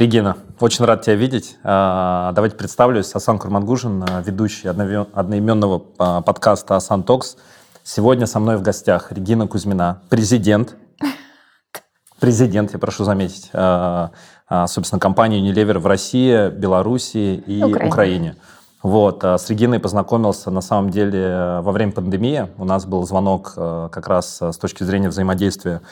Регина, очень рад тебя видеть. А, давайте представлюсь. Асан Курмангужин, ведущий одноименного а, подкаста «Асан Токс». Сегодня со мной в гостях Регина Кузьмина, президент. Президент, я прошу заметить, а, собственно, компании Unilever в России, Белоруссии и Украине. Украине. Вот, с Региной познакомился на самом деле во время пандемии. У нас был звонок как раз с точки зрения взаимодействия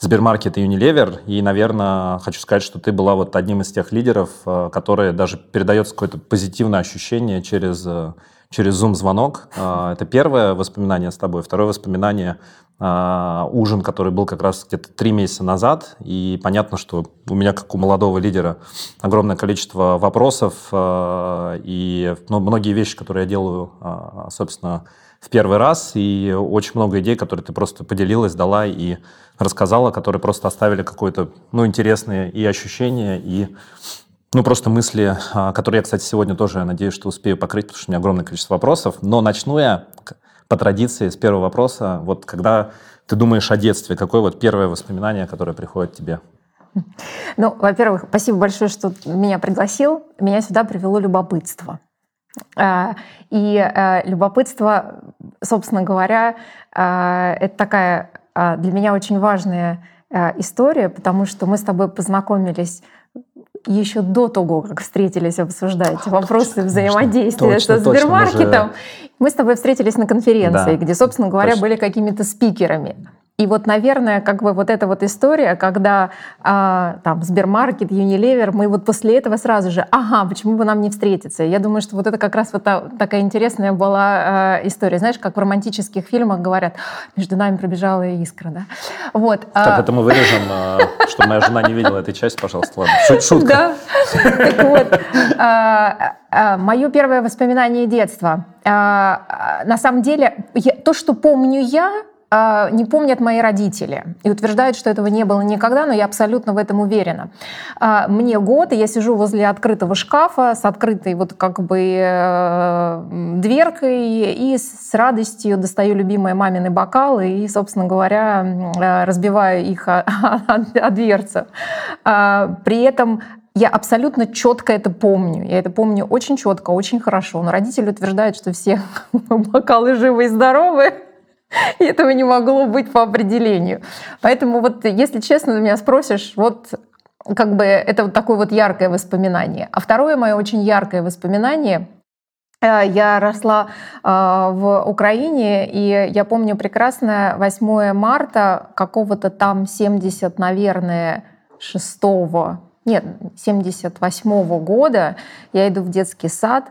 Сбермаркет и Unilever. И, наверное, хочу сказать, что ты была вот одним из тех лидеров, э, которые даже передается какое-то позитивное ощущение через, э, через Zoom-звонок. Э, это первое воспоминание с тобой. Второе воспоминание ужин, который был как раз где-то три месяца назад, и понятно, что у меня, как у молодого лидера, огромное количество вопросов, и ну, многие вещи, которые я делаю, собственно, в первый раз, и очень много идей, которые ты просто поделилась, дала и рассказала, которые просто оставили какое-то, ну, интересные и ощущения, и ну, просто мысли, а, которые я, кстати, сегодня тоже, надеюсь, что успею покрыть, потому что у меня огромное количество вопросов. Но начну я по традиции с первого вопроса. Вот когда ты думаешь о детстве, какое вот первое воспоминание, которое приходит тебе? Ну, во-первых, спасибо большое, что меня пригласил. Меня сюда привело любопытство. А, и а, любопытство, собственно говоря, это такая для меня очень важная а, история, потому что мы с тобой познакомились еще до того, как встретились обсуждать а, вопросы точно, взаимодействия точно, со Сбермаркетом. Же... Мы с тобой встретились на конференции, да, где, собственно говоря, точно. были какими-то спикерами. И вот, наверное, как бы вот эта вот история, когда а, там Сбермаркет, Unilever, мы вот после этого сразу же, ага, почему бы нам не встретиться? Я думаю, что вот это как раз вот та, такая интересная была а, история. Знаешь, как в романтических фильмах говорят, между нами пробежала искра, да? Вот. Так, а... это мы вырежем, чтобы моя жена не видела этой части, пожалуйста, ладно. Шутка. Да. Так вот, мое первое воспоминание детства. На самом деле, то, что помню я, а, не помнят мои родители и утверждают, что этого не было никогда, но я абсолютно в этом уверена. А, мне год, и я сижу возле открытого шкафа с открытой вот как бы э, дверкой и с радостью достаю любимые мамины бокалы и, собственно говоря, э, разбиваю их о, о. А, при этом я абсолютно четко это помню. Я это помню очень четко, очень хорошо. Но родители утверждают, что все бокалы живы и здоровы. И этого не могло быть по определению. Поэтому вот, если честно, ты меня спросишь, вот как бы это вот такое вот яркое воспоминание. А второе мое очень яркое воспоминание э, я росла э, в Украине, и я помню прекрасно 8 марта какого-то там 70, наверное, 6 нет, 78 -го года я иду в детский сад,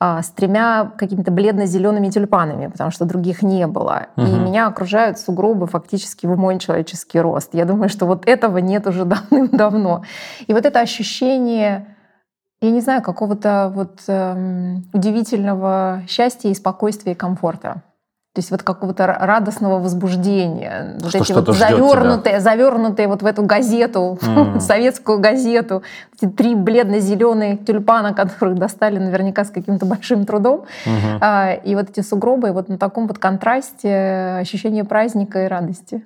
а, с тремя какими-то бледно-зелеными тюльпанами, потому что других не было. Угу. И меня окружают сугробы фактически в мой человеческий рост. Я думаю, что вот этого нет уже давным-давно. И вот это ощущение я не знаю, какого-то вот эм, удивительного счастья и спокойствия и комфорта. То есть вот какого-то радостного возбуждения. Что вот эти вот завернутые, завернутые вот в эту газету, mm. советскую газету, эти три бледно-зеленые тюльпана, которых достали наверняка с каким-то большим трудом. Mm-hmm. А, и вот эти сугробы, и вот на таком вот контрасте ощущение праздника и радости.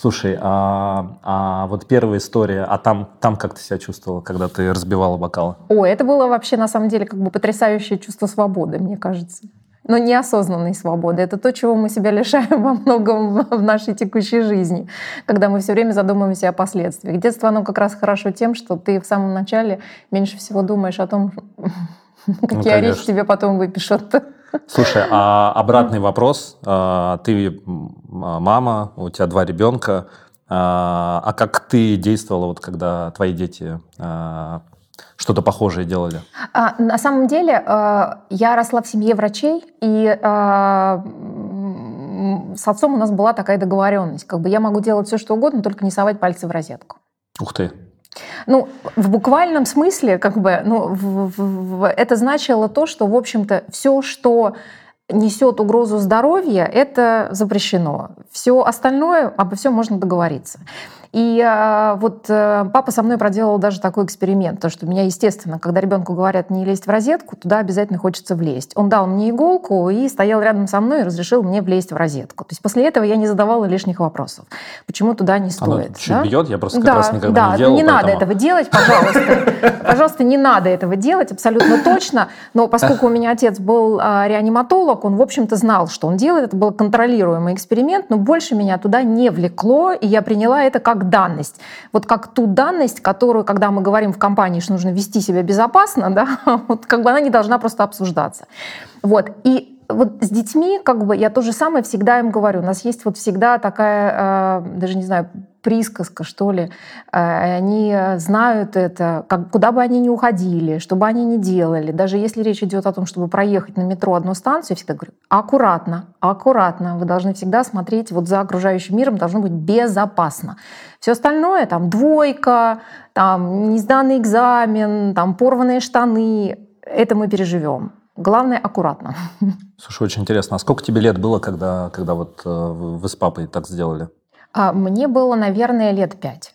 Слушай, а, а вот первая история, а там, там как ты себя чувствовала, когда ты разбивала бокалы? О, это было вообще на самом деле как бы потрясающее чувство свободы, мне кажется но неосознанной свободы. Это то, чего мы себя лишаем во многом в нашей текущей жизни, когда мы все время задумываемся о последствиях. Детство, оно как раз хорошо тем, что ты в самом начале меньше всего думаешь о том, какие ну, орехи тебе потом выпишут. Слушай, а обратный вопрос. А, ты мама, у тебя два ребенка. А, а как ты действовала, вот, когда твои дети а, что-то похожее делали? А, на самом деле э, я росла в семье врачей, и э, с отцом у нас была такая договоренность. Как бы я могу делать все, что угодно, только не совать пальцы в розетку. Ух ты. Ну, в буквальном смысле, как бы, ну, в, в, в, это значило то, что, в общем-то, все, что несет угрозу здоровья, это запрещено. Все остальное, обо всем можно договориться. И э, вот э, папа со мной проделал даже такой эксперимент, то что меня, естественно, когда ребенку говорят не лезть в розетку, туда обязательно хочется влезть. Он дал мне иголку и стоял рядом со мной и разрешил мне влезть в розетку. То есть после этого я не задавала лишних вопросов. Почему туда не стоит? Она да? бьет, я просто как да, раз никогда да, не делал. Не поэтому... надо этого делать, пожалуйста. Пожалуйста, не надо этого делать, абсолютно точно. Но поскольку у меня отец был а, реаниматолог, он, в общем-то, знал, что он делает. Это был контролируемый эксперимент, но больше меня туда не влекло, и я приняла это как данность. Вот как ту данность, которую, когда мы говорим в компании, что нужно вести себя безопасно, да, вот как бы она не должна просто обсуждаться. Вот. И вот с детьми, как бы, я то же самое всегда им говорю. У нас есть вот всегда такая, э, даже не знаю, присказка, что ли. Э, они знают это, как, куда бы они ни уходили, что бы они ни делали. Даже если речь идет о том, чтобы проехать на метро одну станцию, я всегда говорю, аккуратно, аккуратно. Вы должны всегда смотреть вот за окружающим миром, должно быть безопасно. Все остальное, там, двойка, там, несданный экзамен, там, порванные штаны, это мы переживем. Главное, аккуратно. Слушай, очень интересно. А сколько тебе лет было, когда, когда вот э, вы с папой так сделали? А, мне было, наверное, лет пять.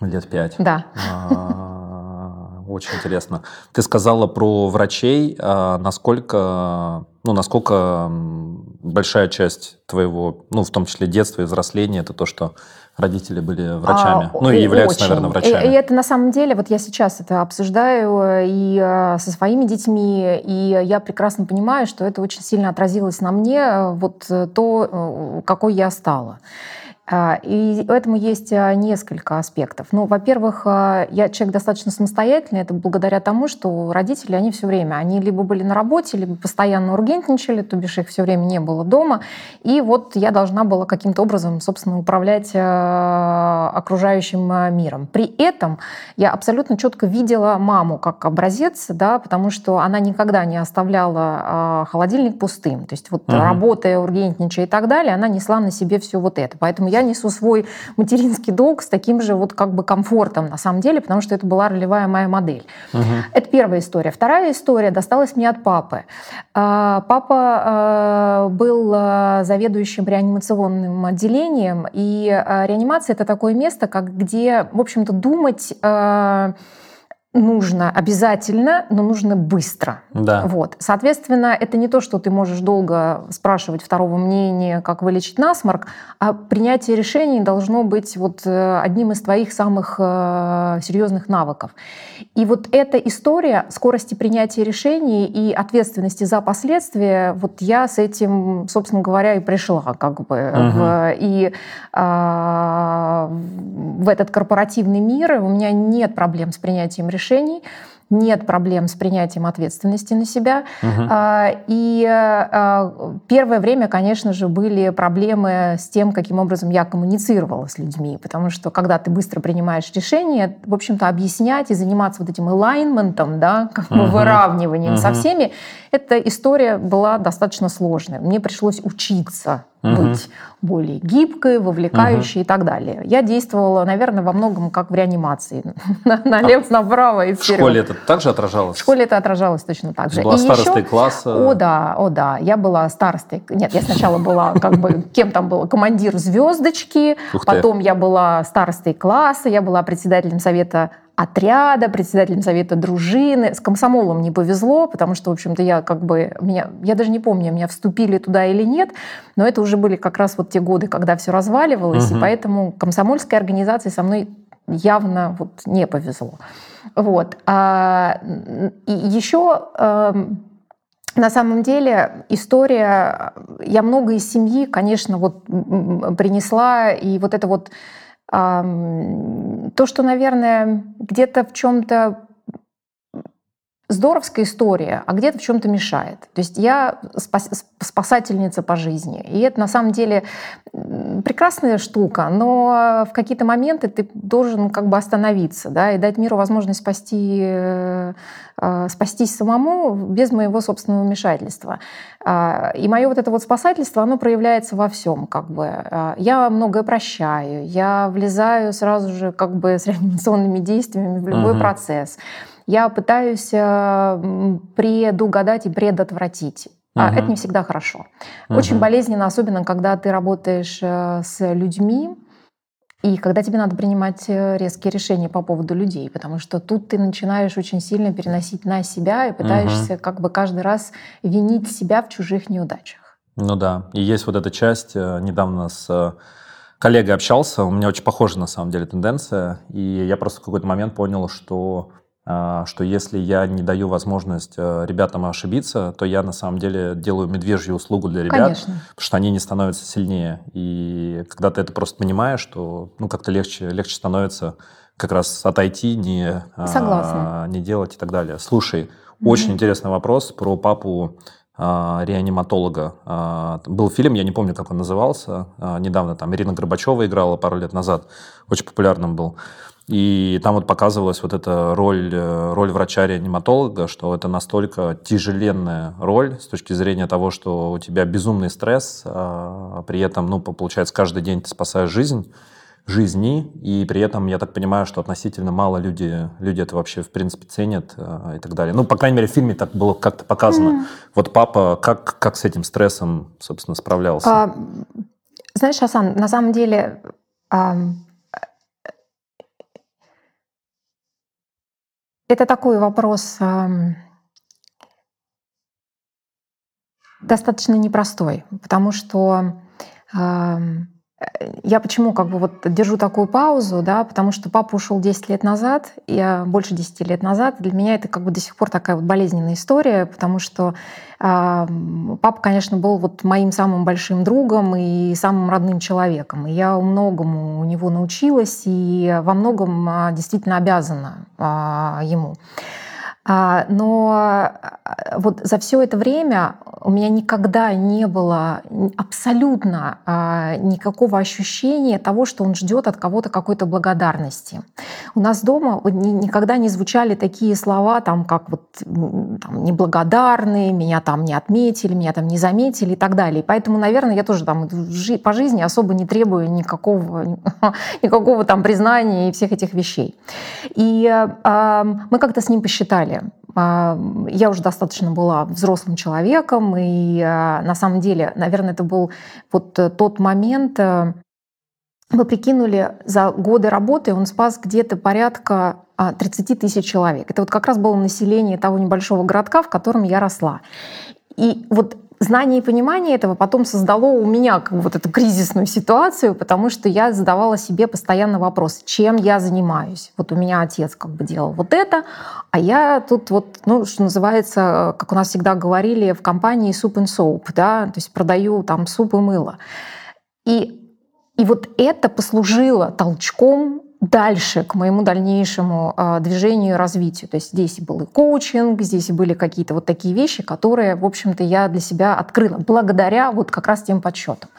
Лет пять? Да. А, очень интересно. Ты сказала про врачей. А насколько, ну, насколько большая часть твоего, ну, в том числе детства и взросления, это то, что родители были врачами, а, ну и являются, очень. наверное, врачами. И, и это на самом деле, вот я сейчас это обсуждаю э, и э, со своими детьми, и я прекрасно понимаю, что это очень сильно отразилось на мне, э, вот то, какой я стала. А, и этому есть а, несколько аспектов. Ну, во-первых, а, я человек достаточно самостоятельный, это благодаря тому, что родители, они все время, они либо были на работе, либо постоянно ургентничали, то бишь их все время не было дома. И вот я должна была каким-то образом, собственно, управлять окружающим миром. При этом я абсолютно четко видела маму как образец, да, потому что она никогда не оставляла холодильник пустым. То есть вот угу. работая, ургентничая и так далее, она несла на себе все вот это. Поэтому я несу свой материнский долг с таким же вот как бы комфортом на самом деле, потому что это была ролевая моя модель. Угу. Это первая история. Вторая история досталась мне от папы. А, папа а, был а, заведующим реанимационным отделением, и реанимация это такое место, как где, в общем-то, думать нужно обязательно, но нужно быстро. Да. Вот. Соответственно, это не то, что ты можешь долго спрашивать второго мнения, как вылечить насморк, а принятие решений должно быть вот э, одним из твоих самых э, серьезных навыков. И вот эта история скорости принятия решений и ответственности за последствия, вот я с этим, собственно говоря, и пришла как бы угу. в, и э, в этот корпоративный мир. У меня нет проблем с принятием решений решений, нет проблем с принятием ответственности на себя. Угу. И а, первое время, конечно же, были проблемы с тем, каким образом я коммуницировала с людьми, потому что когда ты быстро принимаешь решение, в общем-то, объяснять и заниматься вот этим alignment, да, как бы угу. выравниванием угу. со всеми, эта история была достаточно сложная. Мне пришлось учиться угу. быть более гибкой, вовлекающей угу. и так далее. Я действовала, наверное, во многом как в реанимации. Налево, а направо и вперед. В школе это также отражалось? В школе это отражалось точно так же. Была и старостой еще... класса? О, да, о, да. Я была старостой. Нет, я сначала была как бы, кем там было, командир звездочки, потом я была старостой класса, я была председателем совета отряда, председателем совета дружины. С комсомолом не повезло, потому что, в общем-то, я как бы... Меня, я даже не помню, меня вступили туда или нет, но это уже были как раз вот те годы, когда все разваливалось, угу. и поэтому комсомольской организации со мной явно вот не повезло. Вот. А, и еще... Эм, на самом деле история, я много из семьи, конечно, вот принесла, и вот это вот то, что, наверное, где-то в чем-то здоровская история, а где-то в чем-то мешает. То есть я спас, спасательница по жизни. И это на самом деле прекрасная штука, но в какие-то моменты ты должен как бы остановиться да, и дать миру возможность спасти, э, спастись самому без моего собственного вмешательства. А, и мое вот это вот спасательство, оно проявляется во всем. Как бы. А, я многое прощаю, я влезаю сразу же как бы с реанимационными действиями в любой угу. процесс я пытаюсь э, предугадать и предотвратить. А угу. это не всегда хорошо. Угу. Очень болезненно, особенно когда ты работаешь э, с людьми, и когда тебе надо принимать э, резкие решения по поводу людей, потому что тут ты начинаешь очень сильно переносить на себя и пытаешься угу. как бы каждый раз винить себя в чужих неудачах. Ну да, и есть вот эта часть, недавно с коллегой общался, у меня очень похожа на самом деле тенденция, и я просто в какой-то момент понял, что что если я не даю возможность э, ребятам ошибиться, то я на самом деле делаю медвежью услугу для ребят, Конечно. потому что они не становятся сильнее. И когда ты это просто понимаешь, то ну, как-то легче, легче становится как раз отойти, не, а, Согласна. А, не делать и так далее. Слушай, mm-hmm. очень интересный вопрос про папу а, реаниматолога. А, был фильм, я не помню, как он назывался, а, недавно там Ирина Горбачева играла пару лет назад, очень популярным был. И там вот показывалась вот эта роль, э, роль врача-реаниматолога, что это настолько тяжеленная роль с точки зрения того, что у тебя безумный стресс, а при этом, ну, получается, каждый день ты спасаешь жизнь, жизни, и при этом, я так понимаю, что относительно мало люди, люди это вообще, в принципе, ценят э, и так далее. Ну, по крайней мере, в фильме так было как-то показано. Mm. Вот папа как, как с этим стрессом, собственно, справлялся? А, знаешь, Асан, на самом деле... А Это такой вопрос достаточно непростой, потому что я почему как бы вот держу такую паузу, да, потому что папа ушел 10 лет назад, я больше 10 лет назад. Для меня это как бы до сих пор такая вот болезненная история, потому что э, папа, конечно, был вот моим самым большим другом и самым родным человеком. И я многому у него научилась и во многом э, действительно обязана э, ему. А, но а, вот за все это время у меня никогда не было абсолютно а, никакого ощущения того, что он ждет от кого-то какой-то благодарности. У нас дома никогда не звучали такие слова, там, как вот там, неблагодарные, меня там не отметили, меня там не заметили и так далее. Поэтому, наверное, я тоже там по жизни особо не требую никакого, никакого там признания и всех этих вещей. И мы как-то с ним посчитали, я уже достаточно была взрослым человеком, и а, на самом деле, наверное, это был вот э, тот момент, э, мы прикинули, за годы работы он спас где-то порядка 30 а, тысяч человек. Это вот как раз было население того небольшого городка, в котором я росла. И вот знание и понимание этого потом создало у меня как бы вот эту кризисную ситуацию, потому что я задавала себе постоянно вопрос, чем я занимаюсь. Вот у меня отец как бы делал вот это, а я тут вот, ну, что называется, как у нас всегда говорили в компании soup and soap, да, то есть продаю там суп и мыло. И, и вот это послужило толчком дальше к моему дальнейшему э, движению и развитию. То есть здесь был и коучинг, здесь были какие-то вот такие вещи, которые, в общем-то, я для себя открыла благодаря вот как раз тем подсчетам.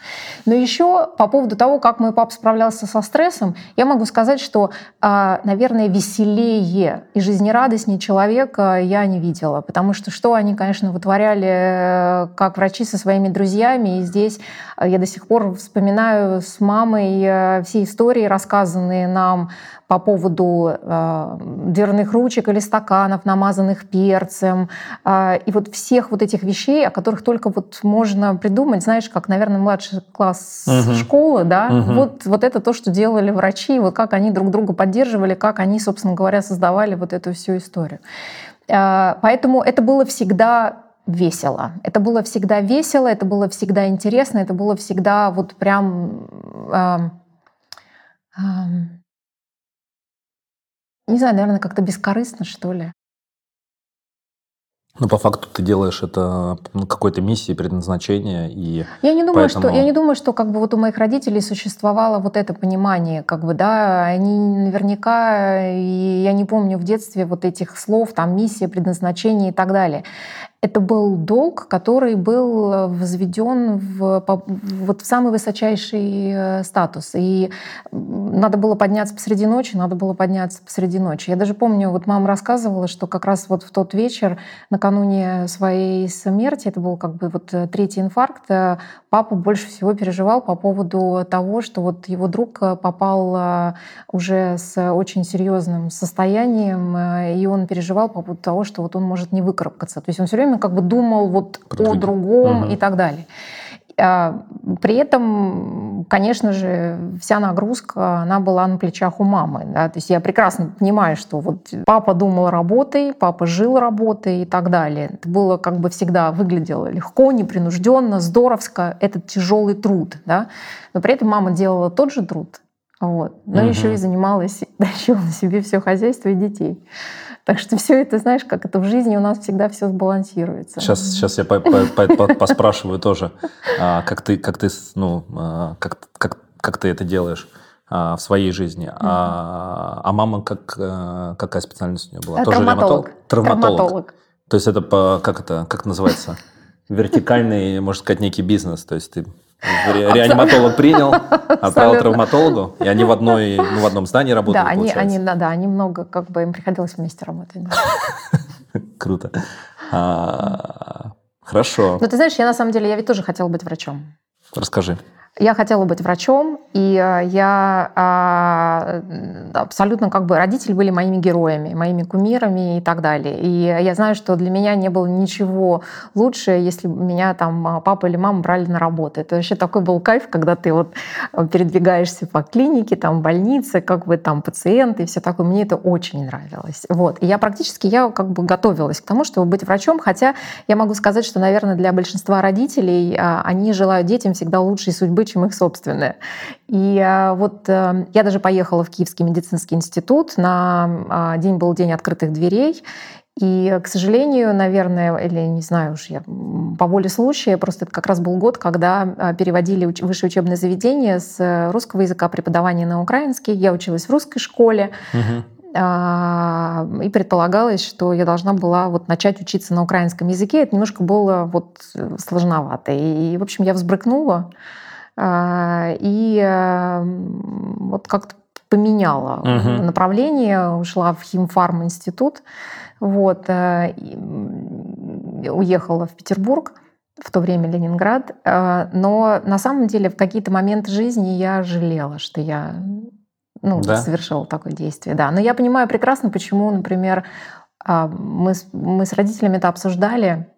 Но еще по поводу того, как мой папа справлялся со стрессом, я могу сказать, что, э, наверное, веселее и жизнерадостнее человека я не видела, потому что что они, конечно, вытворяли э, как врачи со своими друзьями, и здесь я до сих пор вспоминаю с мамой э, все истории, рассказанные на нам по поводу э, дверных ручек или стаканов, намазанных перцем, э, и вот всех вот этих вещей, о которых только вот можно придумать, знаешь, как, наверное, младший класс угу. школы, да, угу. вот, вот это то, что делали врачи, вот как они друг друга поддерживали, как они, собственно говоря, создавали вот эту всю историю. Поэтому это было всегда весело. Это было всегда весело, это было всегда интересно, это было всегда вот прям... Э, э, не знаю, наверное, как-то бескорыстно, что ли. Ну, по факту ты делаешь это ну, какой-то миссии, предназначения и я не думаю, поэтому... что я не думаю, что как бы вот у моих родителей существовало вот это понимание, как бы да, они наверняка и я не помню в детстве вот этих слов там миссия, предназначение и так далее это был долг, который был э, возведен в, вот в самый высочайший э, статус. И надо было подняться посреди ночи, надо было подняться посреди ночи. Я даже помню, вот мама рассказывала, что как раз вот в тот вечер, накануне своей смерти, это был как бы вот э, третий инфаркт, папа больше всего переживал по поводу того, что вот его друг попал уже с очень серьезным состоянием, и он переживал по поводу того, что вот он может не выкарабкаться. То есть он все время как бы думал вот Про о другом угу. и так далее. А, при этом, конечно же, вся нагрузка, она была на плечах у мамы. Да? То есть я прекрасно понимаю, что вот папа думал работой, папа жил работой и так далее. Это было как бы всегда выглядело легко, непринужденно, здоровско. Это тяжелый труд. Да? Но при этом мама делала тот же труд, вот. Но угу. еще и занималась, тащила на себе все хозяйство и детей. Так что все это, знаешь, как это в жизни у нас всегда все сбалансируется. Сейчас, сейчас я по, по, по, поспрашиваю тоже, а, как ты, как ты, ну, а, как, как, как ты это делаешь а, в своей жизни. А, а мама как, какая специальность у нее была? Тоже травматолог. Травматолог. Травматолог. То есть это по, как это, как называется? Вертикальный, можно сказать, некий бизнес. То есть ты Реаниматолог принял, отправил травматологу, и они в, одной, ну, в одном здании работали, да, они, они, да, да, они много, как бы им приходилось вместе работать. Круто. А, хорошо. Ну, ты знаешь, я на самом деле, я ведь тоже хотела быть врачом. Расскажи. Я хотела быть врачом, и э, я а, абсолютно как бы родители были моими героями, моими кумирами и так далее. И я знаю, что для меня не было ничего лучше, если меня там а, папа или мама брали на работу. Это вообще такой был кайф, когда ты вот э, передвигаешься по клинике, там больнице, как бы там пациенты и все такое. Мне это очень нравилось. Вот. И я практически я как бы готовилась к тому, чтобы быть врачом, хотя я могу сказать, что, наверное, для большинства родителей а, они желают детям всегда лучшей судьбы чем их собственное. И а, вот э, я даже поехала в Киевский медицинский институт, на а, день был день открытых дверей, и, к сожалению, наверное, или не знаю уж я, по воле случая, просто это как раз был год, когда а, переводили высшее учебное заведение с русского языка преподавания на украинский. Я училась в русской школе. Угу. И предполагалось, что я должна была вот начать учиться на украинском языке. Это немножко было вот сложновато. И, в общем, я взбрыкнула. А, и эм, вот как-то поменяла угу. направление, ушла в химфарм-институт, вот, э, уехала в Петербург, в то время Ленинград, но на самом деле в какие-то моменты жизни я жалела, что я ну, да? совершила такое действие. Да. Но я понимаю прекрасно, почему, например, а, мы, мы с родителями это обсуждали,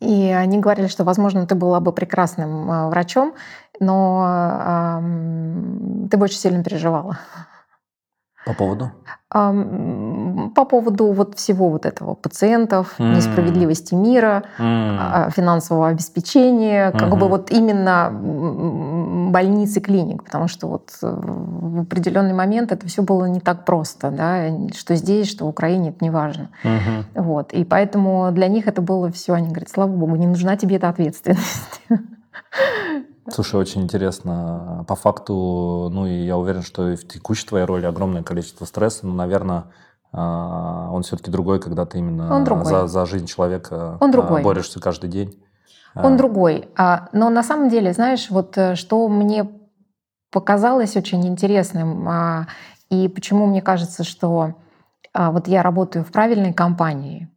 и они говорили, что, возможно, ты была бы прекрасным а, врачом, но э, ты бы очень сильно переживала. По поводу? По поводу вот всего вот этого пациентов, mm. несправедливости мира, mm. финансового обеспечения, mm-hmm. как бы вот именно больницы, клиник, потому что вот э, в определенный момент это все было не так просто, да, что здесь, что в Украине, это не важно. Mm-hmm. Вот, и поэтому для них это было все, они говорят, слава богу, не нужна тебе эта ответственность. Слушай, очень интересно. По факту, ну и я уверен, что и в текущей твоей роли огромное количество стресса, но, наверное, а, он все-таки другой, когда ты именно За, за жизнь человека он другой. борешься каждый день. Он а. другой. А, но на самом деле, знаешь, вот э, что мне показалось очень интересным, и почему мне кажется, что вот я работаю в правильной компании,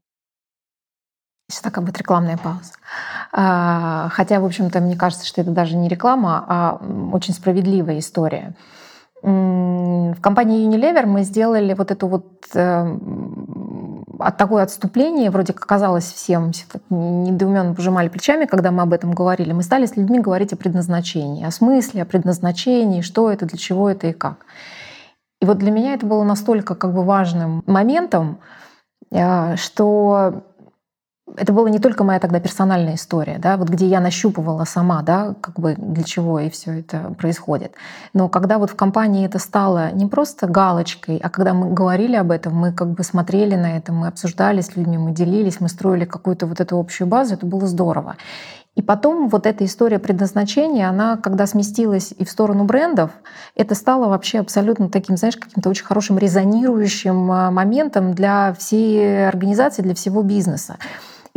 Сейчас такая будет рекламная пауза. А, хотя, в общем-то, мне кажется, что это даже не реклама, а очень справедливая история. В компании Unilever мы сделали вот эту вот э, от такое отступление, вроде как казалось всем, все недоуменно пожимали плечами, когда мы об этом говорили. Мы стали с людьми говорить о предназначении, о смысле, о предназначении, что это, для чего это и как. И вот для меня это было настолько как бы важным моментом, э, что это была не только моя тогда персональная история, да, вот где я нащупывала сама, да, как бы для чего и все это происходит. Но когда вот в компании это стало не просто галочкой, а когда мы говорили об этом, мы как бы смотрели на это, мы обсуждали с людьми, мы делились, мы строили какую-то вот эту общую базу, это было здорово. И потом вот эта история предназначения, она, когда сместилась и в сторону брендов, это стало вообще абсолютно таким, знаешь, каким-то очень хорошим резонирующим а, моментом для всей организации, для всего бизнеса.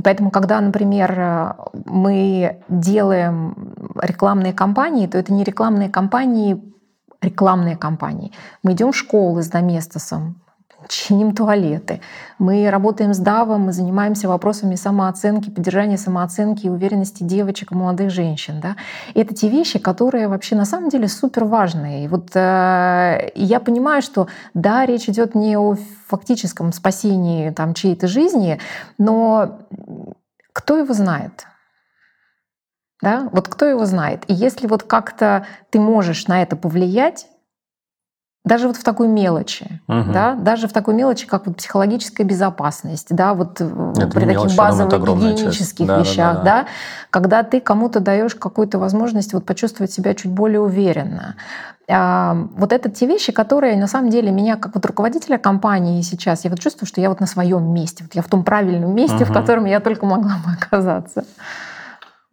И поэтому, когда, например, мы делаем рекламные кампании, то это не рекламные кампании, рекламные кампании. Мы идем в школы с доместосом, чиним туалеты. Мы работаем с ДАВом, мы занимаемся вопросами самооценки, поддержания самооценки и уверенности девочек молодых женщин. Да? И это те вещи, которые вообще на самом деле супер важные. И вот э, я понимаю, что да, речь идет не о фактическом спасении там, чьей-то жизни, но кто его знает? Да? Вот кто его знает? И если вот как-то ты можешь на это повлиять, даже вот в такой мелочи, угу. да, даже в такой мелочи, как вот психологическая безопасность, да, вот э, это при таких базовых гигиенических да, вещах, да, да, да. да, когда ты кому-то даешь какую-то возможность вот почувствовать себя чуть более уверенно. А, вот это те вещи, которые на самом деле меня, как вот руководителя компании сейчас, я вот чувствую, что я вот на своем месте, вот я в том правильном месте, угу. в котором я только могла бы оказаться.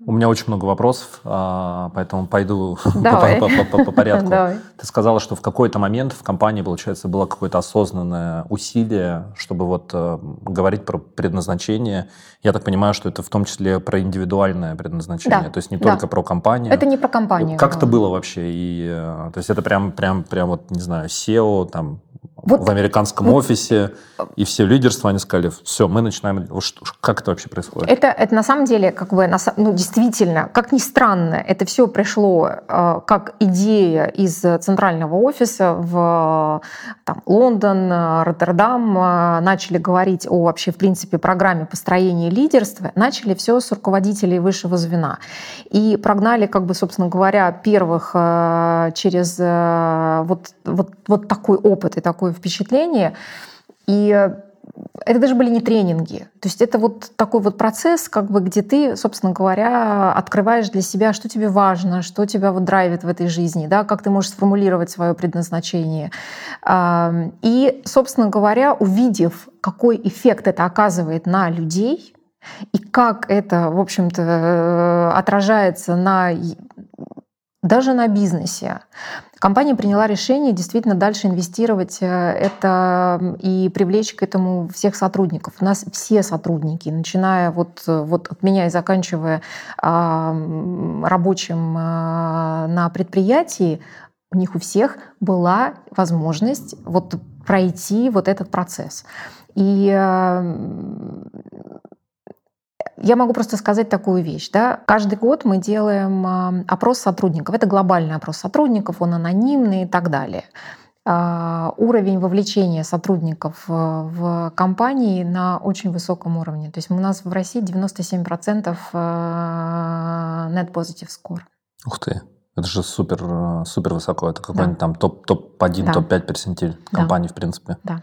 У меня очень много вопросов, а, поэтому пойду по, порядку. Ты сказала, что в какой-то момент в компании, получается, было какое-то осознанное усилие, чтобы вот э, говорить про предназначение. Я так понимаю, что это в том числе про индивидуальное предназначение, да, то есть не только про компанию. Это не про компанию. Как это было вообще? И, э, то есть это прям, прям, прям вот, не знаю, SEO, там, вот, в американском вот, офисе, и все лидерство, они сказали, все, мы начинаем... Как это вообще происходит? Это, это на самом деле, как бы, ну, действительно, как ни странно, это все пришло э, как идея из центрального офиса в там, Лондон, Роттердам, э, начали говорить о вообще, в принципе, программе построения лидерства, начали все с руководителей высшего звена. И прогнали, как бы, собственно говоря, первых э, через э, вот, вот, вот такой опыт и такой впечатление. И это даже были не тренинги. То есть это вот такой вот процесс, как бы, где ты, собственно говоря, открываешь для себя, что тебе важно, что тебя вот драйвит в этой жизни, да, как ты можешь сформулировать свое предназначение. И, собственно говоря, увидев, какой эффект это оказывает на людей, и как это, в общем-то, отражается на даже на бизнесе. Компания приняла решение действительно дальше инвестировать э, это и привлечь к этому всех сотрудников. У нас все сотрудники, начиная вот, вот от меня и заканчивая э, рабочим э, на предприятии, у них у всех была возможность вот пройти вот этот процесс. И я могу просто сказать такую вещь. Да? Каждый год мы делаем а, опрос сотрудников. Это глобальный опрос сотрудников, он анонимный и так далее. А, уровень вовлечения сотрудников в компании на очень высоком уровне. То есть у нас в России 97% а, net positive score. Ух ты. Это же супер, супер высоко. Это какой-нибудь да. там топ-1, топ да. топ-5 персентиль компании, да. в принципе. Да.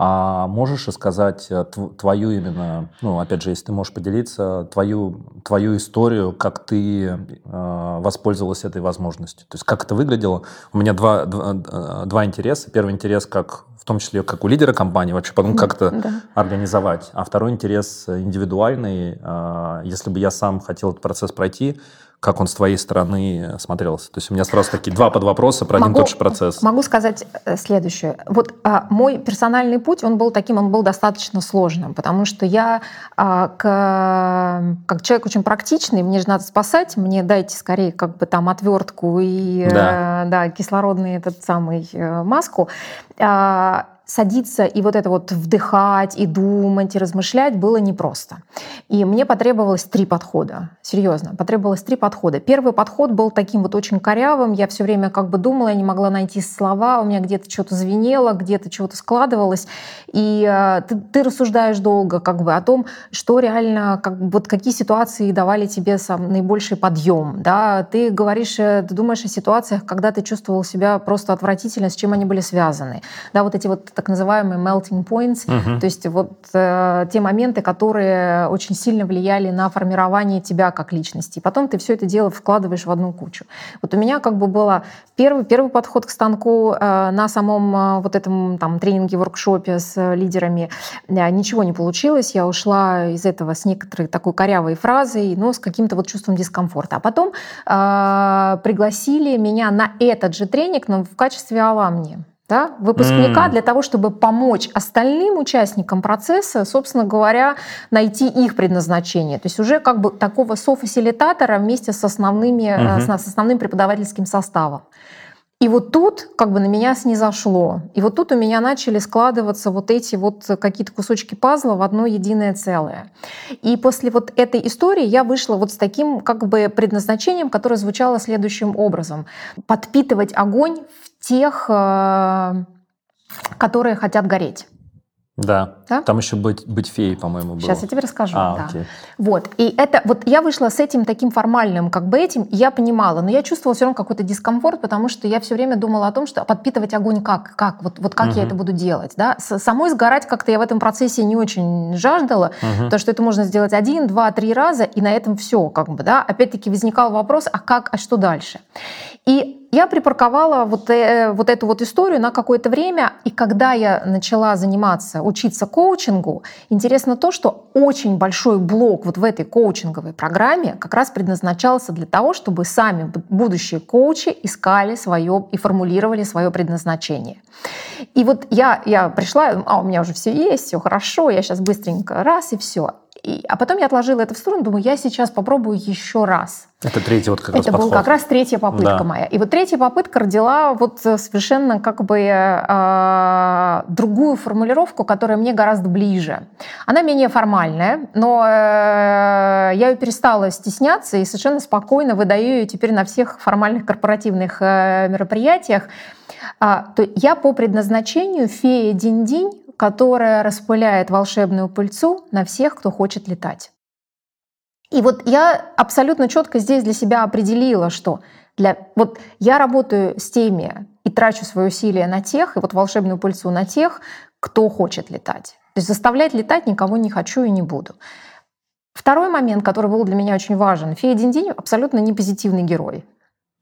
А можешь сказать э, твою именно, ну, опять же, если ты можешь поделиться, твою, твою историю, как ты э, воспользовалась этой возможностью? То есть как это выглядело? У меня два, два, э, два интереса. Первый интерес, как в том числе как у лидера компании, вообще потом как это да. организовать. А второй интерес индивидуальный. Э, если бы я сам хотел этот процесс пройти, как он с твоей стороны смотрелся? То есть у меня сразу такие два под вопроса про могу, один и тот же процесс. Могу сказать э, следующее. Вот а, мой персональный путь, он был таким, он был достаточно сложным, потому что я а, к, как человек очень практичный, мне же надо спасать, мне дайте скорее как бы там отвертку и да. Э, да, кислородный этот самый э, маску. А, садиться и вот это вот вдыхать, и думать, и размышлять было непросто. И мне потребовалось три подхода. Серьезно, потребовалось три подхода. Первый подход был таким вот очень корявым. Я все время как бы думала, я не могла найти слова, у меня где-то что-то звенело, где-то чего-то складывалось. И э, ты, ты рассуждаешь долго как бы о том, что реально, как, вот какие ситуации давали тебе сам наибольший подъем. Да? Ты говоришь, э, ты думаешь о ситуациях, когда ты чувствовал себя просто отвратительно, с чем они были связаны. Да, вот эти вот так называемые melting points, угу. то есть вот э, те моменты, которые очень сильно влияли на формирование тебя как личности. И потом ты все это дело вкладываешь в одну кучу. Вот у меня как бы было первый, первый подход к станку э, на самом э, вот этом там тренинге, воркшопе с э, лидерами. Э, ничего не получилось, я ушла из этого с некоторой такой корявой фразой, но с каким-то вот чувством дискомфорта. А потом э, пригласили меня на этот же тренинг, но в качестве аламни да, выпускника mm. для того, чтобы помочь остальным участникам процесса, собственно говоря, найти их предназначение. То есть уже как бы такого софасилитатора вместе с, основными, mm-hmm. с основным преподавательским составом. И вот тут как бы на меня снизошло. И вот тут у меня начали складываться вот эти вот какие-то кусочки пазла в одно единое целое. И после вот этой истории я вышла вот с таким как бы предназначением, которое звучало следующим образом. Подпитывать огонь в тех, э, которые хотят гореть. Да. да? Там еще быть, быть феей, по-моему, было. Сейчас я тебе расскажу. А, да. окей. Вот. И это вот я вышла с этим таким формальным, как бы этим, я понимала, но я чувствовала все равно какой-то дискомфорт, потому что я все время думала о том, что подпитывать огонь как, как, вот, вот как угу. я это буду делать, да. С, самой сгорать как-то я в этом процессе не очень жаждала, угу. потому что это можно сделать один, два, три раза, и на этом все, как бы, да. Опять-таки возникал вопрос, а как, а что дальше? И я припарковала вот, э, вот эту вот историю на какое-то время, и когда я начала заниматься, учиться коучингу, интересно то, что очень большой блок вот в этой коучинговой программе как раз предназначался для того, чтобы сами будущие коучи искали свое и формулировали свое предназначение. И вот я, я пришла, а у меня уже все есть, все хорошо, я сейчас быстренько раз и все. И, а потом я отложила это в сторону, думаю, я сейчас попробую еще раз. Это третья вот как раз Это был как раз третья попытка да. моя. И вот третья попытка родила вот совершенно как бы э, другую формулировку, которая мне гораздо ближе. Она менее формальная, но э, я ее перестала стесняться и совершенно спокойно выдаю ее теперь на всех формальных корпоративных э, мероприятиях. А, то я по предназначению фея Динь-Динь, которая распыляет волшебную пыльцу на всех, кто хочет летать. И вот я абсолютно четко здесь для себя определила, что для, вот я работаю с теми и трачу свои усилия на тех, и вот волшебную пыльцу на тех, кто хочет летать. То есть заставлять летать никого не хочу и не буду. Второй момент, который был для меня очень важен. Фея Динь абсолютно не позитивный герой.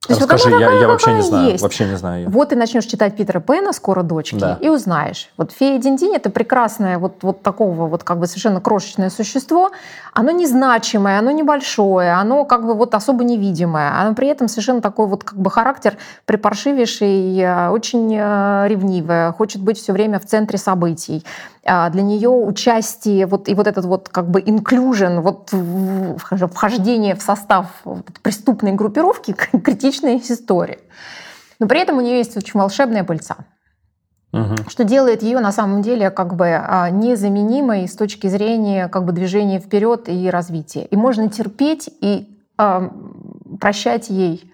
Есть Расскажи, вот я, я вообще не знаю, есть. вообще не знаю. Вот ты начнешь читать Питера Пэна «Скоро дочки» да. и узнаешь. Вот фея Динь-Динь это прекрасное вот, вот такого вот как бы совершенно крошечное существо. Оно незначимое, оно небольшое, оно как бы вот особо невидимое. Оно при этом совершенно такой вот как бы характер припаршивейший, э, очень э, ревнивое, хочет быть все время в центре событий. А, для нее участие вот, и вот этот вот как бы inclusion, вот вхождение в состав преступной группировки — критичная история. Но при этом у нее есть очень волшебная пыльца, угу. что делает ее на самом деле как бы а, незаменимой с точки зрения как бы движения вперед и развития. И можно терпеть и э, прощать ей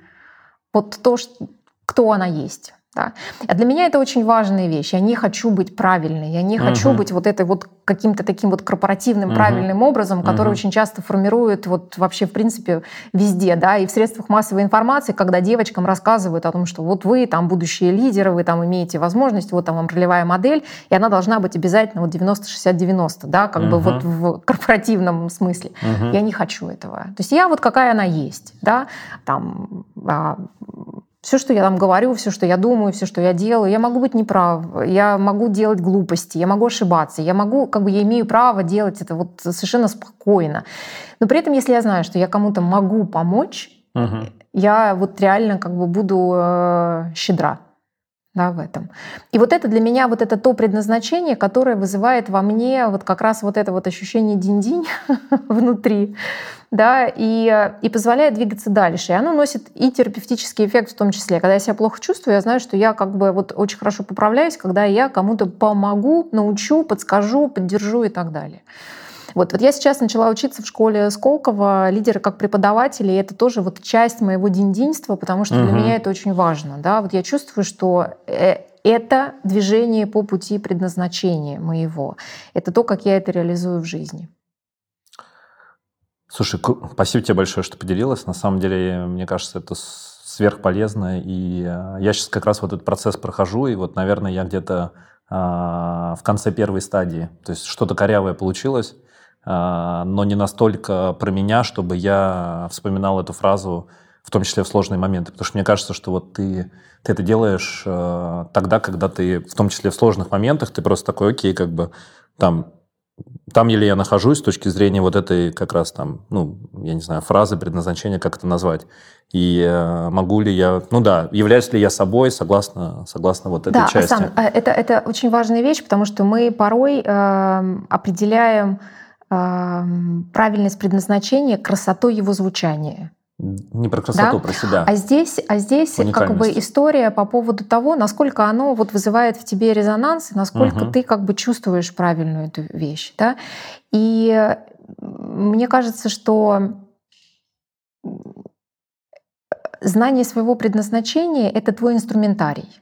вот то, что, кто она есть. Да. А для меня это очень важная вещь. Я не хочу быть правильной, я не хочу uh-huh. быть вот этой вот каким-то таким вот корпоративным uh-huh. правильным образом, который uh-huh. очень часто формирует вот вообще в принципе везде, да, и в средствах массовой информации, когда девочкам рассказывают о том, что вот вы там будущие лидеры, вы там имеете возможность, вот там вам ролевая модель, и она должна быть обязательно вот 90-60-90, да, как uh-huh. бы вот в корпоративном смысле. Uh-huh. Я не хочу этого. То есть я вот какая она есть, да, там а, все, что я там говорю, все, что я думаю, все, что я делаю, я могу быть неправ, я могу делать глупости, я могу ошибаться, я могу, как бы я имею право делать это вот совершенно спокойно. Но при этом, если я знаю, что я кому-то могу помочь, угу. я вот реально как бы буду э, щедра да, в этом. И вот это для меня вот это то предназначение, которое вызывает во мне вот как раз вот это вот ощущение динь-динь внутри, да, и, и позволяет двигаться дальше. И оно носит и терапевтический эффект в том числе. Когда я себя плохо чувствую, я знаю, что я как бы вот очень хорошо поправляюсь, когда я кому-то помогу, научу, подскажу, поддержу и так далее. Вот, вот я сейчас начала учиться в школе Сколково, лидеры как преподаватели, и это тоже вот часть моего динь-динства, потому что угу. для меня это очень важно. Да? Вот я чувствую, что э, это движение по пути предназначения моего. Это то, как я это реализую в жизни. Слушай, спасибо тебе большое, что поделилась. На самом деле, мне кажется, это сверхполезно. И э, я сейчас как раз вот этот процесс прохожу, и вот, наверное, я где-то а, в конце первой стадии. То есть что-то корявое получилось, а, но не настолько про меня, чтобы я вспоминал эту фразу, в том числе в сложные моменты. Потому что мне кажется, что вот ты, ты это делаешь э, тогда, когда ты, в том числе в сложных моментах, ты просто такой, окей, как бы там там или я нахожусь с точки зрения вот этой как раз там, ну, я не знаю, фразы, предназначения, как это назвать. И э, могу ли я, ну да, являюсь ли я собой согласно, согласно вот этой да, части. Да, э, это, это очень важная вещь, потому что мы порой э, определяем правильность предназначения красотой его звучания. Не про красоту, да? про себя. А здесь, а здесь как бы история по поводу того, насколько оно вот вызывает в тебе резонанс, насколько угу. ты как бы чувствуешь правильную эту вещь. Да? И мне кажется, что знание своего предназначения — это твой инструментарий.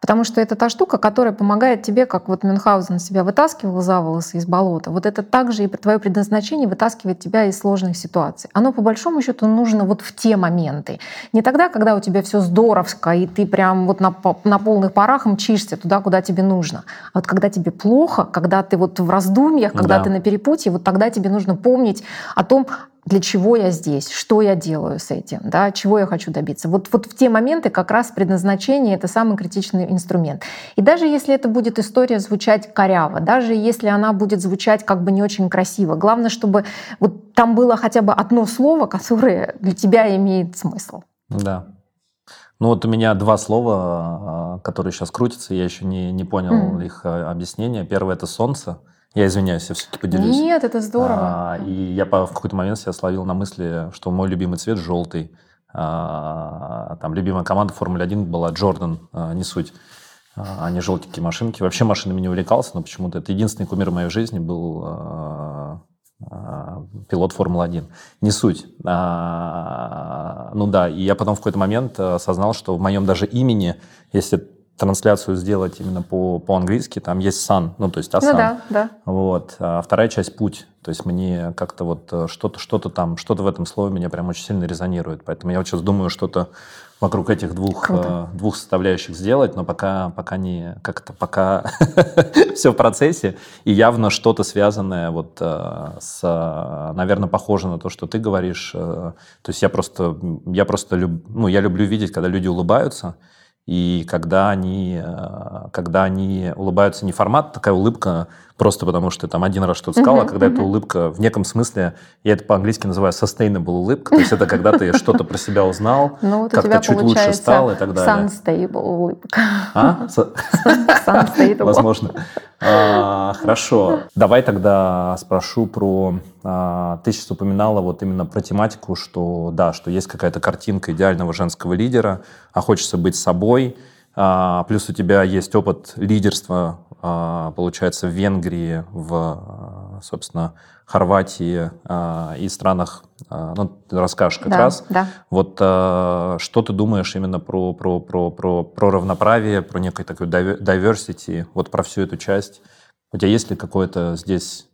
Потому что это та штука, которая помогает тебе, как вот Мюнхгаузен себя вытаскивал за волосы из болота. Вот это также и твое предназначение вытаскивает тебя из сложных ситуаций. Оно по большому счету нужно вот в те моменты. Не тогда, когда у тебя все здоровско, и ты прям вот на, на полных парах мчишься туда, куда тебе нужно. А вот когда тебе плохо, когда ты вот в раздумьях, когда да. ты на перепутье, вот тогда тебе нужно помнить о том, для чего я здесь, что я делаю с этим, да, чего я хочу добиться. Вот, вот в те моменты как раз предназначение — это самый критичный инструмент. И даже если это будет история звучать коряво, даже если она будет звучать как бы не очень красиво, главное, чтобы вот там было хотя бы одно слово, которое для тебя имеет смысл. Да. Ну вот у меня два слова, а, которые сейчас крутятся, я еще не, не понял mm. их а, объяснения. Первое — это «солнце», я извиняюсь, я все-таки поделюсь. Нет, это здорово. А, и я по, в какой-то момент себя словил на мысли, что мой любимый цвет желтый. А, там любимая команда Формулы-1 была Джордан, а, не суть. А, не желтенькие машинки. Вообще машинами не увлекался, но почему-то это единственный кумир в моей жизни был а, а, пилот Формулы-1. Не суть. А, ну да, и я потом в какой-то момент осознал, что в моем даже имени, если трансляцию сделать именно по, по-английски, там есть sun, ну, то есть асан. Ну да, да. Вот. А вторая часть путь. То есть мне как-то вот э, что-то, что-то там, что-то в этом слове меня прям очень сильно резонирует. Поэтому я вот сейчас думаю что-то вокруг этих двух, э, двух составляющих сделать, но пока, пока не, как-то пока все в процессе. И явно что-то связанное вот э, с, наверное, похоже на то, что ты говоришь. Э, то есть я просто, я просто люб, ну, я люблю видеть, когда люди улыбаются, и когда они, э, когда они улыбаются не формат, такая улыбка просто потому, что там один раз что-то сказал, uh-huh, а когда uh-huh. эта улыбка в неком смысле, я это по-английски называю sustainable улыбка, то есть это когда ты что-то про себя узнал, ну, как-то чуть лучше стал и так далее. Sunstable улыбка. А? Sunstable. Возможно. А, хорошо. Давай тогда спрошу про... А, ты сейчас упоминала вот именно про тематику, что да, что есть какая-то картинка идеального женского лидера, а хочется быть собой, плюс у тебя есть опыт лидерства, а, получается, в Венгрии, в, а, собственно, Хорватии и странах, ну, ты расскажешь как да, раз. Да. Вот что ты думаешь именно про, про, про, про, про равноправие, про некой такой diversity, вот про всю эту часть? У тебя есть ли какое-то здесь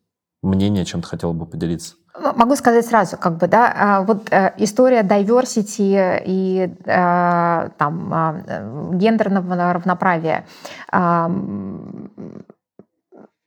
мнение, чем ты хотела бы поделиться? Могу сказать сразу, как бы, да, а, вот э, история diversity и э, там а, гендерного равноправия.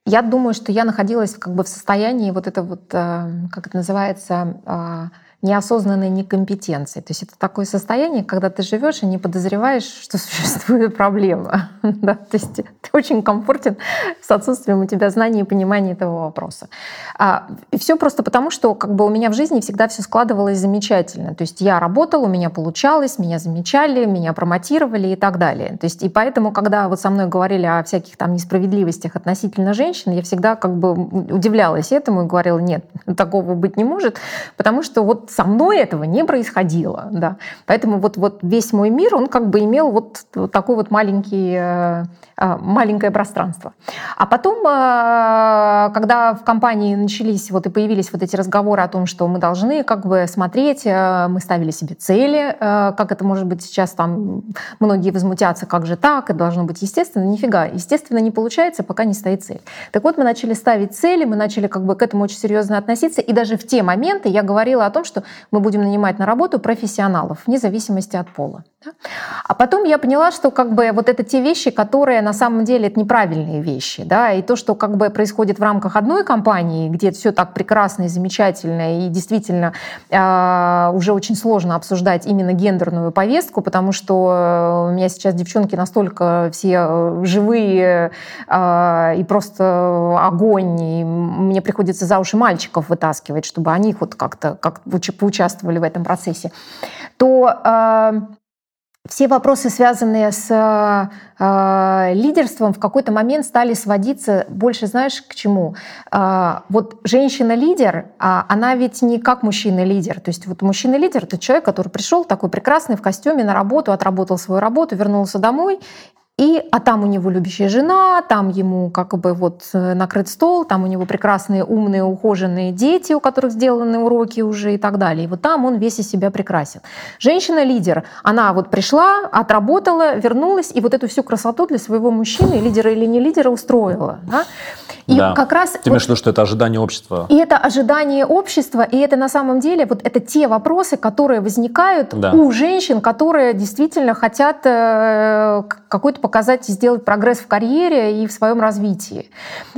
Я думаю, что я находилась как бы в состоянии вот это вот, э, как это называется, неосознанной некомпетенции. То есть это такое состояние, когда ты живешь и не подозреваешь, что существует проблема. да? То есть ты очень комфортен с отсутствием у тебя знаний и понимания этого вопроса. А, и все просто потому, что как бы у меня в жизни всегда все складывалось замечательно. То есть я работала, у меня получалось, меня замечали, меня промотировали и так далее. То есть и поэтому, когда вот со мной говорили о всяких там несправедливостях относительно женщин, я всегда как бы удивлялась этому и говорила, нет, такого быть не может, потому что вот со мной этого не происходило. Да. Поэтому вот, вот весь мой мир, он как бы имел вот, вот такой вот маленький, э, э, маленькое пространство. А потом, э, когда в компании начались вот и появились вот эти разговоры о том, что мы должны как бы смотреть, мы ставили себе цели, как это может быть сейчас там многие возмутятся, как же так, это должно быть естественно, нифига, естественно не получается, пока не стоит цель. Так вот, мы начали ставить цели, мы начали как бы к этому очень серьезно относиться, и даже в те моменты я говорила о том, что мы будем нанимать на работу профессионалов, вне зависимости от пола. А потом я поняла, что как бы вот это те вещи, которые на самом деле это неправильные вещи, да, и то, что как бы происходит в рамках одной компании, где все так прекрасно и замечательно, и действительно э, уже очень сложно обсуждать именно гендерную повестку, потому что у меня сейчас девчонки настолько все живые э, и просто огонь, и мне приходится за уши мальчиков вытаскивать, чтобы они вот как-то как поучаствовали в этом процессе, то э, все вопросы, связанные с э, лидерством, в какой-то момент стали сводиться больше, знаешь, к чему? Э, вот женщина-лидер, а она ведь не как мужчина-лидер. То есть вот мужчина-лидер — это человек, который пришел такой прекрасный в костюме на работу, отработал свою работу, вернулся домой И, а там у него любящая жена, там ему как бы вот э, накрыт стол, там у него прекрасные, умные, ухоженные дети, у которых сделаны уроки уже и так далее. И вот там он весь из себя прекрасен. Женщина-лидер, она вот пришла, отработала, вернулась, и вот эту всю красоту для своего мужчины, лидера или не лидера, устроила. Да? И да. как раз... Ты имеешь в виду, что это ожидание общества? И это ожидание общества, и это на самом деле вот это те вопросы, которые возникают да. у женщин, которые действительно хотят э, какой-то показать и сделать прогресс в карьере и в своем развитии.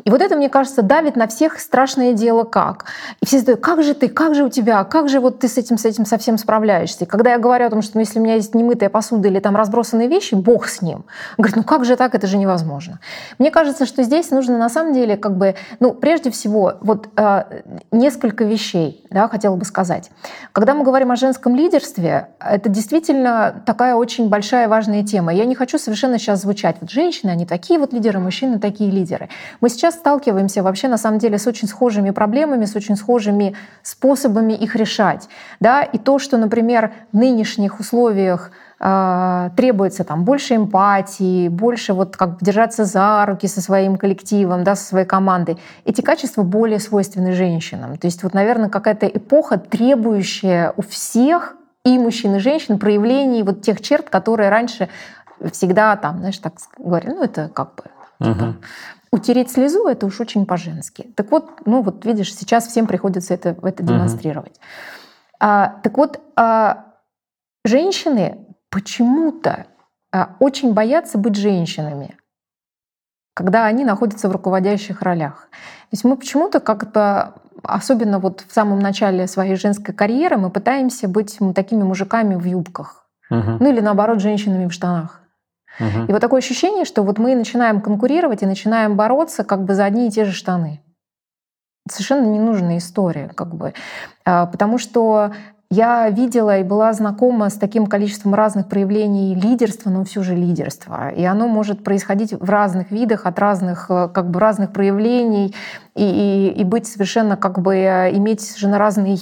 И вот это, мне кажется, давит на всех страшное дело как. И все задают, как же ты, как же у тебя, как же вот ты с этим, с этим совсем справляешься. И когда я говорю о том, что ну, если у меня есть немытая посуда или там разбросанные вещи, бог с ним. Говорит, ну как же так, это же невозможно. Мне кажется, что здесь нужно на самом деле как бы, ну, прежде всего, вот э, несколько вещей, да, хотела бы сказать. Когда мы говорим о женском лидерстве, это действительно такая очень большая важная тема. Я не хочу совершенно сейчас звучать, вот женщины, они такие вот лидеры, мужчины такие лидеры. Мы сейчас сталкиваемся вообще на самом деле с очень схожими проблемами, с очень схожими способами их решать. Да? И то, что, например, в нынешних условиях а, требуется там больше эмпатии, больше вот как держаться за руки со своим коллективом, да, со своей командой. Эти качества более свойственны женщинам. То есть вот, наверное, какая-то эпоха, требующая у всех и мужчин, и женщин проявлений вот тех черт, которые раньше всегда там, знаешь, так говорили, ну это как бы угу. утереть слезу, это уж очень по-женски. Так вот, ну вот видишь, сейчас всем приходится это, это демонстрировать. Угу. А, так вот, а, женщины почему-то а, очень боятся быть женщинами, когда они находятся в руководящих ролях. То есть мы почему-то как-то, особенно вот в самом начале своей женской карьеры, мы пытаемся быть такими мужиками в юбках. Угу. Ну или наоборот, женщинами в штанах. Угу. И вот такое ощущение, что вот мы начинаем конкурировать и начинаем бороться как бы за одни и те же штаны. Совершенно ненужная история, как бы. А, потому что я видела и была знакома с таким количеством разных проявлений лидерства, но все же лидерства. И оно может происходить в разных видах, от разных, э, как бы разных проявлений, и, и, и быть совершенно как бы э, иметь совершенно разный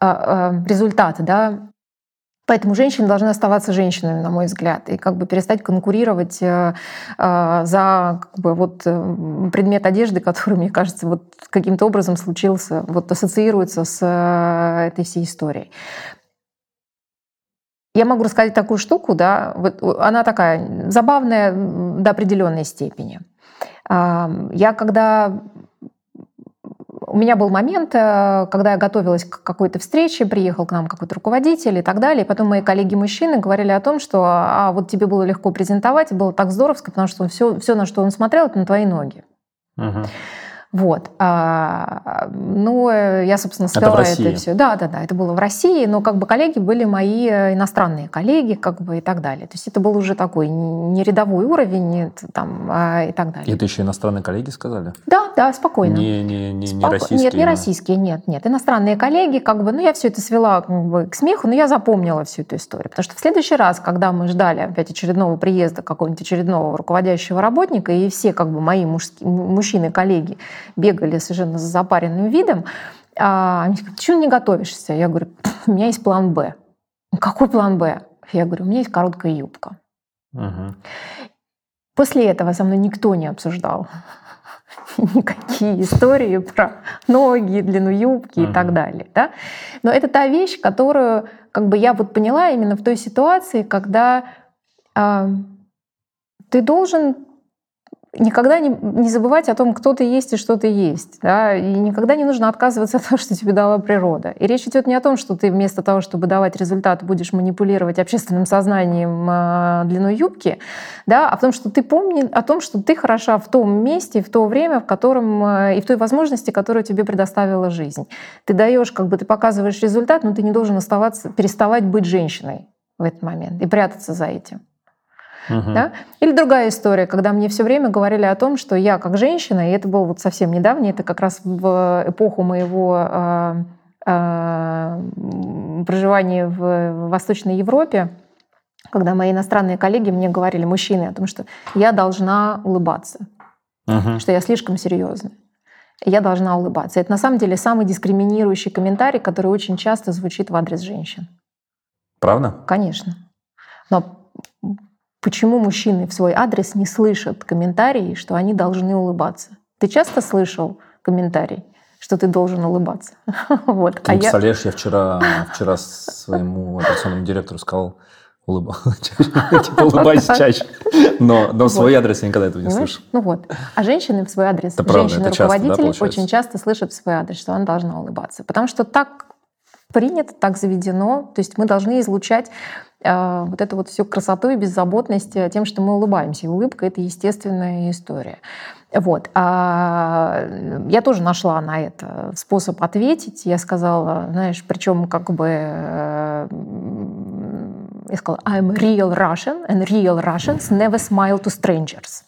а, а, результат, да, Поэтому женщины должны оставаться женщинами, на мой взгляд, и как бы перестать конкурировать э, э, за как бы, вот, э, предмет одежды, который, мне кажется, вот каким-то образом случился, вот ассоциируется с этой всей историей. Я могу рассказать такую штуку, да, вот она такая забавная до определенной степени. Я когда у меня был момент, э, когда я готовилась к какой-то встрече, приехал к нам какой-то руководитель и так далее. И потом мои коллеги-мужчины говорили о том, что а вот тебе было легко презентовать, было так здоровско, потому что все, все, на что он смотрел, это на твои ноги. Угу. Вот. А, ну, э, я, собственно, сказала это, это все. Да, да, да, это было в России, но как бы коллеги были мои э, иностранные коллеги, как бы и так далее. То есть это был уже такой не рядовой уровень там, а, и так далее. Это еще иностранные коллеги сказали? Да, да, спокойно. Не, не, не, Споко... не российские? Нет, не российские, нет, нет. Иностранные коллеги, как бы, ну, я все это свела как бы, к смеху, но я запомнила всю эту историю. Потому что в следующий раз, когда мы ждали опять очередного приезда какого-нибудь очередного руководящего работника, и все как бы мои мужские, мужчины-коллеги бегали совершенно с запаренным видом. А они говорят, почему не готовишься? Я говорю, у меня есть план «Б». Какой план «Б»? Я говорю, у меня есть короткая юбка. Угу. После этого со мной никто не обсуждал никакие истории про ноги, длину юбки uh-huh. и так далее. Да? Но это та вещь, которую как бы я вот поняла именно в той ситуации, когда э, ты должен никогда не, не забывать о том, кто ты есть и что ты есть. Да? И никогда не нужно отказываться от того, что тебе дала природа. И речь идет не о том, что ты вместо того, чтобы давать результат, будешь манипулировать общественным сознанием э, длиной юбки, да, а в том, что ты помни о том, что ты хороша в том месте, в то время, в котором э, и в той возможности, которую тебе предоставила жизнь. Ты даешь, как бы ты показываешь результат, но ты не должен оставаться, переставать быть женщиной в этот момент и прятаться за этим. Угу. Да? Или другая история, когда мне все время говорили о том, что я как женщина, и это было вот совсем недавно, это как раз в эпоху моего э, э, проживания в Восточной Европе, когда мои иностранные коллеги мне говорили, мужчины, о том, что я должна улыбаться, угу. что я слишком серьезная. Я должна улыбаться. Это на самом деле самый дискриминирующий комментарий, который очень часто звучит в адрес женщин. Правда? Конечно. Но почему мужчины в свой адрес не слышат комментарии, что они должны улыбаться. Ты часто слышал комментарий, что ты должен улыбаться? вот. Ты а представляешь, я... я вчера, вчера своему операционному директору сказал, типа, улыбайся чаще. Но, но в свой адрес я никогда этого не слышал. Ну вот. А женщины в свой адрес, женщины-руководители очень часто слышат в свой адрес, что она должна улыбаться. Потому что так принято, так заведено. То есть мы должны излучать вот эту вот всю красоту и беззаботность тем, что мы улыбаемся. И улыбка — это естественная история. Вот. А я тоже нашла на это способ ответить. Я сказала, знаешь, причем как бы э, я сказала, I'm real Russian, and real Russians never smile to strangers.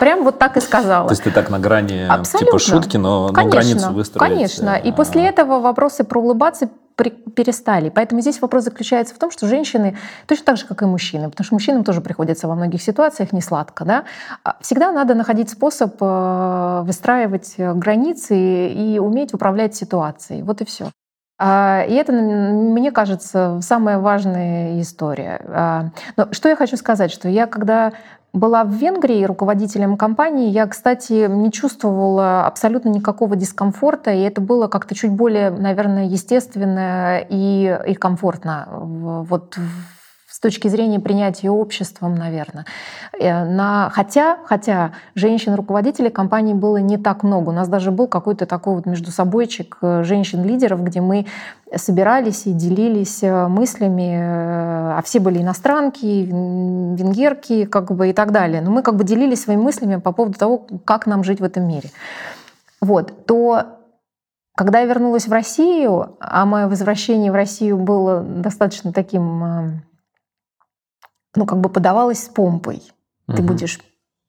Прям вот так и сказала. То есть ты так на грани типа Абсолютно. типа шутки, но, конечно, но границу выстроить. Конечно. И после этого вопросы про улыбаться перестали. Поэтому здесь вопрос заключается в том, что женщины, точно так же, как и мужчины, потому что мужчинам тоже приходится во многих ситуациях не сладко, да, а всегда надо находить способ э, выстраивать границы и уметь управлять ситуацией. Вот и все. А, и это, мне кажется, самая важная история. А, но что я хочу сказать, что я когда была в Венгрии руководителем компании, я, кстати, не чувствовала абсолютно никакого дискомфорта, и это было как-то чуть более, наверное, естественно и, и комфортно вот с точки зрения принятия обществом, наверное. Э, на, хотя, хотя женщин-руководителей компании было не так много. У нас даже был какой-то такой вот между собойчик э, женщин-лидеров, где мы собирались и делились э, мыслями, а все были иностранки, венгерки, как бы и так далее. Но мы как бы делились своими мыслями по поводу того, как нам жить в этом мире. Вот, то когда я вернулась в Россию, а мое возвращение в Россию было достаточно таким ну, как бы подавалась с помпой. Угу. Ты будешь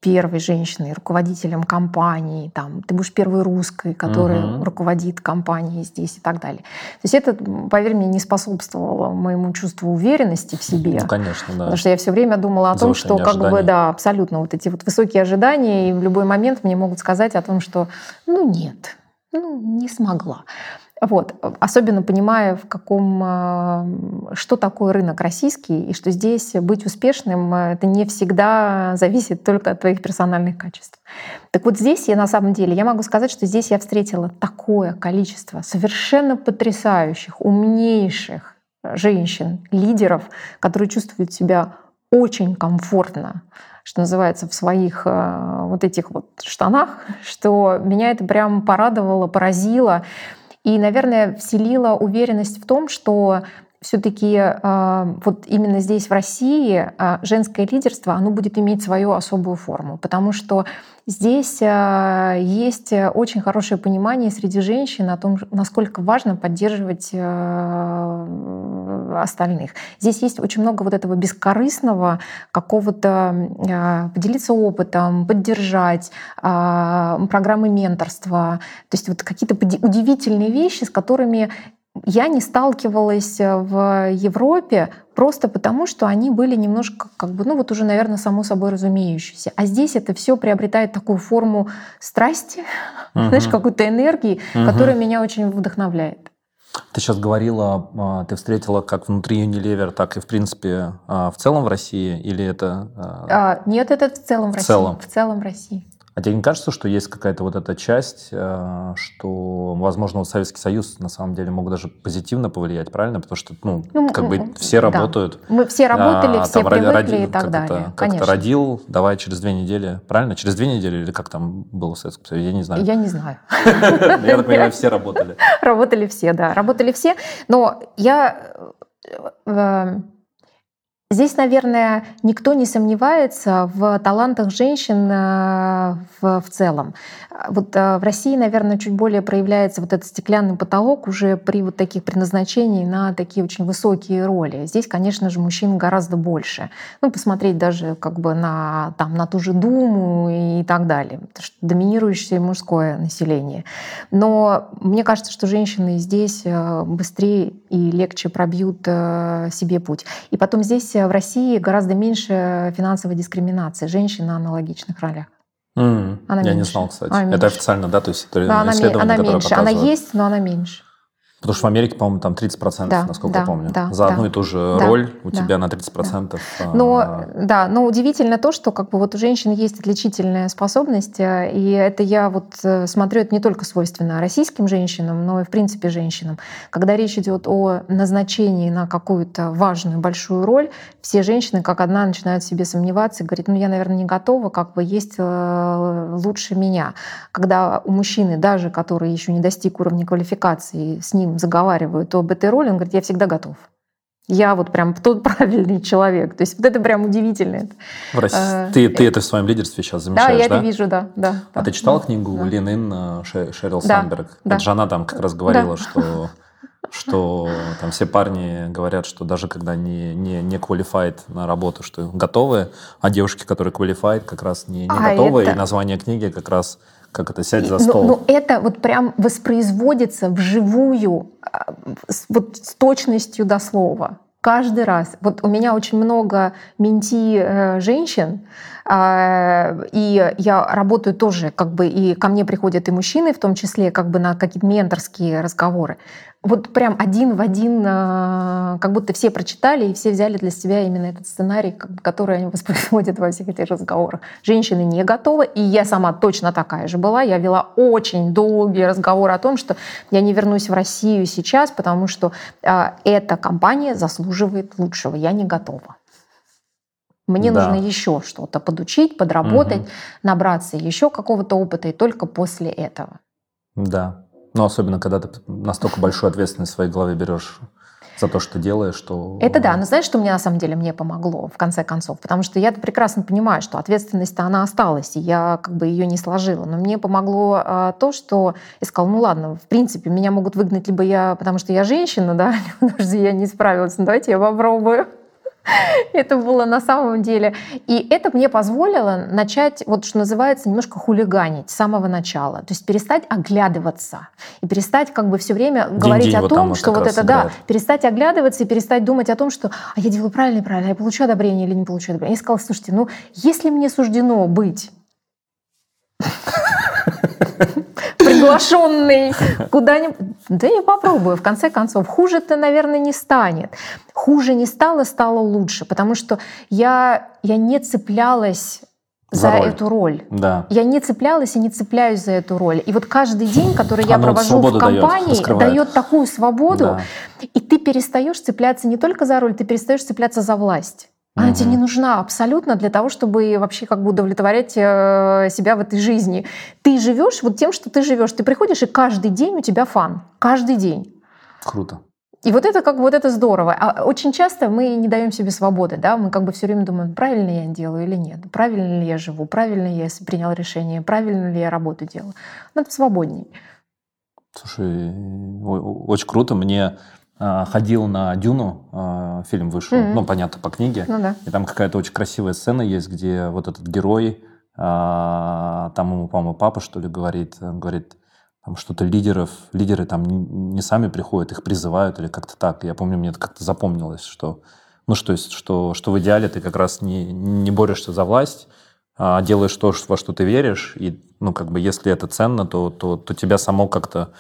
первой женщиной, руководителем компании, там, ты будешь первой русской, которая угу. руководит компанией здесь и так далее. То есть это, поверь мне, не способствовало моему чувству уверенности в себе. Ну, конечно, да. Потому что я все время думала о том, что как ожиданий. бы, да, абсолютно вот эти вот высокие ожидания, и в любой момент мне могут сказать о том, что, ну, нет, ну, не смогла. Вот. Особенно понимая, в каком, а, что такое рынок российский, и что здесь быть успешным а, это не всегда зависит только от твоих персональных качеств. Так вот здесь я на самом деле, я могу сказать, что здесь я встретила такое количество совершенно потрясающих, умнейших женщин, лидеров, которые чувствуют себя очень комфортно, что называется, в своих а, вот этих вот штанах, что меня это прям порадовало, поразило. И, наверное, вселила уверенность в том, что все-таки э, вот именно здесь, в России, э, женское лидерство, оно будет иметь свою особую форму, потому что здесь э, есть очень хорошее понимание среди женщин о том, насколько важно поддерживать остальных. Здесь есть очень много вот этого бескорыстного какого-то поделиться опытом, поддержать программы менторства, то есть вот какие-то удивительные вещи, с которыми я не сталкивалась э, в Европе просто потому, что они были немножко, как бы, ну вот уже, наверное, само собой разумеющиеся. А здесь это все приобретает такую форму страсти, угу. знаешь, какой-то энергии, угу. которая меня очень вдохновляет. Ты сейчас говорила, а, ты встретила как внутри Unilever, так и в принципе а, в целом в России, или это? А, нет, это в целом в, в России. Целом. В целом в России. А тебе не кажется, что есть какая-то вот эта часть, э, что, возможно, вот Советский Союз на самом деле мог даже позитивно повлиять, правильно? Потому что, ну, ну как бы все да. работают. Мы все работали, а, все привыкли родил, и так как далее. Это, как-то родил, давай через две недели, правильно? Через две недели или как там было в Советском Союзе? Я не знаю. Я не знаю. Я так понимаю, все работали. Работали все, да. Работали все. Но я э, Здесь, наверное, никто не сомневается в талантах женщин э, в, в целом. Вот э, в России, наверное, чуть более проявляется вот этот стеклянный потолок уже при вот таких предназначениях на такие очень высокие роли. Здесь, конечно же, мужчин гораздо больше. Ну, посмотреть даже как бы на, там, на ту же Думу и так далее. Потому что доминирующее мужское население. Но мне кажется, что женщины здесь э, быстрее и легче пробьют себе путь. И потом здесь в России гораздо меньше финансовой дискриминации женщин на аналогичных ролях. Mm, она я меньше. не знал, кстати. Она это меньше. официально, да? То есть это да, она, она меньше. Она есть, но она меньше. Потому что в Америке, по-моему, там 30%, Да, насколько да, я помню. да, За одну да. и ту же Да, роль у да, тебя на 30%. а, Но, да, но удивительно то, что как бы вот у женщин есть отличительная способность, э, и это я вот э, смотрю, это не только свойственно российским женщинам, но и в принципе женщинам. Когда речь идет о назначении на какую-то важную большую роль, все женщины как одна начинают в себе сомневаться и говорить, ну я, наверное, не готова, как бы есть э, лучше меня. Когда у мужчины, даже который еще не достиг уровня квалификации, с ним заговаривают об этой роли, он говорит, я всегда готов. Я вот прям тот правильный человек. То есть вот это прям удивительно. в России- э, ты, ты это в своем лидерстве сейчас Да, замечаешь, я да? это вижу, да. да А да, ты читала да, книгу да. Лин Ин э, Ше- Шерил Да, Сандберг? да. Это же она там как раз говорила, что что там все парни говорят, что даже когда не, не, не qualified на работу, что готовы, а девушки, которые qualified, как раз не, не А, готовы, это- и название книги как раз как это сядь за И- ну- стол. ну, это вот прям воспроизводится вживую, а, вот с точностью до слова. Каждый раз. Вот у меня очень много менти э, женщин, и я работаю тоже, как бы, и ко мне приходят и мужчины, в том числе, как бы на какие-то менторские разговоры. Вот прям один в один, а, как будто все прочитали и все взяли для себя именно этот сценарий, который они воспроизводят во всех этих разговорах. Женщины не готовы, и я сама точно такая же была. Я вела очень долгий разговор о том, что я не вернусь в Россию сейчас, потому что а, эта компания заслуживает лучшего. Я не готова. Мне Да. нужно еще что-то подучить, подработать, Мгм. набраться еще какого-то опыта, и только после этого. Да. Ну, особенно, когда ты настолько большую ответственность в своей голове берешь за то, что делаешь, что... Это да, но знаешь, что мне на самом деле мне помогло в конце концов? Потому что я прекрасно понимаю, что ответственность-то она осталась, и я как бы ее не сложила. Но мне помогло а, то, что я сказала, ну ладно, в принципе, меня могут выгнать либо я, потому что я женщина, да, потому что я не справилась, ну давайте я попробую. Это было на самом деле. И это мне позволило начать, вот что называется, немножко хулиганить с самого начала. То есть перестать оглядываться и перестать как бы все время говорить о вот том, что вот это да, играет. перестать оглядываться и перестать думать о том, что а я делаю правильно, неправильно, я получу одобрение или не получу одобрение. Я сказала, слушайте, ну если мне суждено быть приглашенный куда-нибудь, да я попробую. В конце концов, хуже-то, наверное, не станет. Хуже не стало, стало лучше, потому что я, я не цеплялась За за, роль. эту роль. Да. Я не цеплялась и не цепляюсь за эту роль. И вот каждый день, который я Оно провожу в дает, компании, раскрывает. дает такую свободу, Да. и ты перестаешь цепляться не только за роль, ты перестаешь цепляться за власть. Она Мгм. тебе не нужна абсолютно для того, чтобы вообще как бы удовлетворять э, себя в этой жизни. Ты живешь вот тем, что ты живешь. Ты приходишь, и каждый день у тебя фан. Каждый день. Круто. И вот это как бы вот это здорово. А очень часто мы не даем себе свободы, да, мы как бы все время думаем, правильно я делаю или нет, правильно ли я живу, правильно ли я принял решение, правильно ли я работу делаю. Надо свободней. Слушай, о- очень круто. Мне ходил на Дюну, а, фильм вышел, Мгм. ну, понятно, по книге. Ну да. И там какая-то очень красивая сцена есть, где вот этот герой, а, там ему, по-моему, папа, что ли, говорит, он говорит, там что-то лидеров, лидеры там не, не сами приходят, их призывают или как-то так. Я помню, мне это как-то запомнилось, что, ну, что, есть, что, что в идеале ты как раз не, не борешься за власть, а делаешь то, во что ты веришь, и, ну, как бы, если это ценно, то, то, то тебя само как-то,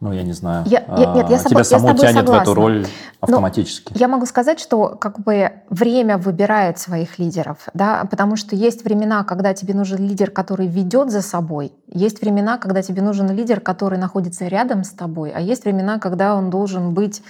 ну, я не знаю, Я- я- нет, я тебя я с само тянет в эту согласна. роль автоматически. Я могу сказать, что как бы время выбирает своих лидеров, да, потому что есть времена, когда тебе нужен лидер, который ведет за собой, есть времена, когда тебе нужен лидер, который находится рядом с тобой, а есть времена, когда он должен быть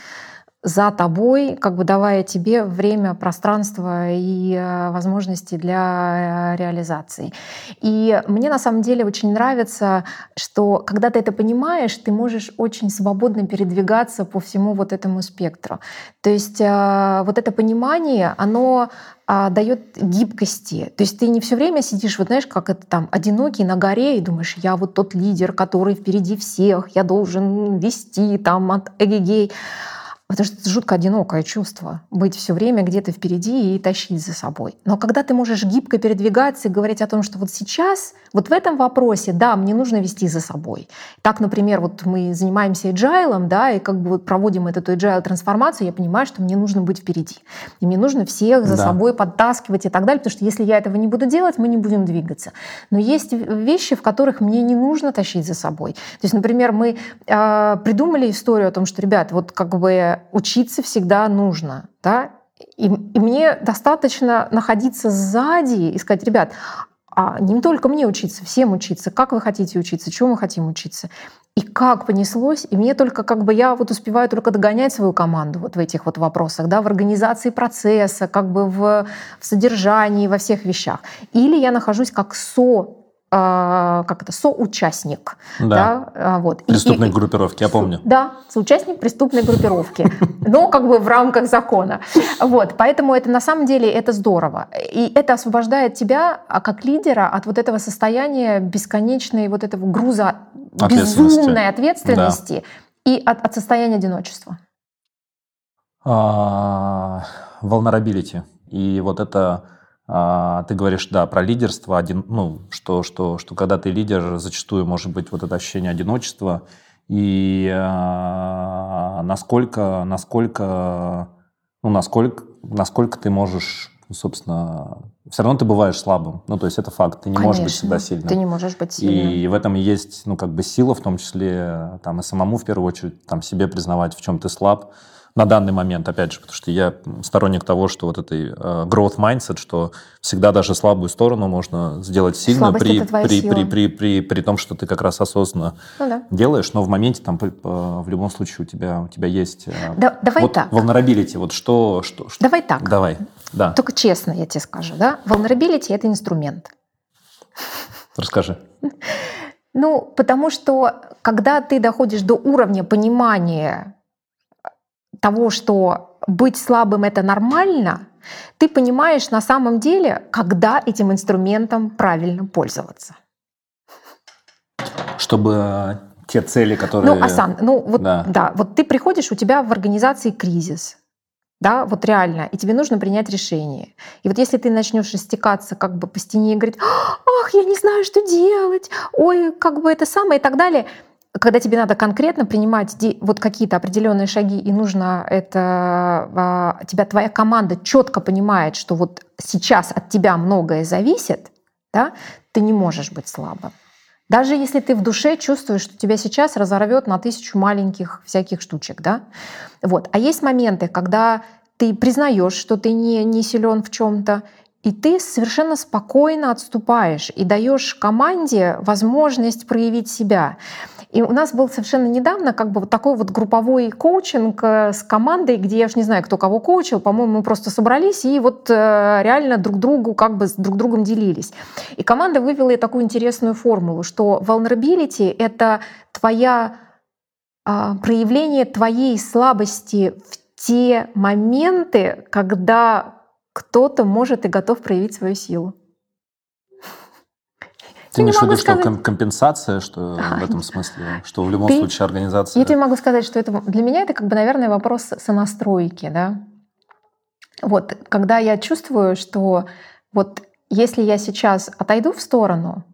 за тобой, как бы давая тебе время, пространство и э, возможности для э, реализации. И мне на самом деле очень нравится, что когда ты это понимаешь, ты можешь очень свободно передвигаться по всему вот этому спектру. То есть э, вот это понимание, оно а, дает гибкости. То есть ты не все время сидишь, вот знаешь, как это там, одинокий на горе и думаешь, я вот тот лидер, который впереди всех, я должен вести там от эгегей. Потому что это жутко одинокое чувство быть все время где-то впереди и тащить за собой. Но когда ты можешь гибко передвигаться и говорить о том, что вот сейчас, вот в этом вопросе, да, мне нужно вести за собой. Так, например, вот мы занимаемся agile, да, и как бы вот проводим эту agile трансформацию, я понимаю, что мне нужно быть впереди. И мне нужно всех за да. собой подтаскивать и так далее, потому что если я этого не буду делать, мы не будем двигаться. Но есть вещи, в которых мне не нужно тащить за собой. То есть, например, мы э, придумали историю о том, что, ребят, вот как бы учиться всегда нужно, да, и, и мне достаточно находиться сзади и сказать, ребят, а не только мне учиться, всем учиться. Как вы хотите учиться, чему мы хотим учиться? И как понеслось, и мне только как бы я вот успеваю только догонять свою команду вот в этих вот вопросах, да, в организации процесса, как бы в, в содержании, во всех вещах. Или я нахожусь как со как это, соучастник. Да. да а, вот. Преступной и, группировки, я помню. Да, соучастник преступной группировки, но как бы в рамках закона. Вот, поэтому это на самом деле это здорово. И это освобождает тебя а, как лидера от вот этого состояния бесконечной вот этого груза безумной ответственности да. и от, от состояния одиночества. Vulnerability. И вот это а, ты говоришь, да, про лидерство, один, ну, что, что, что когда ты лидер, зачастую может быть вот это ощущение одиночества, и а, насколько, насколько, ну, насколько, насколько ты можешь, собственно, все равно ты бываешь слабым. Ну, то есть это факт. Ты не Конечно, можешь быть всегда сильным. Ты не можешь быть сильным. И в этом и есть, ну, как бы сила, в том числе, там, и самому, в первую очередь, там, себе признавать, в чем ты слаб, на данный момент, опять же, потому что я сторонник того, что вот этой uh, growth mindset, что всегда даже слабую сторону можно сделать сильную при, при, при, при, при, при том, что ты как раз осознанно ну, да. делаешь, но в моменте там в любом случае у тебя, у тебя есть э, да, давай вот так. vulnerability, вот что, что, что... Давай так. Давай, да. Только честно я тебе скажу, да, vulnerability – это инструмент. Расскажи. Ну, потому что когда ты доходишь до уровня понимания того, что быть слабым это нормально, ты понимаешь на самом деле, когда этим инструментом правильно пользоваться. Чтобы э, те цели, которые... Ну, Асан, ну вот, да. да, вот ты приходишь, у тебя в организации кризис, да, вот реально, и тебе нужно принять решение. И вот если ты начнешь растекаться как бы по стене и говорить, ах, я не знаю, что делать, ой, как бы это самое и так далее, когда тебе надо конкретно принимать вот какие-то определенные шаги, и нужно это, а, тебя твоя команда четко понимает, что вот сейчас от тебя многое зависит, да, ты не можешь быть слабым. Даже если ты в душе чувствуешь, что тебя сейчас разорвет на тысячу маленьких всяких штучек, да. Вот. А есть моменты, когда ты признаешь, что ты не, не силен в чем-то, и ты совершенно спокойно отступаешь и даешь команде возможность проявить себя. И у нас был совершенно недавно как бы вот такой вот групповой коучинг э, с командой, где я уж не знаю, кто кого коучил, по-моему, мы просто собрались и вот э, реально друг другу как бы с друг другом делились. И команда вывела такую интересную формулу, что vulnerability — это твоя а, проявление твоей слабости в те моменты, когда кто-то может и готов проявить свою силу. Ты имеешь в виду, сказать... что компенсация, что в этом смысле, что в любом Ты... случае организация... Я тебе могу сказать, что это для меня это как бы, наверное, вопрос сонастройки, да. Вот, когда я чувствую, что вот если я сейчас отойду в сторону,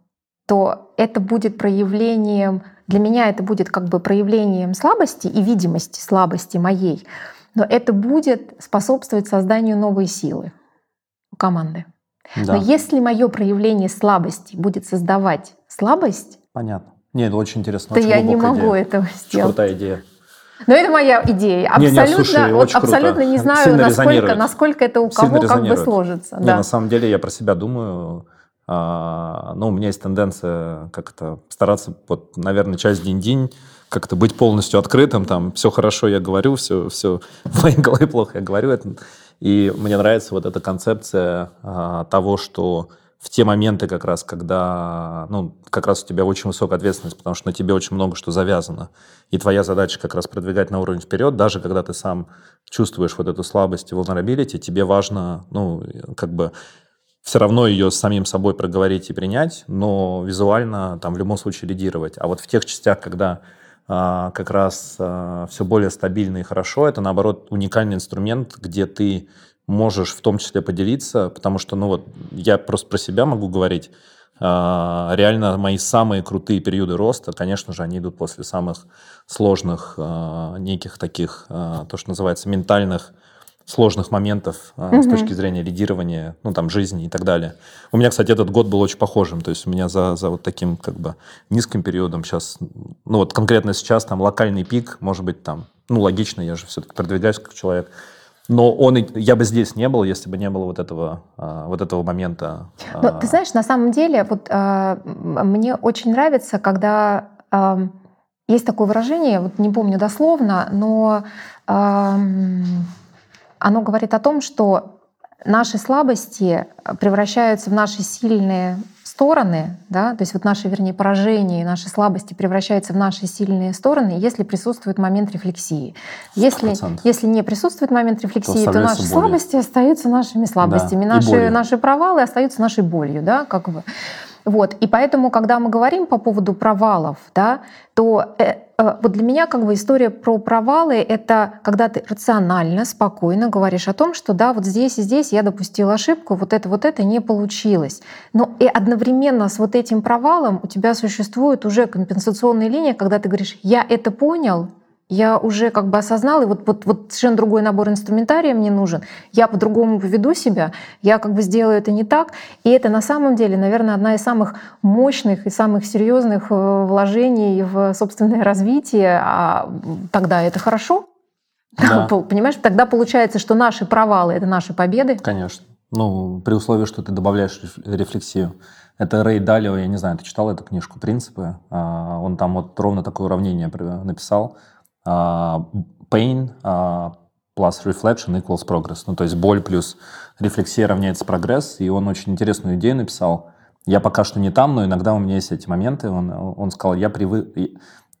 то это будет проявлением, для меня это будет как бы проявлением слабости и видимости слабости моей, но это будет способствовать созданию новой силы у команды. Да. Но если мое проявление слабости будет создавать слабость... Понятно. Нет, это очень интересно. То очень я не могу идея. этого сделать. Крутая идея. Но это моя идея. Абсолютно, не, не, слушай, вот абсолютно круто. не знаю, насколько, насколько это у кого как бы сложится. Не, да. на самом деле я про себя думаю. А, ну, у меня есть тенденция как-то стараться, вот, наверное, часть день-день как-то быть полностью открытым, там, все хорошо я говорю, все, все в моей голове плохо я говорю. Это и мне нравится вот эта концепция а, того, что в те моменты как раз, когда, ну, как раз у тебя очень высокая ответственность, потому что на тебе очень много что завязано. И твоя задача как раз продвигать на уровень вперед, даже когда ты сам чувствуешь вот эту слабость и vulnerability, тебе важно, ну, как бы все равно ее с самим собой проговорить и принять, но визуально там в любом случае лидировать. А вот в тех частях, когда как раз а, все более стабильно и хорошо. Это, наоборот, уникальный инструмент, где ты можешь в том числе поделиться, потому что, ну вот, я просто про себя могу говорить. А, реально мои самые крутые периоды роста, конечно же, они идут после самых сложных неких таких, то, что называется, ментальных сложных моментов угу. с точки зрения лидирования, ну, там, жизни и так далее. У меня, кстати, этот год был очень похожим, то есть у меня за, за вот таким, как бы, низким периодом сейчас, ну, вот конкретно сейчас там локальный пик, может быть, там, ну, логично, я же все-таки продвигаюсь как человек, но он, я бы здесь не был, если бы не было вот этого, а, вот этого момента. Но, ты знаешь, на самом деле, вот а, мне очень нравится, когда а, есть такое выражение, вот не помню дословно, но оно говорит о том, что наши слабости превращаются в наши сильные стороны, да, то есть вот наши, вернее, поражения наши слабости превращаются в наши сильные стороны, если присутствует момент рефлексии. Если, если не присутствует момент рефлексии, то, то наши болью. слабости остаются нашими слабостями, да, наши, наши провалы остаются нашей болью, да, как бы. Вот. И поэтому, когда мы говорим по поводу провалов, да, то э, э, вот для меня как бы история про провалы — это когда ты рационально, спокойно говоришь о том, что да, вот здесь и здесь я допустила ошибку, вот это, вот это не получилось. Но и одновременно с вот этим провалом у тебя существует уже компенсационная линия, когда ты говоришь «я это понял», я уже как бы осознал, и вот, вот, вот совершенно другой набор инструментария мне нужен, я по-другому поведу себя, я как бы сделаю это не так. И это на самом деле, наверное, одна из самых мощных и самых серьезных э, вложений в собственное развитие. А тогда это хорошо. Да. Понимаешь, тогда получается, что наши провалы — это наши победы. Конечно. Ну, при условии, что ты добавляешь рефлексию. Это Рэй Далио, я не знаю, ты читал эту книжку «Принципы»? А, он там вот ровно такое уравнение написал – pain а, plus reflection equals progress. Ну, то есть боль плюс рефлексия равняется прогресс. И он очень интересную идею написал. Я пока что не там, но иногда у меня есть эти моменты. Он, он сказал, я, привык,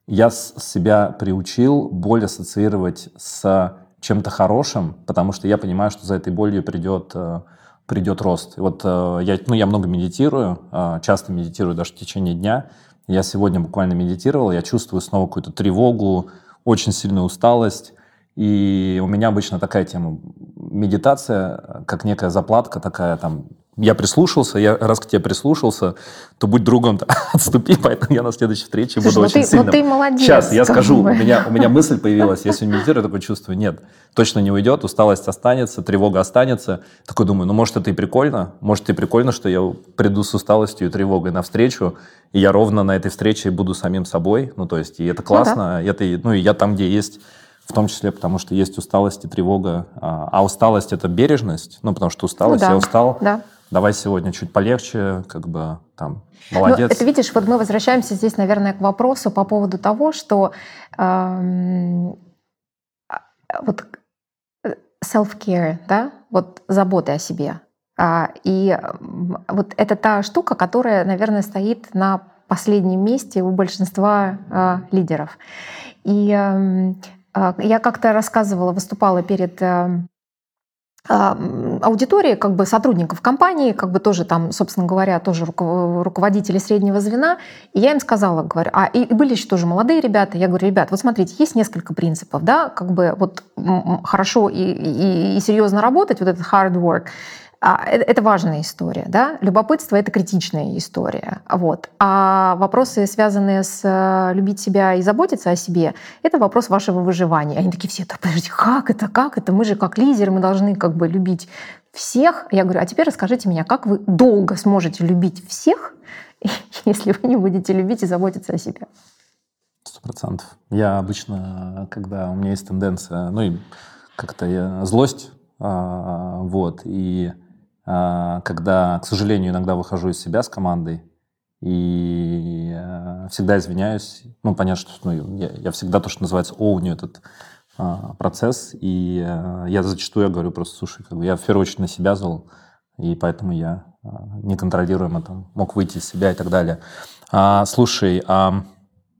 я себя приучил боль ассоциировать с чем-то хорошим, потому что я понимаю, что за этой болью придет, э, придет рост. И вот э, я, ну, я много медитирую, э, часто медитирую даже в течение дня. Я сегодня буквально медитировал, я чувствую снова какую-то тревогу, очень сильная усталость. И у меня обычно такая тема медитация, как некая заплатка такая там. Я прислушался, я раз к тебе прислушался, то будь другом, отступи, поэтому я на следующей встрече Слушай, буду ну очень ты, сильным. Ну ты молодец. Сейчас, я скажу, у меня, у меня мысль появилась, если медитирую, такое чувство, нет, точно не уйдет, усталость останется, тревога останется. Такой думаю, ну может это и прикольно, может и прикольно, что я приду с усталостью и тревогой навстречу, и я ровно на этой встрече буду самим собой, ну, то есть, и это классно, ну, да. это, ну, и я там, где есть, в том числе, потому что есть усталость и тревога, а, а усталость — это бережность, ну, потому что усталость, ну, да. я устал, да. Давай сегодня чуть полегче, как бы, там, ну, молодец. Ну, это видишь, вот мы возвращаемся здесь, наверное, к вопросу по поводу того, что эм, вот э, self-care, да, вот заботы о себе, а, и вот это та штука, которая, наверное, стоит на последнем месте у большинства а, лидеров. И эм, а, я как-то рассказывала, выступала перед эм, аудитории как бы сотрудников компании, как бы тоже там, собственно говоря, тоже руководители среднего звена. И я им сказала, говорю, а и были еще тоже молодые ребята, я говорю, ребят, вот смотрите, есть несколько принципов, да, как бы вот хорошо и, и, и серьезно работать, вот этот hard work, а, это важная история, да? Любопытство — это критичная история. Вот. А вопросы, связанные с э, любить себя и заботиться о себе, это вопрос вашего выживания. Они такие все, так, подождите, как это, как это? Мы же как лидеры, мы должны как бы любить всех. Я говорю, а теперь расскажите мне, как вы долго сможете любить всех, если вы не будете любить и заботиться о себе? Сто процентов. Я обычно, когда у меня есть тенденция, ну и как-то злость, а, вот, и а, когда, к сожалению, иногда выхожу из себя с командой и э, всегда извиняюсь. Ну, понятно, что ну, я, я всегда то, что называется, оуню этот а, процесс, и э, я зачастую говорю просто, слушай, как бы я в первую очередь на себя зол, и поэтому я а, неконтролируемо там мог выйти из себя и так далее. А, слушай, а,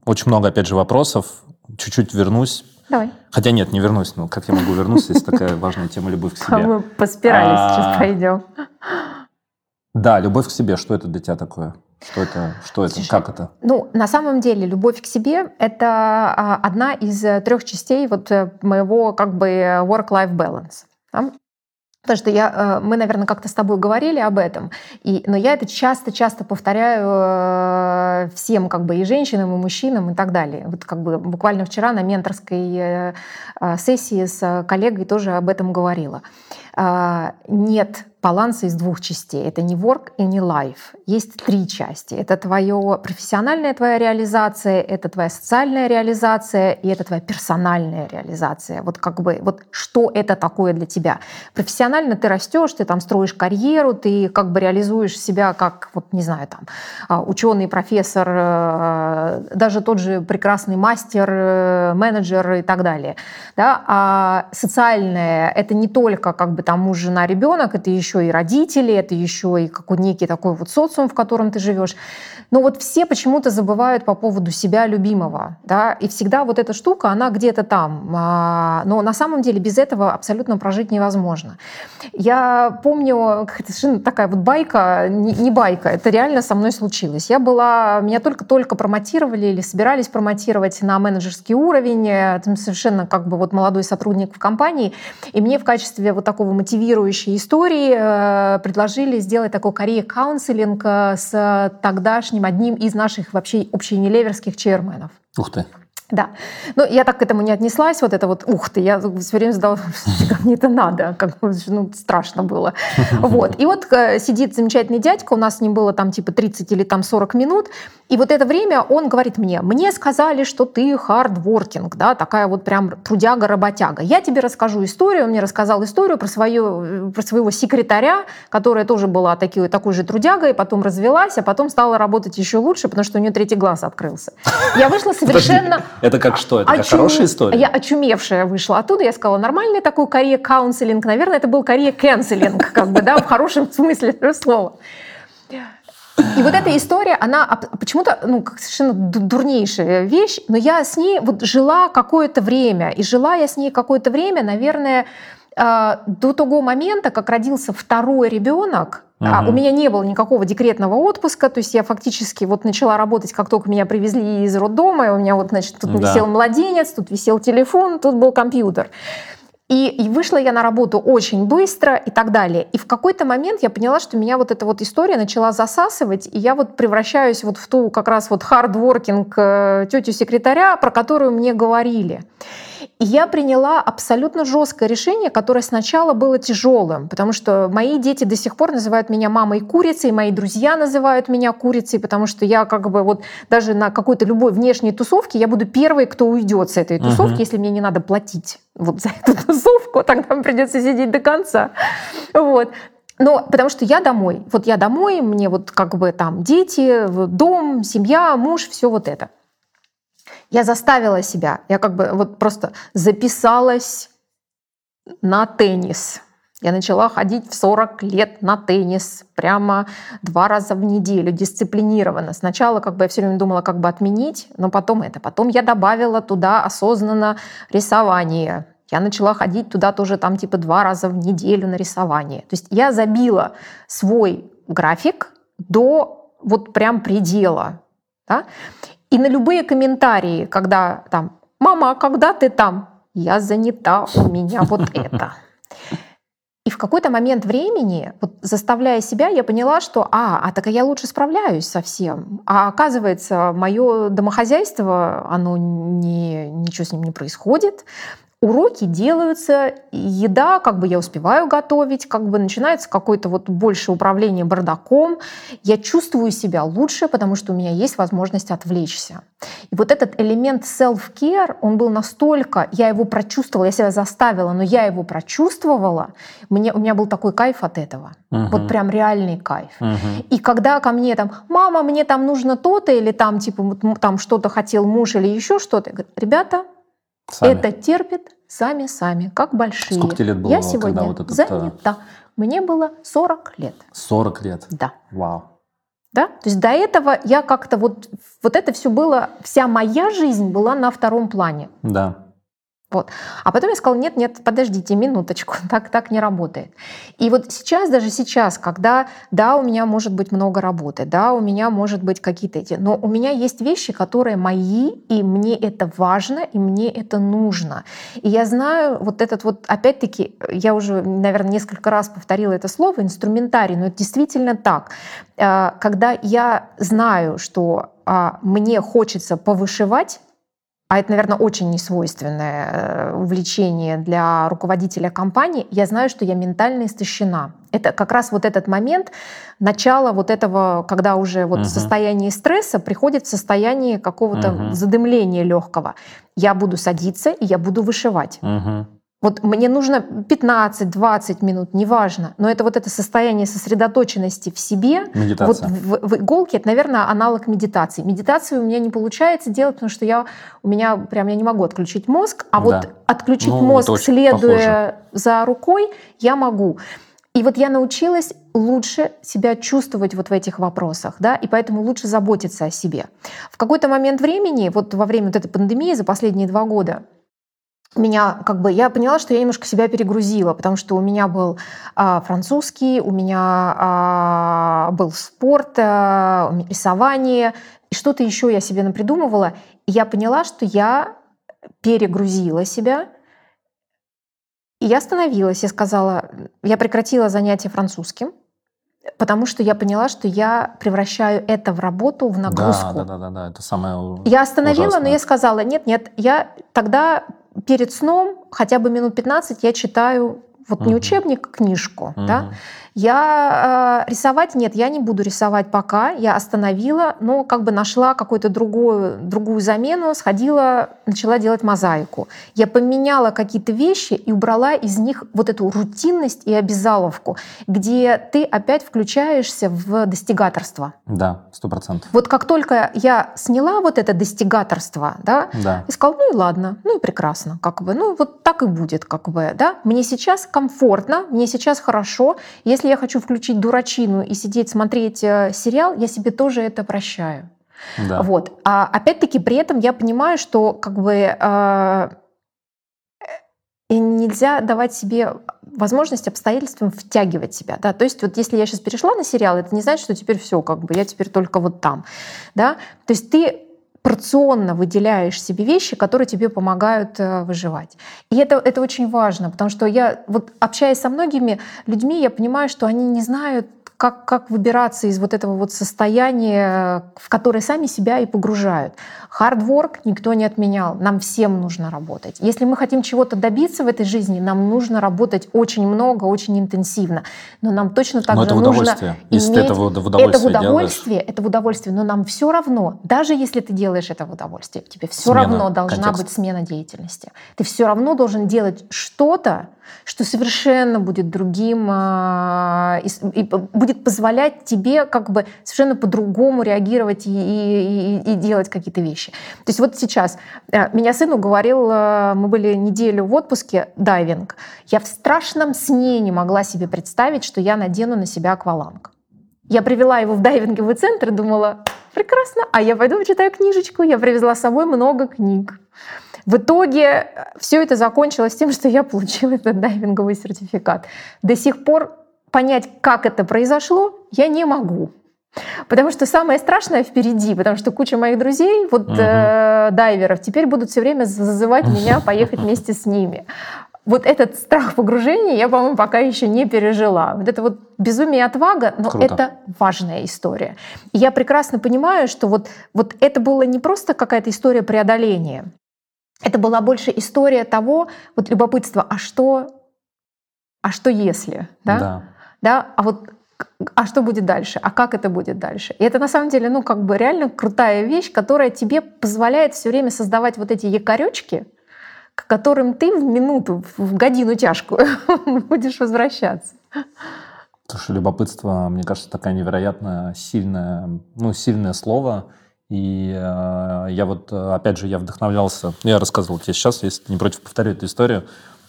очень много, опять же, вопросов. Чуть-чуть вернусь Давай. Хотя нет, не вернусь. Но как я могу вернуться, если такая важная тема любовь к себе? Мы по спирали а, сейчас пойдем. Да, любовь к себе. Что это для тебя такое? Что это? Что это? Слушай, как это? Ну, на самом деле, любовь к себе — это а, одна из трех частей вот э, моего как бы work-life balance. Да? Потому что я, э, мы, наверное, как-то с тобой говорили об этом, и, но я это часто-часто повторяю э, всем, как бы и женщинам, и мужчинам, и так далее. Вот как бы буквально вчера на менторской э, сессии с коллегой тоже об этом говорила. Нет баланса из двух частей. Это не work и не life. Есть три части. Это твоя профессиональная твоя реализация, это твоя социальная реализация и это твоя персональная реализация. Вот как бы вот что это такое для тебя? Профессионально ты растешь, ты там строишь карьеру, ты как бы реализуешь себя как вот не знаю там а, ученый, профессор, э, даже тот же прекрасный мастер, э, менеджер и так далее. Да? А социальное это не только как бы там муж, жена, ребенок, это еще и родители, это еще и какой некий такой вот социум, в котором ты живешь. Но вот все почему-то забывают по поводу себя любимого, да, и всегда вот эта штука, она где-то там. А, но на самом деле без этого абсолютно прожить невозможно. Я помню, совершенно такая вот байка, не байка, это реально со мной случилось. Я была, меня только-только промотировали или собирались промотировать на менеджерский уровень, там совершенно как бы вот молодой сотрудник в компании, и мне в качестве вот такого мотивирующей истории Э, предложили сделать такой карьер-каунселинг э, с тогдашним одним из наших вообще общенелеверских черменов. Ух ты. Да. Но я так к этому не отнеслась, вот это вот, ух ты, я все время задала, мне это надо, как ну, страшно было. Вот. И вот э, сидит замечательный дядька, у нас с ним было там типа 30 или там 40 минут, и вот это время он говорит мне, мне сказали, что ты хардворкинг, да, такая вот прям трудяга-работяга. Я тебе расскажу историю, он мне рассказал историю про, свою, про своего секретаря, которая тоже была таки, такой же трудягой, потом развелась, а потом стала работать еще лучше, потому что у нее третий глаз открылся. Я вышла совершенно... Это как что? Это как хорошая история? Я очумевшая вышла оттуда, я сказала, нормальный такой карьер каунселинг, наверное, это был карьер кэнселинг, как бы, да, в хорошем смысле этого слова. И вот эта история, она почему-то ну, совершенно дурнейшая вещь, но я с ней вот жила какое-то время. И жила я с ней какое-то время, наверное, а, до того момента, как родился второй ребенок, Uh-huh. У меня не было никакого декретного отпуска, то есть я фактически вот начала работать, как только меня привезли из роддома, и у меня вот, значит, тут да. висел младенец, тут висел телефон, тут был компьютер. И, и вышла я на работу очень быстро и так далее. И в какой-то момент я поняла, что меня вот эта вот история начала засасывать, и я вот превращаюсь вот в ту как раз вот хардворкинг э, тетю секретаря, про которую мне говорили. И я приняла абсолютно жесткое решение, которое сначала было тяжелым, потому что мои дети до сих пор называют меня мамой курицей, мои друзья называют меня курицей, потому что я как бы вот даже на какой-то любой внешней тусовке я буду первой, кто уйдет с этой тусовки, uh-huh. если мне не надо платить вот за эту тусовку, тогда мне придется сидеть до конца. Вот. Но потому что я домой. Вот я домой, мне вот как бы там дети, дом, семья, муж, все вот это. Я заставила себя, я как бы вот просто записалась на теннис. Я начала ходить в 40 лет на теннис, прямо два раза в неделю, дисциплинированно. Сначала как бы я все время думала, как бы отменить, но потом это. Потом я добавила туда осознанно рисование. Я начала ходить туда тоже там типа два раза в неделю на рисование. То есть я забила свой график до вот прям предела. Да? И на любые комментарии, когда там «Мама, а когда ты там?» «Я занята, у меня вот это». И в какой-то момент времени, вот заставляя себя, я поняла, что а, а так я лучше справляюсь со всем. А оказывается, мое домохозяйство, оно не, ничего с ним не происходит уроки делаются, еда, как бы я успеваю готовить, как бы начинается какое-то вот больше управление бардаком. Я чувствую себя лучше, потому что у меня есть возможность отвлечься. И вот этот элемент self-care, он был настолько, я его прочувствовала, я себя заставила, но я его прочувствовала, мне, у меня был такой кайф от этого. Uh-huh. Вот прям реальный кайф. Uh-huh. И когда ко мне там, мама, мне там нужно то-то, или там типа там что-то хотел муж или еще что-то, я говорю, ребята, Сами. Это терпит сами-сами, как большие. Сколько тебе лет было? Я сегодня вот этот... Э, занята. Мне было 40 лет. 40 лет? Да. Вау. Да? То есть до этого я как-то вот, вот это все было, вся моя жизнь была на втором плане. Да. Вот. А потом я сказала, нет, нет, подождите минуточку, так, так не работает. И вот сейчас, даже сейчас, когда, да, у меня может быть много работы, да, у меня может быть какие-то эти, но у меня есть вещи, которые мои, и мне это важно, и мне это нужно. И я знаю вот этот вот, опять-таки, я уже, наверное, несколько раз повторила это слово, инструментарий, но это действительно так. Э, когда я знаю, что а, мне хочется повышивать, а это, наверное, очень несвойственное э, увлечение для руководителя компании, я знаю, что я ментально истощена. Это как раз вот этот момент начала вот этого, когда уже вот uh-huh. состояние стресса приходит в состояние какого-то uh-huh. задымления легкого. Я буду садиться и я буду вышивать. Uh-huh. Вот мне нужно 15-20 минут, неважно, но это вот это состояние сосредоточенности в себе. Медитация. Вот в, в иголке это, наверное, аналог медитации. Медитацию у меня не получается делать, потому что я у меня прям я не могу отключить мозг, а да. вот отключить ну, мозг, следуя похоже. за рукой, я могу. И вот я научилась лучше себя чувствовать вот в этих вопросах, да, и поэтому лучше заботиться о себе. В какой-то момент времени, вот во время вот этой пандемии за последние два года, меня как бы я поняла, что я немножко себя перегрузила, потому что у меня был а, французский, у меня а, был спорт, а, рисование, и что-то еще я себе напридумывала. И я поняла, что я перегрузила себя, и я остановилась, я сказала, я прекратила занятия французским, потому что я поняла, что я превращаю это в работу, в нагрузку. Да, да, да, да, да. это самое. Я остановила, ужасное. но я сказала, нет, нет, я тогда перед сном хотя бы минут 15 я читаю вот угу. не учебник, а книжку, угу. да, я э, рисовать нет, я не буду рисовать пока. Я остановила, но как бы нашла какую-то другую, другую замену, сходила, начала делать мозаику. Я поменяла какие-то вещи и убрала из них вот эту рутинность и обязаловку, где ты опять включаешься в достигаторство. Да, сто процентов. Вот как только я сняла вот это достигаторство, да, да. и сказала, ну и ладно, ну и прекрасно, как бы, ну вот так и будет, как бы, да. Мне сейчас комфортно, мне сейчас хорошо. Если я хочу включить дурачину и сидеть смотреть э, сериал, я себе тоже это прощаю. Да. Вот. А опять-таки при этом я понимаю, что как бы э, и нельзя давать себе возможность обстоятельствам втягивать себя, да, то есть вот если я сейчас перешла на сериал, это не значит, что теперь все, как бы я теперь только вот там, да, то есть ты порционно выделяешь себе вещи, которые тебе помогают э, выживать. И это, это очень важно, потому что я, вот общаясь со многими людьми, я понимаю, что они не знают, как, как выбираться из вот этого вот состояния, в которое сами себя и погружают. Хардворк никто не отменял, нам всем нужно работать. Если мы хотим чего-то добиться в этой жизни, нам нужно работать очень много, очень интенсивно. Но нам точно так но же это нужно. Если иметь... это в удовольствие Это в удовольствие, делаешь. это в удовольствие, но нам все равно, даже если ты делаешь это в удовольствие, тебе все смена равно должна контекст. быть смена деятельности. Ты все равно должен делать что-то, что совершенно будет другим а, и, будет позволять тебе как бы совершенно по-другому реагировать и, и, и делать какие-то вещи. То есть вот сейчас э, меня сын уговорил, э, мы были неделю в отпуске, дайвинг. Я в страшном сне не могла себе представить, что я надену на себя акваланг. Я привела его в дайвинговый центр и думала, прекрасно, а я пойду почитаю книжечку. Я привезла с собой много книг. В итоге э, все это закончилось тем, что я получила этот дайвинговый сертификат. До сих пор понять, как это произошло, я не могу. Потому что самое страшное впереди, потому что куча моих друзей, вот угу. э, дайверов, теперь будут все время зазывать меня поехать вместе с ними. Вот этот страх погружения я, по-моему, пока еще не пережила. Вот это вот безумие и отвага, но Круто. это важная история. И я прекрасно понимаю, что вот, вот это было не просто какая-то история преодоления. Это была больше история того, вот любопытство, а что, а что если, да? Да. да? А вот а что будет дальше, а как это будет дальше. И это на самом деле, ну, как бы реально крутая вещь, которая тебе позволяет все время создавать вот эти якоречки, к которым ты в минуту, в годину тяжкую будешь возвращаться. Слушай, любопытство, мне кажется, такая невероятно сильное, ну, сильное слово. И э, я вот, опять же, я вдохновлялся, я рассказывал тебе сейчас, если не против, повторю эту историю,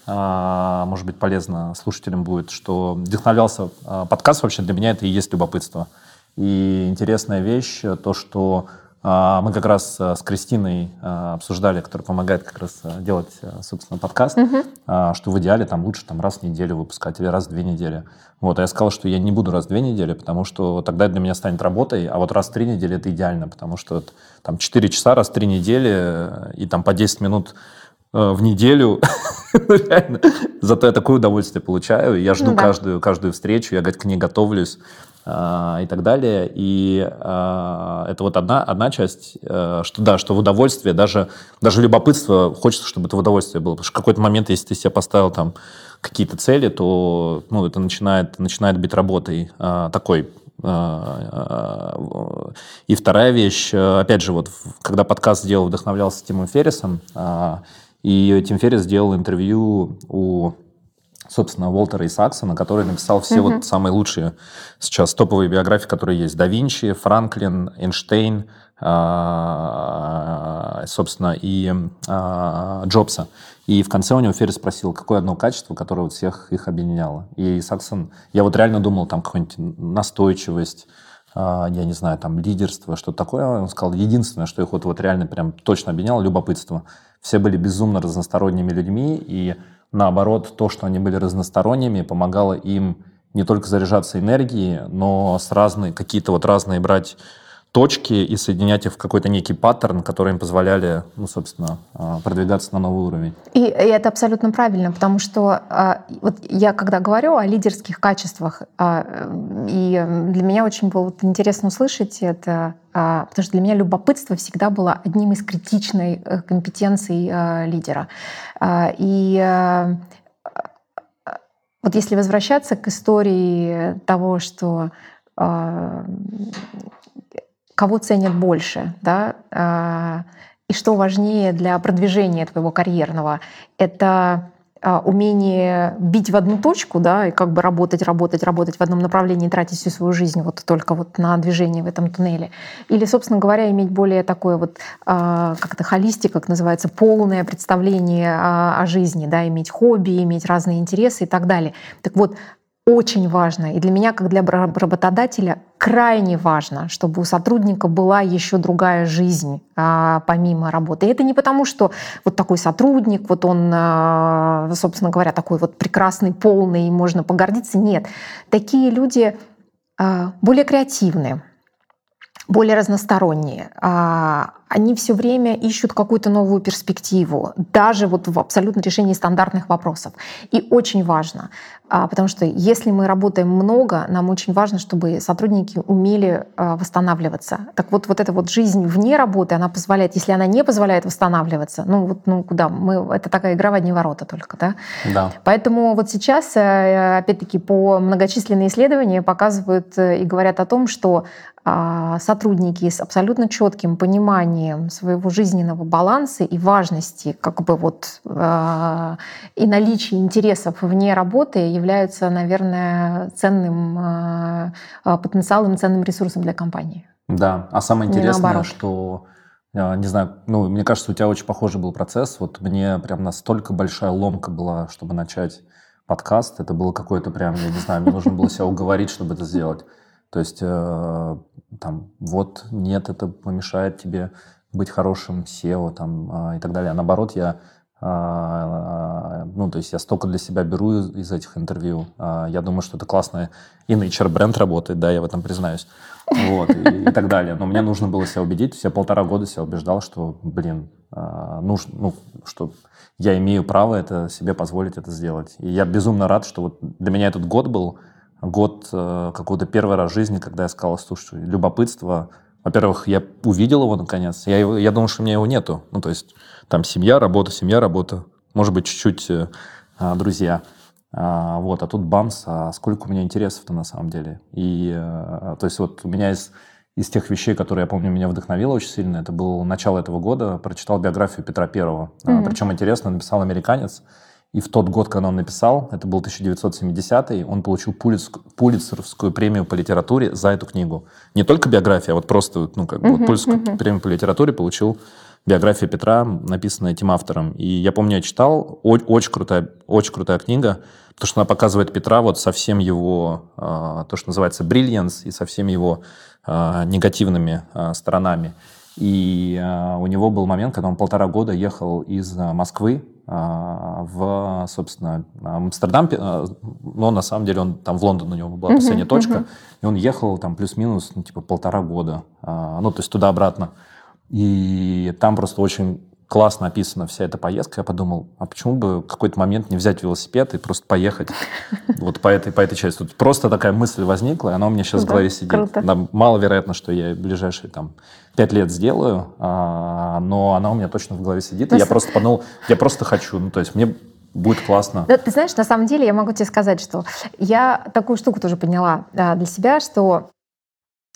а, может быть, полезно слушателям будет, что вдохновлялся а, подкаст вообще для меня это и есть любопытство. И интересная вещь, то, что мы как раз с Кристиной обсуждали, которая помогает как раз делать, собственно, подкаст, угу. что в идеале там лучше там раз в неделю выпускать или раз в две недели. Вот, а я сказал, что я не буду раз в две недели, потому что тогда для меня станет работой, а вот раз в три недели это идеально, потому что там 4 часа раз в три недели и там по 10 минут в неделю. Ну, реально. Зато я такое удовольствие получаю. Я жду ну, да. каждую, каждую встречу, я к ней готовлюсь. А, и так далее. И а, это вот одна, одна часть, а, что да, что в удовольствие, даже, даже любопытство, хочется, чтобы это в удовольствие было. Потому что в какой-то момент, если ты себе поставил там какие-то цели, то ну, это начинает, начинает быть работой такой и вторая вещь, опять же, вот когда подкаст сделал, вдохновлялся Тимом Феррисом, и Тим Феррис сделал интервью у собственно, Уолтера Исаксона, который написал все угу. вот самые лучшие сейчас топовые биографии, которые есть. Да Винчи, Франклин, Эйнштейн, а, собственно, и а, Джобса. И в конце у него Феррис спросил, какое одно качество, которое вот всех их объединяло. И Исаксон, я вот реально думал, там какая-нибудь настойчивость, а, я не знаю, там лидерство, что-то такое. Он сказал, единственное, что их вот, вот реально прям точно объединяло, любопытство. Все были безумно разносторонними людьми, и наоборот, то, что они были разносторонними, помогало им не только заряжаться энергией, но с разной, какие-то вот разные брать точки и соединять их в какой-то некий паттерн, который им позволяли, ну, собственно, а, продвигаться на новый уровень. И, и это абсолютно правильно, потому что а, вот я когда говорю о лидерских качествах, а, и для меня очень было интересно услышать это, потому что для меня любопытство всегда было одним из критичной э, компетенций лидера. И вот если возвращаться к истории того, что кого ценят больше, да, а, и что важнее для продвижения твоего карьерного, это а, умение бить в одну точку, да, и как бы работать, работать, работать в одном направлении, тратить всю свою жизнь вот только вот на движение в этом туннеле. Или, собственно говоря, иметь более такое вот, а, как это холистик, как называется, полное представление о жизни, да, иметь хобби, иметь разные интересы и так далее. Так вот, очень важно, и для меня, как для работодателя, крайне важно, чтобы у сотрудника была еще другая жизнь а, помимо работы. И это не потому, что вот такой сотрудник, вот он, а, собственно говоря, такой вот прекрасный, полный, можно погордиться. Нет, такие люди а, более креативные, более разносторонние. А, они все время ищут какую-то новую перспективу, даже вот в абсолютно решении стандартных вопросов. И очень важно, а, потому что если мы работаем много, нам очень важно, чтобы сотрудники умели а, восстанавливаться. Так вот, вот эта вот жизнь вне работы, она позволяет, если она не позволяет восстанавливаться, ну вот, ну куда, мы, это такая игра в одни ворота только, да? Да. Поэтому вот сейчас, э, опять-таки, по многочисленные исследования показывают э, и говорят о том, что а, сотрудники с абсолютно четким пониманием своего жизненного баланса и важности как бы вот а, и наличия интересов вне работы являются, наверное, ценным а, потенциалом, ценным ресурсом для компании. Да, а самое интересное, что не знаю, ну, мне кажется, у тебя очень похожий был процесс. Вот мне прям настолько большая ломка была, чтобы начать подкаст. Это было какое-то прям, я не знаю, мне нужно было себя уговорить, чтобы это сделать. То есть э, там вот нет, это помешает тебе быть хорошим SEO там, э, и так далее. А наоборот, я э, ну, то есть я столько для себя беру из, этих интервью. Я думаю, что это классно и на HR-бренд работает, да, я в этом признаюсь. Вот, и, и так далее. Но мне нужно было себя убедить. Я полтора года себя убеждал, что, блин, нужно, ну, что я имею право это себе позволить это сделать. И я безумно рад, что вот для меня этот год был год э, какого-то первый раз в жизни, когда я сказал, слушай, любопытство, во-первых, я увидел его наконец, я, его, я думал, что у меня его нету, ну, то есть там семья, работа, семья, работа, может быть, чуть-чуть э, а, друзья, а, вот, а тут бамс, а сколько у меня интересов-то на самом деле, и, а, то есть вот у меня из, из тех вещей, которые, я помню, меня вдохновило очень сильно, это было начало этого года, прочитал биографию Петра Первого, mm-hmm. причем интересно, написал американец, и в тот год, когда он написал, это был 1970 он получил Пулитцеровскую премию по литературе за эту книгу. Не только биография, а вот просто, ну, как бы, uh-huh, вот Пулитцерскую uh-huh. премию по литературе получил биография Петра, написанная этим автором. И я помню, я читал, очень крутая, очень крутая книга, потому что она показывает Петра вот со всем его, а, то, что называется, brilliance, и со всеми его а, негативными а, сторонами. И у него был момент, когда он полтора года ехал из Москвы в, собственно, Амстердам. Э, но на самом деле он там в Лондон у него была последняя uh-huh, точка. Uh-huh. И он ехал там плюс-минус, ну, типа полтора года. Э, ну, то есть туда-обратно. И там просто очень классно описана вся эта поездка, я подумал, а почему бы в какой-то момент не взять велосипед и просто поехать вот по этой, по этой части. Тут просто такая мысль возникла, и она у меня сейчас в голове сидит. Маловероятно, что я в ближайшие там пять лет сделаю, а, но она у меня точно в голове сидит, и я просто подумал, я просто хочу, ну то есть мне будет классно. Да, ты знаешь, на самом деле я могу тебе сказать, что я такую штуку тоже поняла да, для себя, что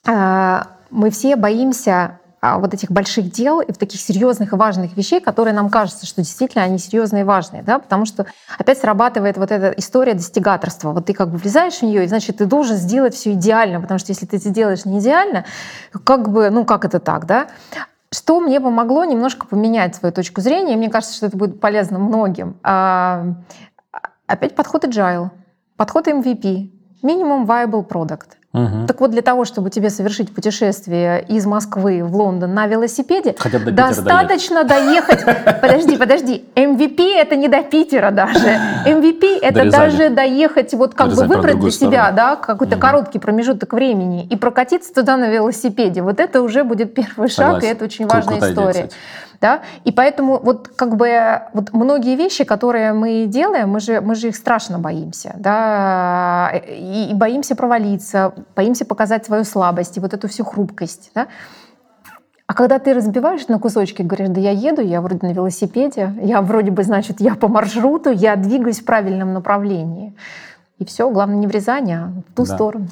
э, мы все боимся а, вот этих больших дел и в таких серьезных и важных вещей, которые нам кажется, что действительно они серьезные и важные, да, потому что опять срабатывает вот эта история достигаторства. Вот ты как бы влезаешь в нее, и значит ты должен сделать все идеально, потому что если ты это делаешь не идеально, как бы, ну как это так, да? Что мне помогло немножко поменять свою точку зрения, и мне кажется, что это будет полезно многим. А, опять подход agile, подход MVP, minimum viable product. Угу. Так вот, для того, чтобы тебе совершить путешествие из Москвы в Лондон на велосипеде, Хотя бы до достаточно доехать. Подожди, подожди. MVP это не до Питера даже. MVP это даже доехать, вот как бы выбрать для себя, да, какой-то короткий промежуток времени и прокатиться туда на велосипеде. Вот это уже будет первый шаг, и это очень важная история да, и поэтому вот как бы вот многие вещи, которые мы делаем, мы же, мы же их страшно боимся, да, и, и боимся провалиться, боимся показать свою слабость и вот эту всю хрупкость, да. А когда ты разбиваешь на кусочки, говоришь, да я еду, я вроде на велосипеде, я вроде бы, значит, я по маршруту, я двигаюсь в правильном направлении. И все, главное не в Рязани, а в ту да. сторону.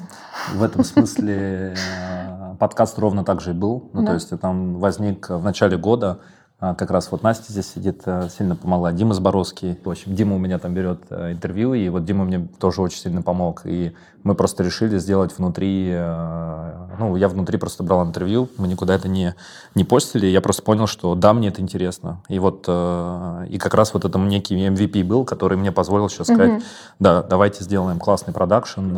В этом смысле э, подкаст ровно так же и был. Ну, да. то есть там возник в начале года как раз вот Настя здесь сидит, э, сильно помогла. Дима Зборовский. В общем, Дима у меня там берет э, интервью, и вот Дима мне тоже очень сильно помог. И мы просто решили сделать внутри... Э, ну, я внутри просто брал интервью, мы никуда это не, не постили. Я просто понял, что да, мне это интересно. И вот... И как раз вот это некий MVP был, который мне позволил сейчас сказать, mm-hmm. да, давайте сделаем классный продакшн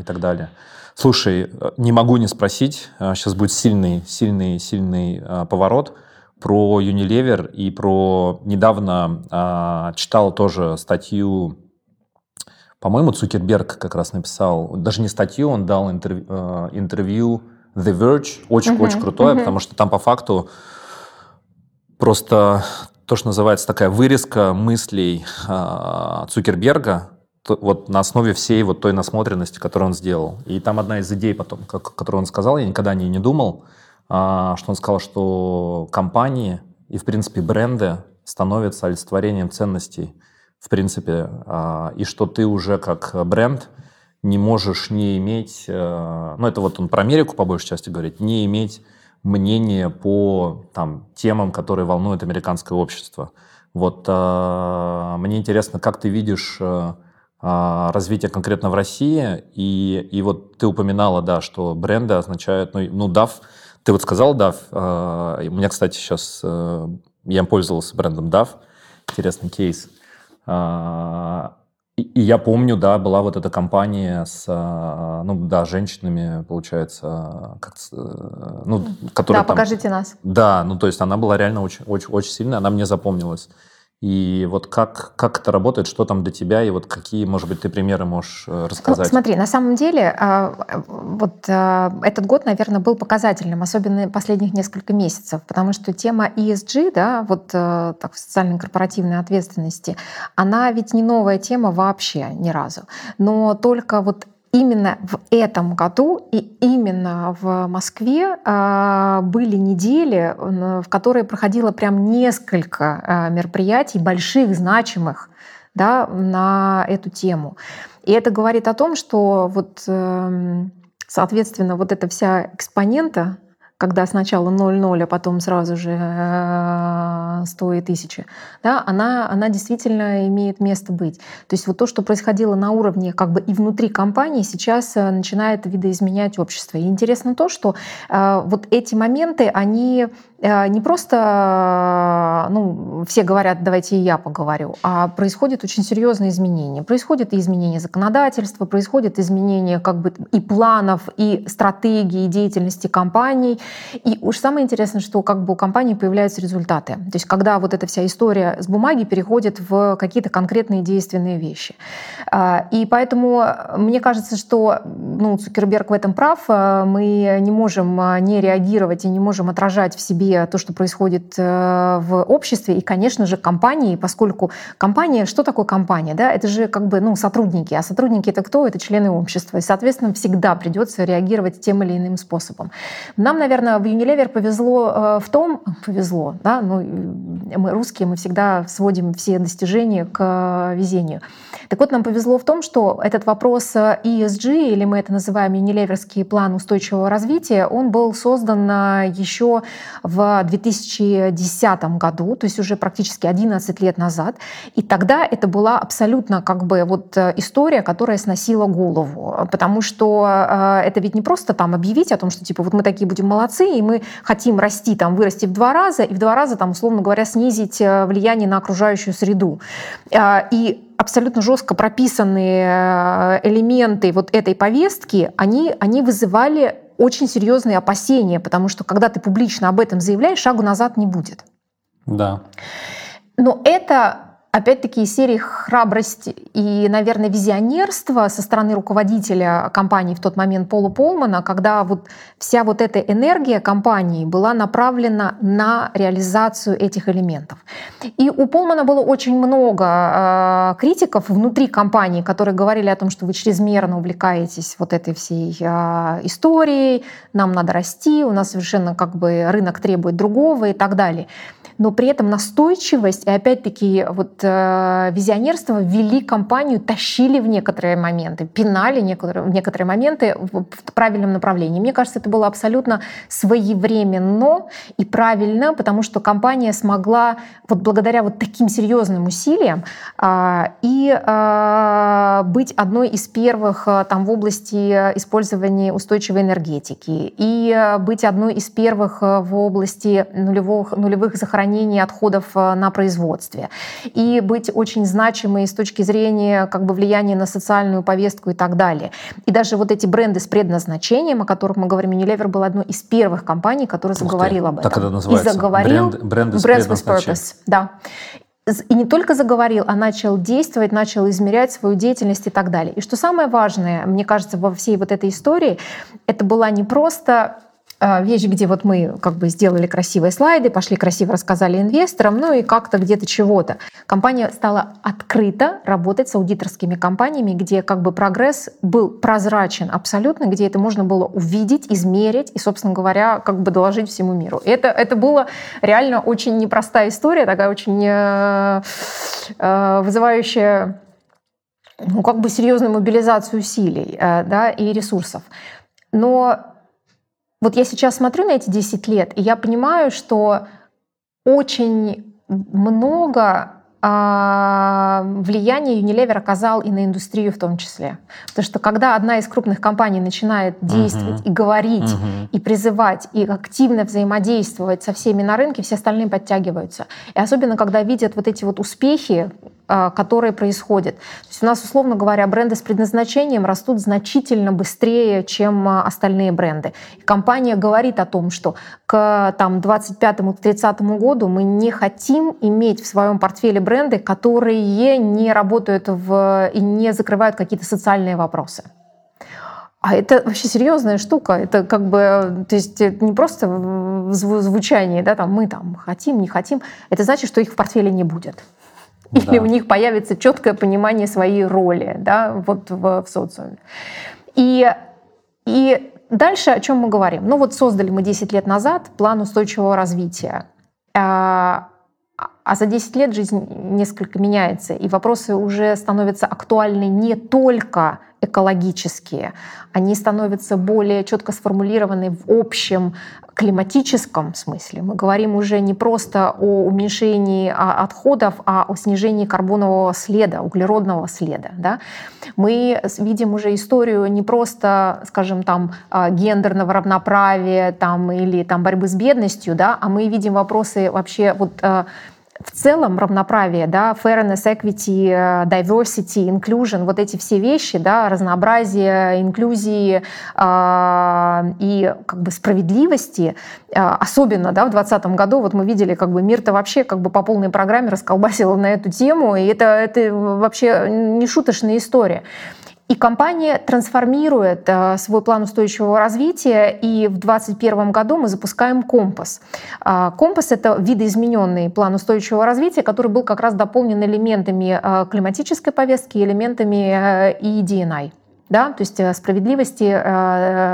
и так далее. Слушай, не могу не спросить, сейчас будет сильный, сильный, сильный поворот – про Unilever и про... Недавно а, читал тоже статью, по-моему, Цукерберг как раз написал, даже не статью, он дал интервью, а, интервью The Verge, очень-очень uh-huh, крутое, uh-huh. потому что там по факту просто то, что называется такая вырезка мыслей а, Цукерберга, вот на основе всей вот той насмотренности, которую он сделал. И там одна из идей потом, как, которую он сказал, я никогда о ней не думал, что он сказал, что компании и, в принципе, бренды становятся олицетворением ценностей, в принципе, а, и что ты уже как бренд не можешь не иметь, э, ну это вот он про Америку по большей части говорит, не иметь мнение по там, темам, которые волнуют американское общество. Вот э, мне интересно, как ты видишь э, развитие конкретно в России, и, и вот ты упоминала, да, что бренды означают, ну, ну DAF ты вот сказал DAF. Э, у меня, кстати, сейчас... Э, я пользовался брендом DAF. Интересный кейс. Э, и, я помню, да, была вот эта компания с, ну, да, женщинами, получается, как, ну, которые Да, там, покажите нас. Да, ну, то есть она была реально очень, очень, очень сильная, она мне запомнилась. И вот как, как это работает, что там для тебя, и вот какие, может быть, ты примеры можешь э, рассказать? Ну, смотри, на самом деле, а, вот а, этот год, наверное, был показательным, особенно последних несколько месяцев, потому что тема ESG, да, вот э, так, социальной корпоративной ответственности, она ведь не новая тема вообще ни разу. Но только вот именно в этом году и именно в Москве а, были недели, в которые проходило прям несколько а, мероприятий больших, значимых да, на эту тему. И это говорит о том, что вот, эм, соответственно, вот эта вся экспонента когда сначала 0,0, а потом сразу же 100 э, и 1000, да, она, она действительно имеет место быть. То есть вот то, что происходило на уровне как бы и внутри компании, сейчас э, начинает видоизменять общество. И интересно то, что э, вот эти моменты, они не просто, ну, все говорят, давайте и я поговорю, а происходят очень серьезные изменения. Происходят и изменения законодательства, происходят изменения как бы и планов, и стратегии, и деятельности компаний. И уж самое интересное, что как бы у компании появляются результаты. То есть когда вот эта вся история с бумаги переходит в какие-то конкретные действенные вещи. А, и поэтому мне кажется, что ну, Цукерберг в этом прав. Мы не можем не реагировать и не можем отражать в себе то, что происходит э, в обществе. И, конечно же, компании, поскольку компания, что такое компания? Да? Это же как бы ну, сотрудники. А сотрудники это кто? Это члены общества. И, соответственно, всегда придется реагировать тем или иным способом. Нам, наверное, в Unilever повезло э, в том, повезло, да, ну, мы русские, мы всегда сводим все достижения к э, везению. Так вот, нам повезло в том, что этот вопрос ESG, или мы это называем Unileverский план устойчивого развития, он был создан еще в 2010 году, то есть уже практически 11 лет назад. И тогда это была абсолютно как бы вот э, история, которая сносила голову, потому что э, это ведь не просто там объявить о том, что типа вот мы такие будем молодцы, и мы хотим расти, там вырасти в два раза, и в два раза там, условно говоря, снизить э, влияние на окружающую среду. И абсолютно жестко прописанные элементы вот этой повестки, они, они вызывали очень серьезные опасения, потому что когда ты публично об этом заявляешь, шагу назад не будет. Да. Но это опять-таки серии храбрость и, наверное, визионерство со стороны руководителя компании в тот момент Пола Полмана, когда вот вся вот эта энергия компании была направлена на реализацию этих элементов. И у Полмана было очень много э, критиков внутри компании, которые говорили о том, что вы чрезмерно увлекаетесь вот этой всей э, историей, нам надо расти, у нас совершенно как бы рынок требует другого и так далее но при этом настойчивость и опять-таки вот э, визионерство вели компанию, тащили в некоторые моменты, пинали некоторые, в некоторые моменты в, правильном направлении. Мне кажется, это было абсолютно своевременно и правильно, потому что компания смогла вот благодаря вот таким серьезным усилиям э, и э, быть одной из первых э, там в области использования устойчивой энергетики и э, быть одной из первых э, в области нулевых, нулевых захоронений хранения отходов э, на производстве. И быть очень значимой с точки зрения как бы, влияния на социальную повестку и так далее. И даже вот эти бренды с предназначением, о которых мы говорим, Unilever был одной из первых компаний, которая заговорила об этом. Так это называется? И заговорил. Бренд, бренды с предназначением. Purpose, да и не только заговорил, а начал действовать, начал измерять свою деятельность и так далее. И что самое важное, мне кажется, во всей вот этой истории, это была не просто вещь, где вот мы как бы сделали красивые слайды, пошли красиво рассказали инвесторам, ну и как-то где-то чего-то. Компания стала открыто работать с аудиторскими компаниями, где как бы прогресс был прозрачен абсолютно, где это можно было увидеть, измерить и, собственно говоря, как бы доложить всему миру. Это, это была реально очень непростая история, такая очень э, э, вызывающая ну, как бы серьезную мобилизацию усилий э, да, и ресурсов. Но вот я сейчас смотрю на эти 10 лет, и я понимаю, что очень много а, влияние Unilever оказал и на индустрию в том числе. Потому что когда одна из крупных компаний начинает действовать uh-huh. и говорить, uh-huh. и призывать, и активно взаимодействовать со всеми на рынке, все остальные подтягиваются. И особенно, когда видят вот эти вот успехи, которые происходят. То есть у нас, условно говоря, бренды с предназначением растут значительно быстрее, чем а, остальные бренды. И компания говорит о том, что к 25-30 году мы не хотим иметь в своем портфеле бренды, которые не работают в, и не закрывают какие-то социальные вопросы. А это вообще серьезная штука. Это как бы, то есть это не просто звучание, да, там мы там хотим, не хотим. Это значит, что их в портфеле не будет. Или да. у них появится четкое понимание своей роли да, вот в, в социуме. И, и дальше о чем мы говорим? Ну вот создали мы 10 лет назад план устойчивого развития. А, за 10 лет жизнь несколько меняется, и вопросы уже становятся актуальны не только экологические, они становятся более четко сформулированы в общем климатическом смысле. Мы говорим уже не просто о уменьшении а, отходов, а о снижении карбонового следа, углеродного следа. Да? Мы видим уже историю не просто, скажем, там, а, гендерного равноправия там, или там, борьбы с бедностью, да, а мы видим вопросы вообще вот, а, в целом равноправие, да, fairness, equity, э, diversity, inclusion, вот эти все вещи, да, разнообразие, инклюзии э, и как бы справедливости, э, особенно, да, в 2020 году вот мы видели, как бы мир-то вообще как бы по полной программе расколбасил на эту тему, и это, это вообще не шуточная история. И компания трансформирует э, свой план устойчивого развития, и в 2021 году мы запускаем «Компас». Э, «Компас» — это видоизмененный план устойчивого развития, который был как раз дополнен элементами э, климатической повестки, элементами и DNI. Да? То есть справедливости,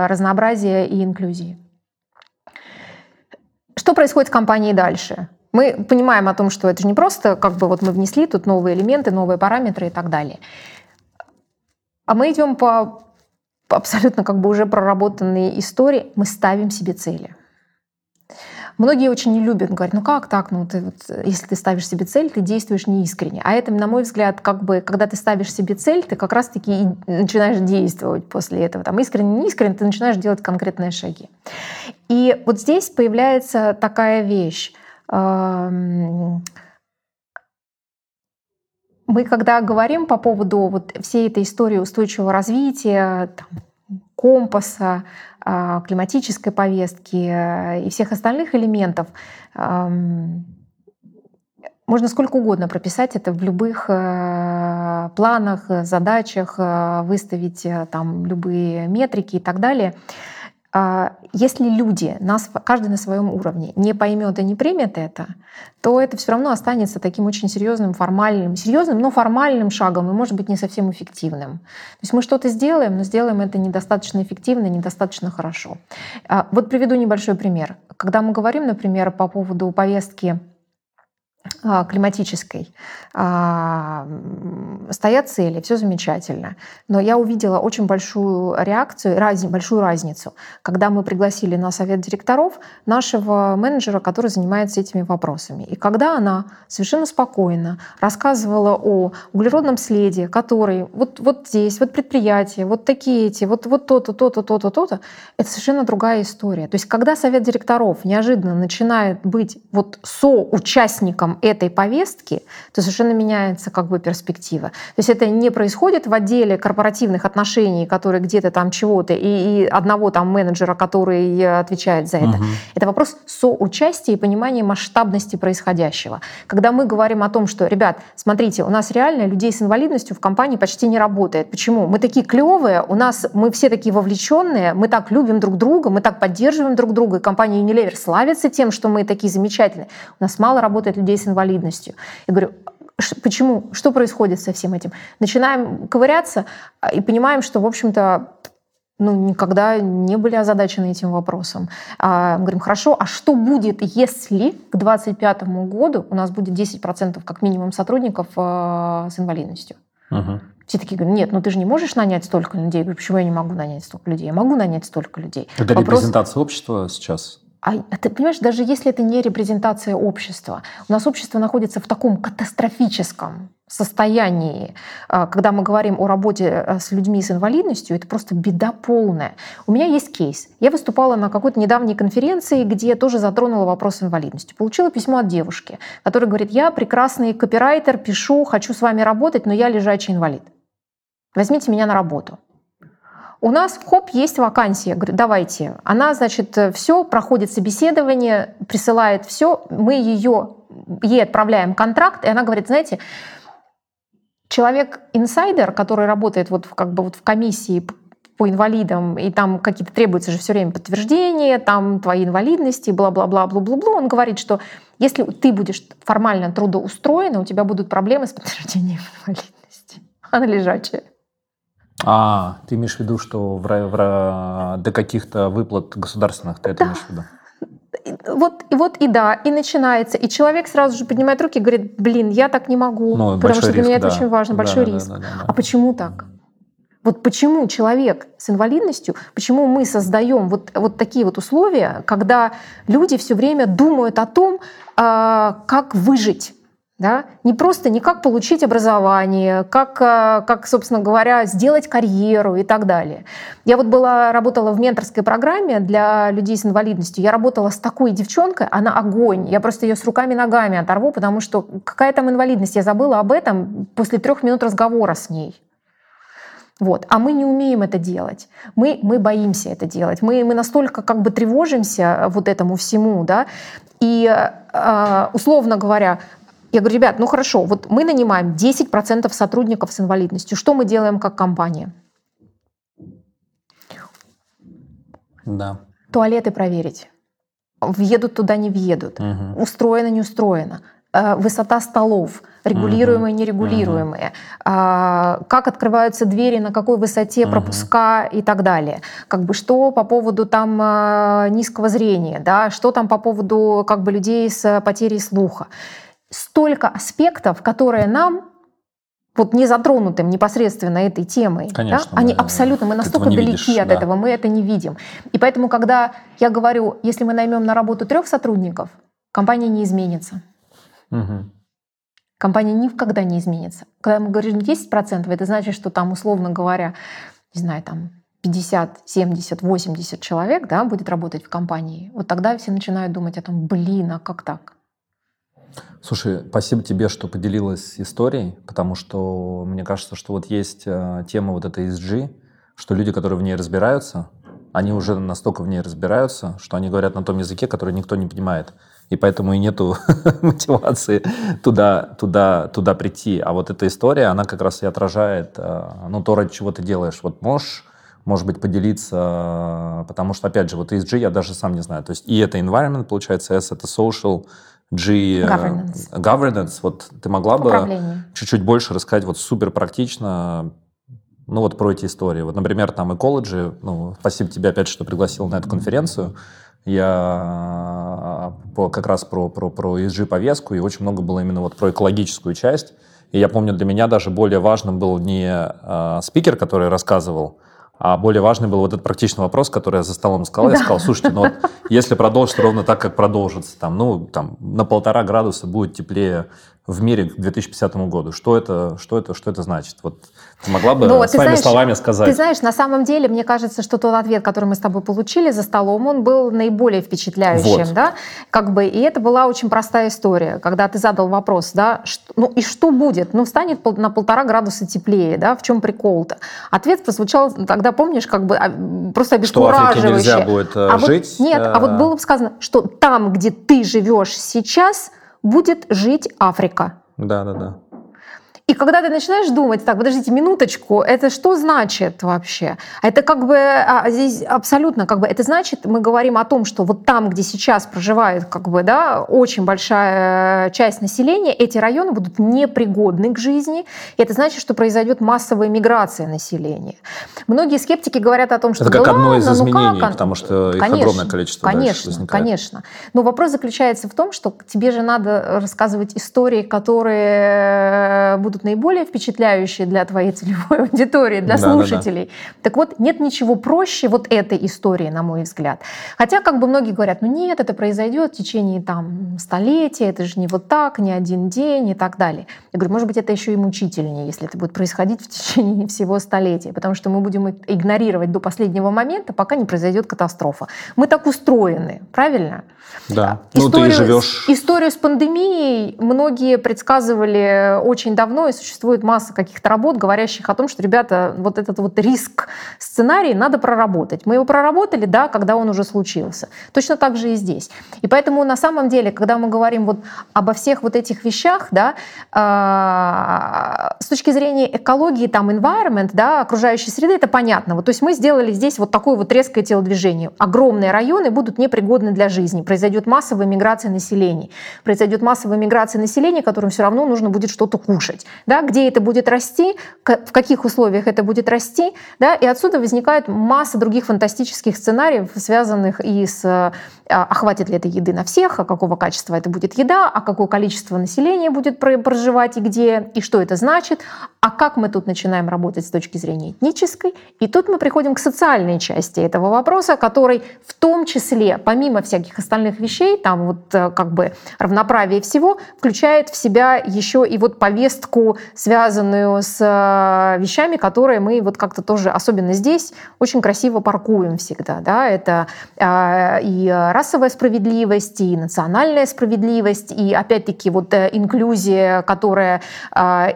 разнообразия и инклюзии. Что происходит в компании дальше? Мы понимаем о том, что это же не просто как бы вот мы внесли тут новые элементы, новые параметры и так далее. А мы идем по абсолютно как бы уже проработанной истории, мы ставим себе цели. Многие очень не любят, говорят, ну как так, ну ты вот, если ты ставишь себе цель, ты действуешь неискренне. А это, на мой взгляд, как бы, когда ты ставишь себе цель, ты как раз-таки начинаешь действовать после этого. Там искренне, не искренне, ты начинаешь делать конкретные шаги. И вот здесь появляется такая вещь мы когда говорим по поводу вот всей этой истории устойчивого развития, там, компаса, а, климатической повестки э, и всех остальных элементов, можно сколько угодно прописать это в любых э, планах, задачах, э, выставить там любые метрики и так далее. А, если люди, нас, каждый на своем уровне, не поймет и не примет это, то это все равно останется таким очень серьезным, формальным, серьезным, но формальным шагом и, может быть, не совсем эффективным. То есть мы что-то сделаем, но сделаем это недостаточно эффективно, недостаточно хорошо. А, вот приведу небольшой пример. Когда мы говорим, например, по поводу повестки климатической. А, стоят цели, все замечательно. Но я увидела очень большую реакцию, раз, большую разницу, когда мы пригласили на совет директоров нашего менеджера, который занимается этими вопросами. И когда она совершенно спокойно рассказывала о углеродном следе, который вот, вот здесь, вот предприятие, вот такие эти, вот, вот то-то, то-то, то-то, то-то, это совершенно другая история. То есть когда совет директоров неожиданно начинает быть вот соучастником этой повестки, то совершенно меняется как бы перспектива. То есть это не происходит в отделе корпоративных отношений, которые где-то там чего-то, и, и одного там менеджера, который отвечает за это. Угу. Это вопрос соучастия и понимания масштабности происходящего. Когда мы говорим о том, что, ребят, смотрите, у нас реально людей с инвалидностью в компании почти не работает. Почему? Мы такие клевые, у нас мы все такие вовлеченные, мы так любим друг друга, мы так поддерживаем друг друга, и компания Unilever славится тем, что мы такие замечательные. У нас мало работает людей с инвалидностью. Я говорю, почему? Что происходит со всем этим? Начинаем ковыряться а, и понимаем, что, в общем-то, ну, никогда не были озадачены этим вопросом. А, мы говорим, хорошо, а что будет, если к 2025 году у нас будет 10% как минимум сотрудников э, с инвалидностью? Угу. Все такие говорят, нет, ну ты же не можешь нанять столько людей. Я говорю, почему я не могу нанять столько людей? Я могу нанять столько людей. Это Вопрос... репрезентация общества сейчас? А, а ты понимаешь, даже если это не репрезентация общества, у нас общество находится в таком катастрофическом состоянии, а, когда мы говорим о работе э, с людьми с инвалидностью, это просто беда полная. У меня есть кейс. Я выступала на какой-то недавней конференции, где тоже затронула вопрос инвалидности. Получила письмо от девушки, которая говорит, я прекрасный копирайтер, пишу, хочу с вами работать, но я лежачий инвалид. Возьмите меня на работу у нас, хоп, есть вакансия. Говорю, давайте. Она, значит, все, проходит собеседование, присылает все, мы ее, ей отправляем контракт, и она говорит, знаете, человек-инсайдер, который работает вот как бы вот в комиссии по инвалидам, и там какие-то требуются же все время подтверждения, там твои инвалидности, бла-бла-бла, бла-бла-бла. Он говорит, что если ты будешь формально трудоустроена, у тебя будут проблемы с подтверждением инвалидности. Она лежачая. А, ты имеешь в виду, что в, в, до каких-то выплат государственных ты это да. имеешь в виду? вот, и вот и да, и начинается. И человек сразу же поднимает руки и говорит, блин, я так не могу, Ну, потому что для меня риск, это да. очень важно, Да, большой да, да, риск. да, да, да. А почему так? Вот почему человек с инвалидностью, почему мы создаем вот, вот такие вот условия, когда люди все время думают о том, а, как выжить. Да? Не просто не как получить образование, как, а, как, собственно говоря, сделать карьеру и так далее. Я вот была, работала в менторской программе для людей с инвалидностью. Я работала с такой девчонкой, она огонь. Я просто ее с руками и ногами оторву, потому что какая там инвалидность? Я забыла об этом после трех минут разговора с ней. Вот. А мы не умеем это делать. Мы, мы боимся это делать. Мы, мы настолько как бы тревожимся вот этому всему. Да? И, э, условно говоря, я говорю, ребят, ну хорошо, вот мы нанимаем 10% сотрудников с инвалидностью. Что мы делаем как компания? Да. Туалеты проверить. Въедут туда, не въедут. Мгм. Устроено, не устроено. Э, Высота столов, регулируемые, нерегулируемые. А, Как открываются двери, на какой высоте пропуска и так далее. Как бы что по поводу там э, низкого зрения, да, что там по поводу как бы людей с потерей слуха. Столько аспектов, которые нам вот не затронутым непосредственно этой темой, Конечно, да, они мы абсолютно, мы настолько далеки видишь, от да. этого, мы это не видим. И поэтому, когда я говорю, если мы наймем на работу трех сотрудников, компания не изменится. Мгм. Компания никогда не изменится. Когда мы говорим 10%, это значит, что там, условно говоря, не знаю, там 50, 70, 80 человек да, будет работать в компании. Вот тогда все начинают думать о том, блин, а как так? Слушай, спасибо тебе, что поделилась историей, потому что мне кажется, что вот есть э, тема вот этой ESG, что люди, которые в ней разбираются, они уже настолько в ней разбираются, что они говорят на том языке, который никто не понимает. И поэтому и нету мотивации туда, туда, туда прийти. А вот эта история, она как раз и отражает э, ну, то, ради чего ты делаешь. Вот можешь, может быть, поделиться, э, потому что, опять же, вот ESG я даже сам не знаю. То есть и это environment, получается, S это social, G э, Governance. governance. Вот ты могла бы чуть-чуть больше рассказать вот супер практично, ну вот про эти истории. Вот, например, там экологи, ну, спасибо тебе опять, что пригласил на эту конференцию. Я по, как раз про, про, про ESG-повестку, и очень много было именно вот про экологическую часть. И я помню, для меня даже более важным был не э, спикер, который рассказывал, а более важный был вот этот практичный вопрос, который я за столом сказал. Я сказал, слушайте, ну вот если продолжится ровно так, как продолжится, там, ну, там, на полтора градуса будет теплее в мире к 2050 году. Что это, что это, что это значит? Вот ты могла бы Ну, ты своими знаешь, словами сказать? Ты знаешь, на самом деле, мне кажется, что тот ответ, который мы с тобой получили за столом, он был наиболее впечатляющим, Вот. да, как бы, и это была очень простая история, когда ты задал вопрос, да, что- ну и что будет? Ну, станет на полтора градуса теплее, да, в чем прикол-то? Ответ прозвучал тогда, помнишь, как бы а, просто Что в Африке обескураживающе. нельзя будет э, А вот- жить? нет, а вот э, было бы сказано, что там, где ты живешь сейчас, будет жить Африка. Да, да, да. И когда ты начинаешь думать, так, подождите минуточку, это что значит вообще? Это как бы а, здесь абсолютно как бы это значит, мы говорим о том, что вот там, где сейчас проживает как бы да очень большая часть населения, эти районы будут непригодны к жизни. И это значит, что произойдет массовая миграция населения. Многие скептики говорят о том, что Это как да одно из ладно, ну изменений, как? потому что их Конечно, огромное количество Конечно, конечно. Но вопрос заключается в том, что тебе же надо рассказывать истории, которые будут наиболее впечатляющие для твоей целевой аудитории, для Да-да-да. слушателей. Так вот, нет ничего проще вот этой истории, на мой взгляд. Хотя как бы многие говорят, ну нет, это произойдет в течение там столетия, это же не вот так, не один день и так далее. Я говорю, может быть, это еще и мучительнее, если это будет происходить в течение всего столетия, потому что мы будем игнорировать до последнего момента, пока не произойдет катастрофа. Мы так устроены, правильно? Да. Ну, ты Историю, живешь... историю с пандемией многие предсказывали очень давно, и существует масса каких-то работ, говорящих о том, что, ребята, вот этот вот риск сценарий надо проработать. Мы его проработали, да, когда он уже случился. Точно так же и здесь. И поэтому на самом деле, когда мы говорим вот обо всех вот этих вещах, да, а, с точки зрения экологии, там, environment, да, окружающей среды, это понятно. Вот, то есть мы сделали здесь вот такое вот резкое телодвижение. Огромные районы будут непригодны для жизни. Произойдет массовая миграция населения. Произойдет массовая миграция населения, которым все равно нужно будет что-то кушать. да, где это будет расти, в каких условиях это будет расти, да, и отсюда возникает масса других фантастических сценариев, связанных и с а, а хватит ли этой еды на всех, а какого качества это будет еда, а какое количество населения будет проживать и где, и что это значит, а как мы тут начинаем работать с точки зрения этнической. И тут мы приходим к социальной части этого вопроса, который в том числе, помимо всяких остальных вещей, там вот э, как бы равноправие всего, включает в себя еще и вот повестку, связанную с э, вещами, которые мы вот как-то тоже, особенно здесь, очень красиво паркуем всегда. Да? Это э, и расовая справедливость, и национальная справедливость, и опять-таки вот инклюзия, которая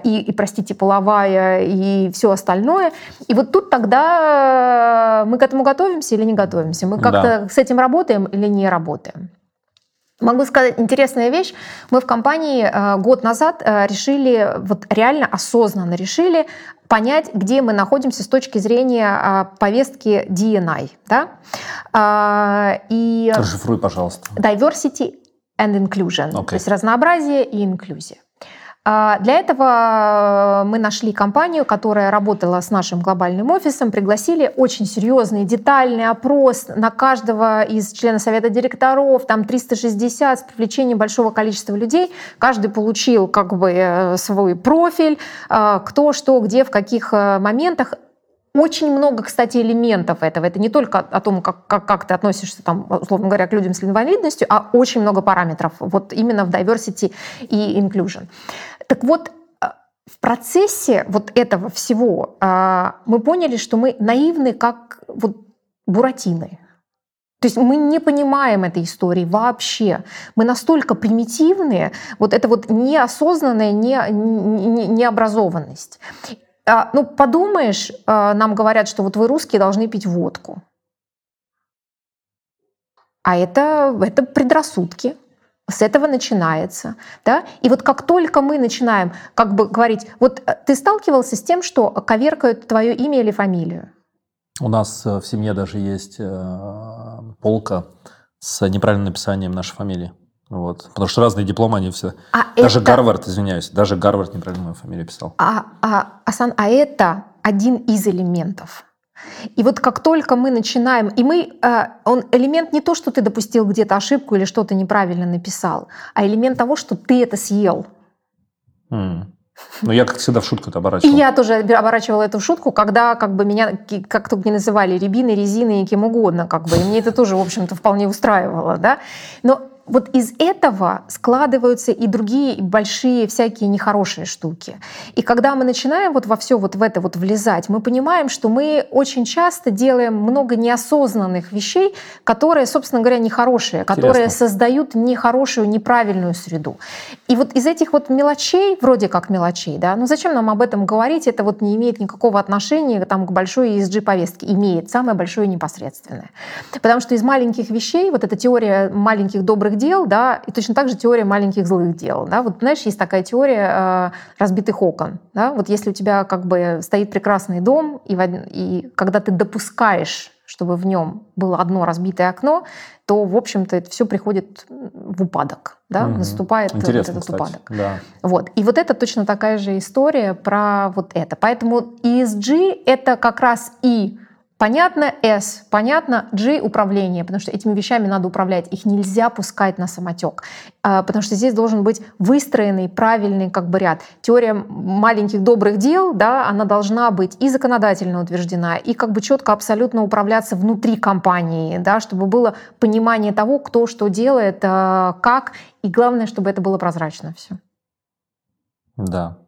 и, и простите, половая, и все остальное. И вот тут тогда мы к этому готовимся или не готовимся? Мы как-то да. с этим работаем или не работаем? Могу сказать интересная вещь. Мы в компании э, год назад э, решили, вот реально осознанно решили понять, где мы находимся с точки зрения э, повестки DNI. Да? И Расшифруй, пожалуйста. Diversity and Inclusion. Okay. То есть разнообразие и инклюзия. А, для этого э, мы нашли компанию, которая работала с нашим глобальным офисом, пригласили очень серьезный, детальный опрос на каждого из членов совета директоров, там 360 с привлечением большого количества людей. Каждый получил как бы э, свой профиль, э, кто, что, где, в каких моментах. Очень много, кстати, элементов этого. Это не только о том, как, как, как ты относишься, там, условно говоря, к людям с инвалидностью, а очень много параметров. Вот именно в diversity и inclusion. Так вот, э, в процессе вот этого всего э, мы поняли, что мы наивны, как вот буратины. То есть мы не понимаем этой истории вообще. Мы настолько примитивные, вот это вот неосознанная не, не, необразованность. А, ну, подумаешь, э, нам говорят, что вот вы русские должны пить водку. А это, это предрассудки. С этого начинается. Да? И вот как только мы начинаем как бы говорить, вот э, ты сталкивался с тем, что коверкают твое имя или фамилию? У нас э, в семье даже есть э, полка с неправильным написанием нашей фамилии. Вот. Потому что разные дипломы, они все... А даже это... Гарвард, извиняюсь, даже Гарвард неправильно мою фамилию писал. А, а, Асан, а это один из элементов. И вот как только мы начинаем, и мы, э, он элемент не то, что ты допустил где-то ошибку или что-то неправильно написал, а элемент того, что ты это съел. Mm. Ну, я, как всегда, в шутку это оборачивал. И я тоже оборачивала эту шутку, когда как бы меня, как только не называли, рябиной, резиной и кем угодно, как бы, и мне это тоже, в общем-то, вполне устраивало, да. Но вот из этого складываются и другие большие всякие нехорошие штуки. И когда мы начинаем вот во все вот в это вот влезать, мы понимаем, что мы очень часто делаем много неосознанных вещей, которые, собственно говоря, нехорошие, Интересно. которые создают нехорошую, неправильную среду. И вот из этих вот мелочей, вроде как мелочей, да, ну зачем нам об этом говорить, это вот не имеет никакого отношения там, к большой ESG-повестке. Имеет самое большое непосредственное. Потому что из маленьких вещей, вот эта теория маленьких добрых дел, да, и точно так же теория маленьких злых дел. Да. Вот знаешь, есть такая теория э, разбитых окон. Да. Вот если у тебя как бы стоит прекрасный дом, и, и когда ты допускаешь чтобы в нем было одно разбитое окно, то, в общем-то, это все приходит в упадок, да, угу. наступает Интересно, этот кстати. упадок. Да. Вот. И вот это точно такая же история про вот это. Поэтому ESG — это как раз и Понятно S, понятно G управление, потому что этими вещами надо управлять, их нельзя пускать на самотек, а, потому что здесь должен быть выстроенный правильный как бы ряд. Теория маленьких добрых дел, да, она должна быть и законодательно утверждена, и как бы четко абсолютно управляться внутри компании, да, чтобы было понимание того, кто что делает, а, как, и главное, чтобы это было прозрачно все. Да,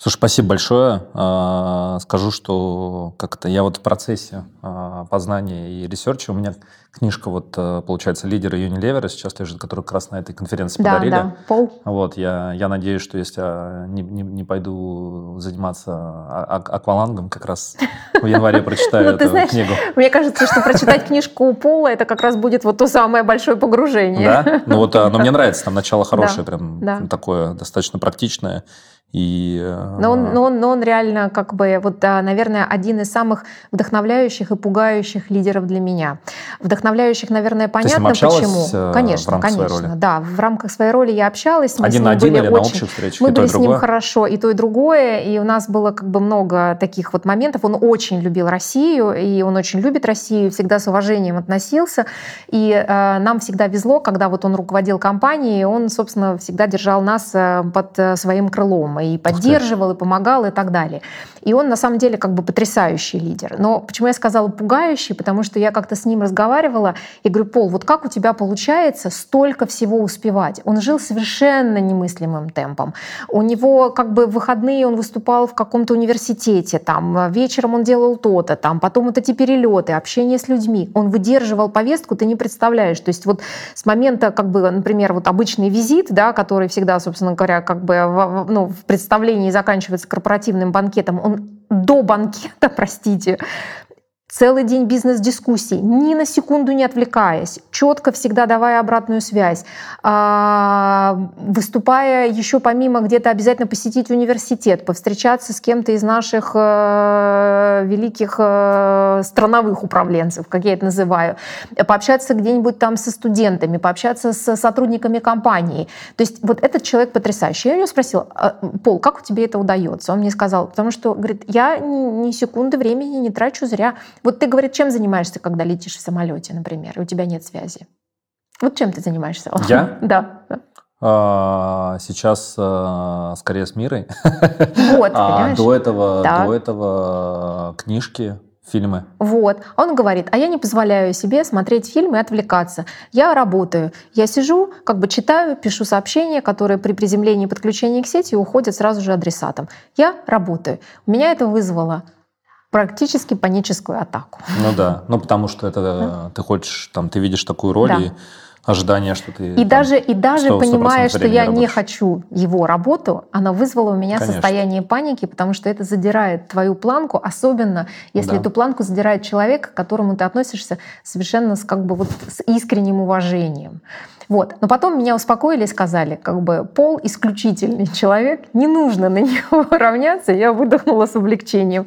Слушай, спасибо большое. А, скажу, что как-то я вот в процессе а, познания и ресерча, у меня книжка вот, э, получается, лидеры Unilever сейчас лежит, которую как раз на этой конференции да, подарили. Да, Пол. Вот, я, я надеюсь, что если я не, не, не пойду заниматься а, аквалангом, как раз в январе прочитаю ну, эту книгу. Мне кажется, что прочитать книжку Пола, это как раз будет вот то самое большое погружение. Да? Ну вот, но мне нравится, там начало хорошее, прям такое достаточно практичное. И, но, он, но, он, но он реально, как бы, вот, наверное, один из самых вдохновляющих и пугающих лидеров для меня. Вдохновляющих, наверное, понятно почему. Конечно, в конечно. Роли? Да, в рамках своей роли я общалась. Мы один на один или очень, на общих встречах? Мы были с ним хорошо, и то, и другое. И у нас было как бы много таких вот моментов. Он очень любил Россию, и он очень любит Россию, всегда с уважением относился. И э, нам всегда везло, когда вот он руководил компанией, он, собственно, всегда держал нас э, под э, своим крылом и поддерживал, и помогал, и так далее. И он на самом деле как бы потрясающий лидер. Но почему я сказала пугающий? Потому что я как-то с ним разговаривала и говорю, Пол, вот как у тебя получается столько всего успевать? Он жил совершенно немыслимым темпом. У него как бы в выходные он выступал в каком-то университете, там вечером он делал то-то, там потом вот эти перелеты, общение с людьми. Он выдерживал повестку, ты не представляешь. То есть вот с момента, как бы, например, вот обычный визит, да, который всегда, собственно говоря, как бы ну, представлении заканчивается корпоративным банкетом, он до банкета, простите, Целый день бизнес-дискуссий, ни на секунду не отвлекаясь, четко всегда давая обратную связь, а, выступая еще помимо где-то обязательно посетить университет, повстречаться с кем-то из наших э, великих э, страновых управленцев, как я это называю, пообщаться где-нибудь там со студентами, пообщаться с сотрудниками компании. То есть вот этот человек потрясающий. Я у него спросила, «А, Пол, как у тебя это удается? Он мне сказал, потому что, говорит, я ни секунды времени не трачу зря. Вот ты, говорит, чем занимаешься, когда летишь в самолете, например, и у тебя нет связи? Вот чем ты занимаешься? Я? Да. А, сейчас а, скорее с мирой. Вот, а до этого, до этого книжки, фильмы. Вот. Он говорит, а я не позволяю себе смотреть фильмы и отвлекаться. Я работаю. Я сижу, как бы читаю, пишу сообщения, которые при приземлении и подключении к сети уходят сразу же адресатам. Я работаю. У меня это вызвало практически паническую атаку. Ну да, ну потому что это да. ты хочешь, там, ты видишь такую роль да. и ожидание, что ты... И там, даже, и даже понимая, что я работаешь. не хочу его работу, она вызвала у меня Конечно. состояние паники, потому что это задирает твою планку, особенно если да. эту планку задирает человек, к которому ты относишься совершенно с, как бы, вот, с искренним уважением. Вот. Но потом меня успокоили и сказали, как бы Пол исключительный человек, не нужно на него равняться. Я выдохнула с облегчением.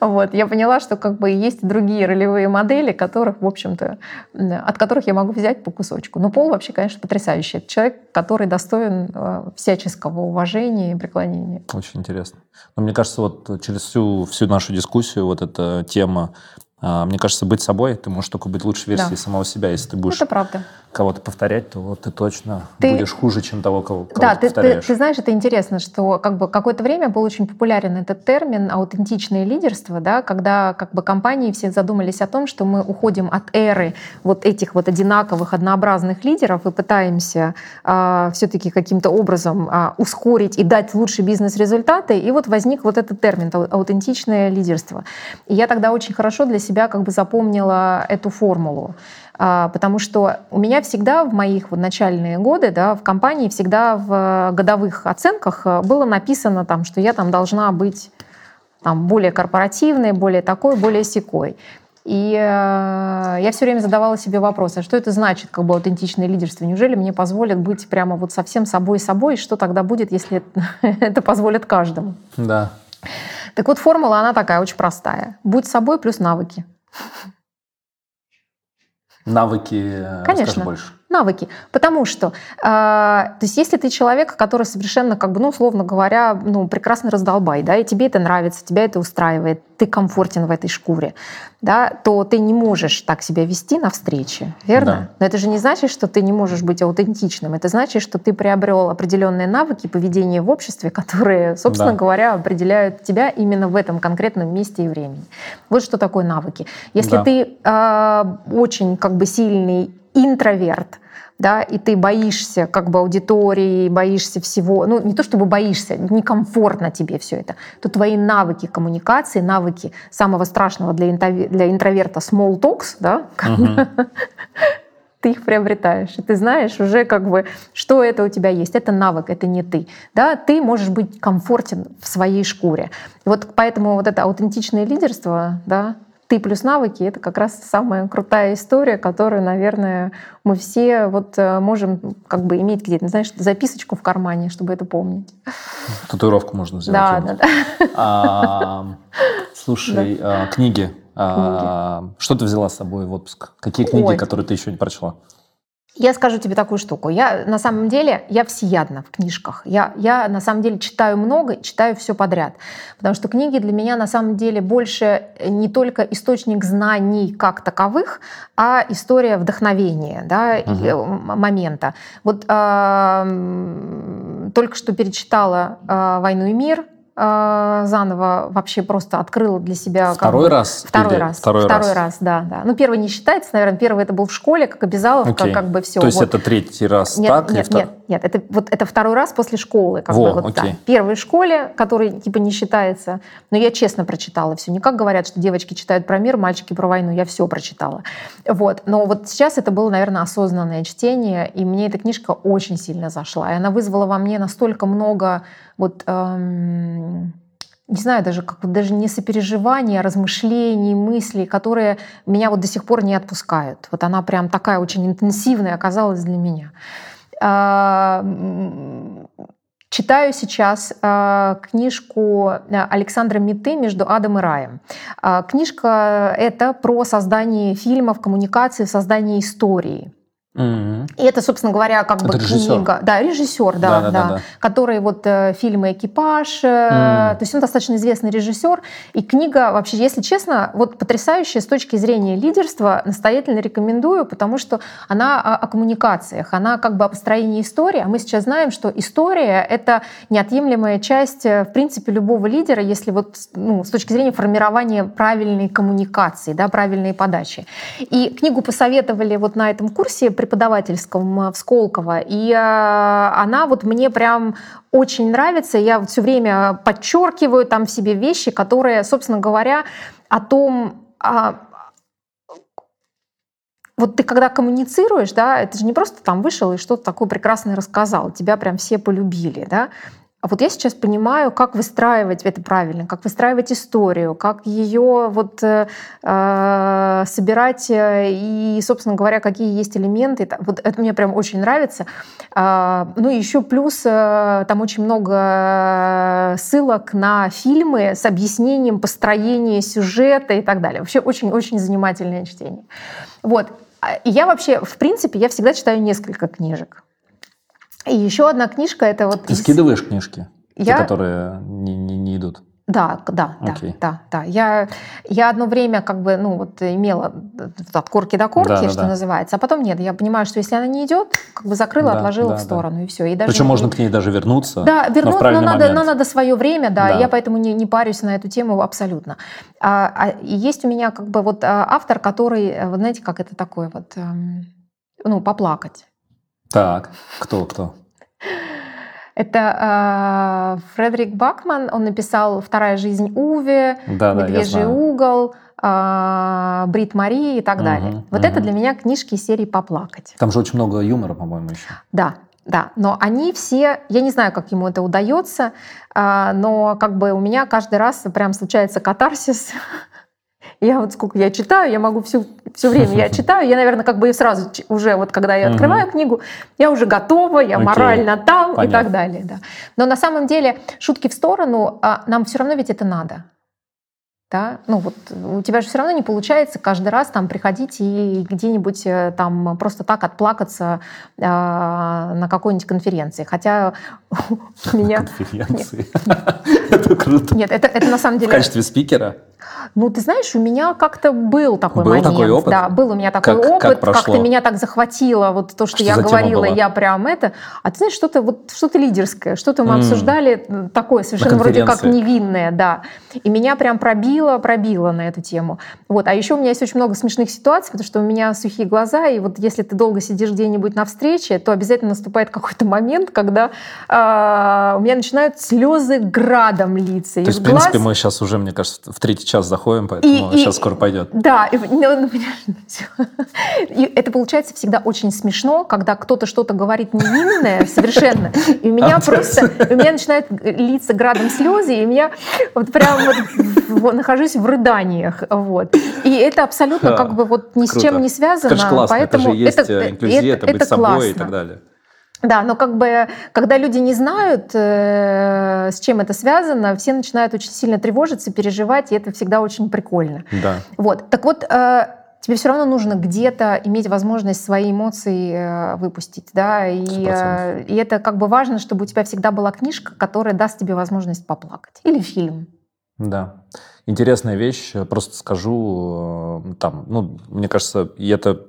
Вот. Я поняла, что как бы есть другие ролевые модели, которых, в общем-то, от которых я могу взять по кусочку. Но Пол вообще, конечно, потрясающий. Это человек, который достоин э, всяческого уважения и преклонения. Очень интересно. Но мне кажется, вот через всю, всю нашу дискуссию вот эта тема а, мне кажется, быть собой, ты можешь только быть лучшей версией да. самого себя. Если ты будешь это правда. Кого-то повторять, то вот ты точно ты... будешь хуже, чем того, кого, кого да, ты, повторяешь. Ты, ты знаешь, это интересно, что как бы какое-то время был очень популярен этот термин аутентичное лидерство, да, когда как бы компании все задумались о том, что мы уходим от эры вот этих вот одинаковых, однообразных лидеров и пытаемся а, все-таки каким-то образом а, ускорить и дать лучшие бизнес-результаты. И вот возник вот этот термин аутентичное лидерство. И я тогда очень хорошо для себя как бы запомнила эту формулу. А, потому что у меня всегда в моих вот начальные годы да, в компании всегда в годовых оценках э, было написано, там, что я там должна быть там, более корпоративной, более такой, более секой. И э, я все время задавала себе вопрос, а что это значит, как бы аутентичное лидерство? Неужели мне позволят быть прямо вот совсем собой-собой? Что тогда будет, если это позволит каждому? Да. Так вот, формула, она такая очень простая. Будь собой плюс навыки. Навыки, э, Конечно. больше навыки. Потому что, э, то есть если ты человек, который совершенно, как бы, ну, условно говоря, ну, прекрасный раздолбай, да, и тебе это нравится, тебя это устраивает, ты комфортен в этой шкуре, да, то ты не можешь так себя вести на встрече, верно? Да. Но это же не значит, что ты не можешь быть аутентичным. Это значит, что ты приобрел определенные навыки поведения в обществе, которые, собственно да. говоря, определяют тебя именно в этом конкретном месте и времени. Вот что такое навыки. Если да. ты э, очень как бы сильный интроверт, да, и ты боишься как бы аудитории, боишься всего, ну не то чтобы боишься, некомфортно тебе все это, то твои навыки коммуникации, навыки самого страшного для, для интроверта small talks, да, uh-huh. ты их приобретаешь. И ты знаешь уже как бы, что это у тебя есть. Это навык, это не ты. Да, ты можешь быть комфортен в своей шкуре. И вот поэтому вот это аутентичное лидерство, да, ты плюс навыки — это как раз самая крутая история, которую, наверное, мы все вот э, можем как бы иметь где-то, знаешь, записочку в кармане, чтобы это помнить. Татуировку можно взять. Да, да, да. А, слушай, а, книги. А, что ты взяла с собой в отпуск? Какие книги, Ой. которые ты еще не прочла? Я скажу тебе такую штуку. Я на самом деле, я всеядна в книжках. Я, я на самом деле читаю много, читаю все подряд. Потому что книги для меня на самом деле больше не только источник знаний как таковых, а история вдохновения, да, э, м- момента. Вот м, только что перечитала а, «Войну и мир», а, заново вообще просто открыла для себя... как Второй бы- раз? Второй раз. Второй, раз. раз, да, да. Ну, первый не считается, наверное. Первый это был в школе, как обязаловка, Окей. как бы все. То есть это третий раз Нет, так? нет, втор- нет, нет, это вот это второй раз после школы, как Во, бы вот окей. да. Первый в школе, который типа не считается, но я честно прочитала все. Не как говорят, что девочки читают про мир, мальчики про войну, я все прочитала. Вот, но вот сейчас это было, наверное, осознанное чтение, и мне эта книжка очень сильно зашла, и она вызвала во мне настолько много вот эм, не знаю, даже как даже не сопереживания, а размышлений, мыслей, которые меня вот до сих пор не отпускают. Вот она прям такая очень интенсивная оказалась для меня. А, Читаю сейчас а, книжку а, Александра Миты «Между адом и раем». А, Книжка это про создание фильмов, коммуникации, создание истории. И это, собственно говоря, как бы Это режиссер? книга. Да, режиссер, да, да, Да-да-да-да. Который вот э, фильмы «Экипаж», э, М. то есть он достаточно известный режиссер. И книга вообще, если честно, вот потрясающая с точки зрения лидерства, настоятельно рекомендую, потому что она о, о коммуникациях, она как бы о построении истории. А мы сейчас знаем, что история — это неотъемлемая часть, э, в принципе, любого лидера, если вот ну, с точки зрения формирования правильной коммуникации, да, правильной подачи. И книгу посоветовали вот на этом курсе преподавательском э, в Сколково, и э, она вот мне прям очень нравится. Я все время подчеркиваю там в себе вещи, которые, собственно говоря, о том, а, вот ты когда коммуницируешь, да, это же не просто там вышел и что-то такое прекрасное рассказал, тебя прям все полюбили, да. А вот я сейчас понимаю, как выстраивать это правильно, как выстраивать историю, как ее вот э, э, собирать э, и, собственно говоря, какие есть элементы. Вот это мне прям очень нравится. А, ну и еще плюс э, там очень много ссылок на фильмы с объяснением построения сюжета и так далее. Вообще очень-очень занимательное чтение. Вот. А, И я вообще, в принципе, я всегда читаю несколько книжек. И еще одна книжка это вот Ты из- скидываешь книжки, те, Я- которые не, не- не идут? Да, да, да, Окей. да, да. Я, я одно время как бы, ну вот имела от корки до корки, Да, да, что да. называется, а потом нет. Я понимаю, что если она не идет, как бы закрыла, Да, отложила да, в да. сторону и все. И даже Причем не- можно к ней даже вернуться. Да, но в вернуть, но, правильный надо, но надо свое время, да, Да. я поэтому не, не парюсь на эту тему абсолютно. А, а, есть у меня как бы вот а, автор, который, э, вы знаете, как это такое вот, эм, ну, поплакать. Так, кто, кто? Это э, Фредерик Бакман, он написал «Вторая жизнь Уве», Да, да, «Медвежий знаю. угол», э, «Брит Мари» и так Мгм, далее. Вот мгм. это для меня книжки из серии «Поплакать». Там же очень много юмора, по-моему, еще. Да, да, но они все, я не знаю, как ему это удается, а, но как бы у меня каждый раз прям случается катарсис. Я вот сколько я читаю, я могу всю, все время я читаю, я, наверное, как бы и сразу уже вот когда я открываю книгу, я уже готова, я Окей. морально там и Понятно. так далее. Да. Но на самом деле, шутки в сторону, а, нам все равно ведь это надо. Да? Ну вот у тебя же все равно не получается каждый раз там приходить и где-нибудь э, там просто так отплакаться э, на какой-нибудь конференции. Хотя у меня... Конференции. Это круто. Нет, это, это на самом В деле... качестве спикера? Ну, ты знаешь, у меня как-то был такой Был момент. такой опыт? Да, был у меня такой Как- как опыт. прошло? Как-то меня так захватило вот то, что, Что я говорила, я прям это. А ты знаешь, что-то вот что-то лидерское, что-то мы М. обсуждали такое совершенно вроде как невинное, да. И меня прям пробило, пробило на эту тему. Вот. А еще у меня есть очень много смешных ситуаций, потому что у меня сухие глаза, и вот если ты долго сидишь где-нибудь на встрече, то обязательно наступает какой-то момент, когда а, у меня начинают слезы градом литься То есть, в глаз. принципе, мы сейчас уже, мне кажется, в третьей час заходим, поэтому и, сейчас и, скоро пойдет. Да, и, ну, и это получается всегда очень смешно, когда кто-то что-то говорит невинное совершенно, и у меня а, просто, у меня начинает литься градом слезы, и меня вот прям вот нахожусь в рыданиях, вот. И это абсолютно как бы вот ни с чем не связано, поэтому это же есть это, инклюзия, это, это быть собой и так далее. Да, но как бы, когда люди не знают, э, с чем это связано, все начинают очень сильно тревожиться, переживать, и это всегда очень прикольно. Да. Вот. Так вот, э, тебе все равно нужно где-то иметь возможность свои эмоции э, выпустить, да, и, э, и это как бы важно, чтобы у тебя всегда была книжка, которая даст тебе возможность поплакать, или фильм. Да. Интересная вещь, просто скажу, э, там, ну, мне кажется, и это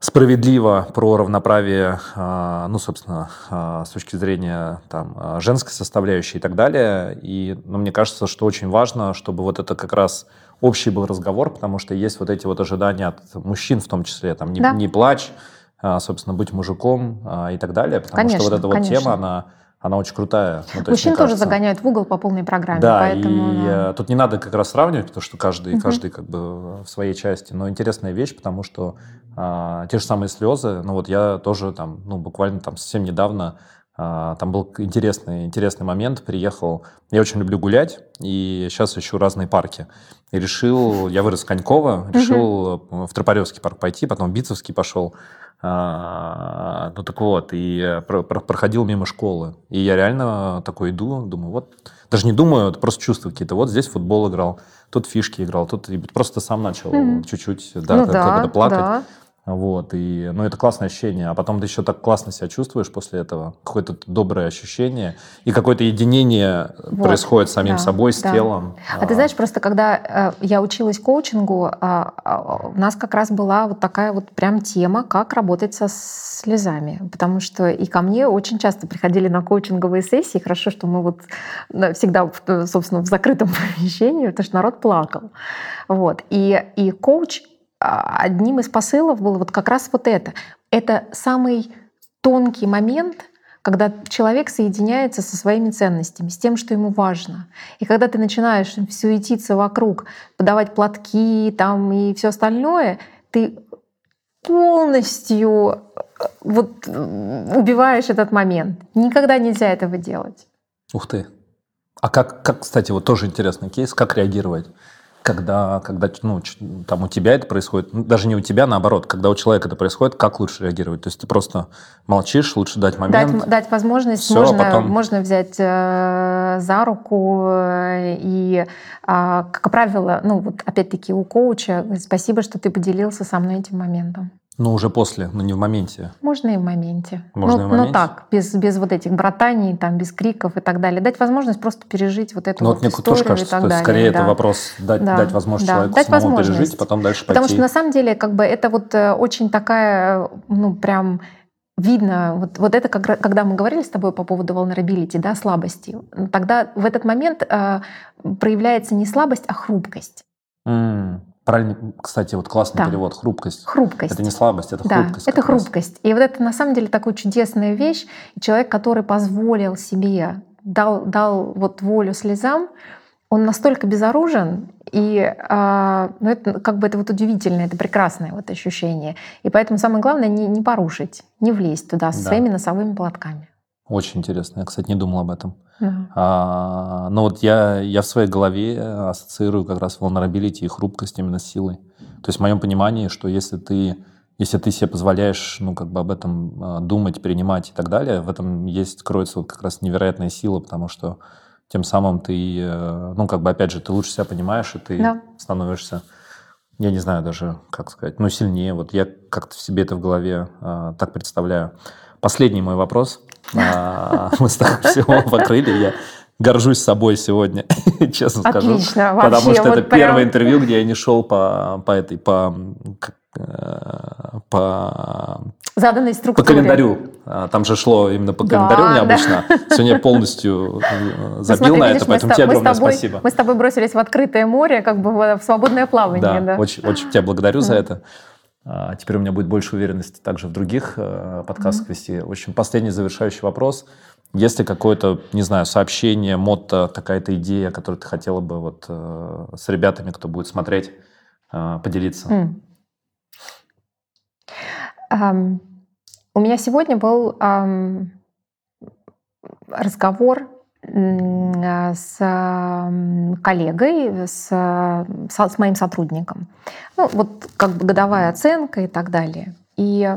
справедливо про равноправие, а, ну, собственно, а, с точки зрения там, а, женской составляющей и так далее. И ну, мне кажется, что очень важно, чтобы вот это как раз общий был разговор, потому что есть вот эти вот ожидания от мужчин в том числе, там, не, да. не плачь, собственно, быть мужиком и так далее, потому конечно, что вот эта конечно. вот тема, она она очень крутая. Ну, Мужчин есть, тоже кажется... загоняют в угол по полной программе. Да, поэтому, и да. тут не надо как раз сравнивать, потому что каждый, угу. каждый как бы в своей части. Но интересная вещь, потому что а, те же самые слезы, ну вот я тоже там, ну буквально там совсем недавно там был интересный, интересный момент. Приехал, я очень люблю гулять, и сейчас ищу разные парки. И решил, я вырос в Коньково, решил угу. в Тропаревский парк пойти, потом в Битцевский пошел. А, ну так вот, и проходил мимо школы. И я реально такой иду, думаю, вот, даже не думаю, просто чувствую какие-то, вот здесь футбол играл, тут фишки играл, тут просто сам начал чуть-чуть да, ну, да, плакать. Да. Вот, и, ну, это классное ощущение. А потом ты еще так классно себя чувствуешь после этого. Какое-то доброе ощущение. И какое-то единение вот, происходит с самим да, собой, с да. телом. А, а ты знаешь, просто когда э, я училась коучингу, э, э, у нас как раз была вот такая вот прям тема, как работать со слезами. Потому что и ко мне очень часто приходили на коучинговые сессии. Хорошо, что мы вот всегда, собственно, в закрытом помещении, потому что народ плакал. Вот. И, и коуч одним из посылов было вот как раз вот это. Это самый тонкий момент, когда человек соединяется со своими ценностями, с тем, что ему важно. И когда ты начинаешь суетиться вокруг, подавать платки там и все остальное, ты полностью э, вот убиваешь этот момент. Никогда нельзя этого делать. Ух ты. А как, как, кстати, вот тоже интересный кейс, как реагировать? Когда, когда ну, там у тебя это происходит, ну, даже не у тебя, наоборот, когда у человека это происходит, как лучше реагировать? То есть ты просто молчишь, лучше дать момент. Дать, дать возможность, все, можно, потом... можно взять э, за руку э, и, э, как правило, ну вот опять-таки у коуча, спасибо, что ты поделился со мной этим моментом. Ну, уже после, но не в моменте. Можно и в моменте. Можно ну, и в моменте? Ну, так, без, без вот этих братаний, там, без криков и так далее. Дать возможность просто пережить вот эту ну, вот, вот историю тоже кажется, и так что далее. Скорее да. это вопрос дать, да. дать возможность да. человеку дать самому возможность. пережить, потом дальше Потому пойти. что на самом деле как бы это вот э, очень такая, ну, прям видно, вот, вот это, как, когда мы говорили с тобой по поводу vulnerability, да, слабости, тогда в этот момент э, проявляется не слабость, а хрупкость. Mm. Правильно, кстати, вот классный да. перевод. Хрупкость. Хрупкость. Это не слабость, это да, хрупкость. Это хрупкость. Раз. И вот это на самом деле такая чудесная вещь. И человек, который позволил себе, дал, дал вот волю слезам, он настолько безоружен, и э, ну это как бы это вот удивительно, это прекрасное вот ощущение. И поэтому самое главное не, не порушить, не влезть туда со да. своими носовыми платками. Очень интересно. Я, кстати, не думал об этом. Uh-huh. А, но вот я, я в своей голове ассоциирую как раз vulnerability и хрупкость именно с силой. То есть в моем понимании, что если ты, если ты себе позволяешь ну, как бы об этом а, думать, принимать и так далее, в этом есть, кроется вот как раз невероятная сила, потому что тем самым ты, э, ну, как бы, опять же, ты лучше себя понимаешь, и ты да. становишься, я не знаю даже, как сказать, ну, сильнее. Вот я как-то в себе это в голове а, так представляю. Последний мой вопрос. А, мы с тобой всего покрыли. Я горжусь собой сегодня, честно скажу. Отлично, вообще. Потому что это первое интервью, где я не шел по, по этой, по, э, по заданной структуре. По календарю. А, там же шло именно по календарю да, необычно. Да. Сегодня я полностью э, забил смотри, на видишь, это, поэтому тебе огромное тобой, спасибо. Мы с тобой бросились в открытое море, как бы в свободное плавание. Да, да. Очень, очень тебя благодарю за это. А, теперь у меня будет больше уверенности также в других э, подкастах mm-hmm. вести. В общем, последний завершающий вопрос. Есть ли какое-то, не знаю, сообщение, мотто, какая-то идея, которую ты хотела бы вот э, с ребятами, кто будет смотреть, э, поделиться? Mm. Um, у меня сегодня был um, разговор с коллегой, с, с моим сотрудником. Ну, вот как бы годовая оценка и так далее. И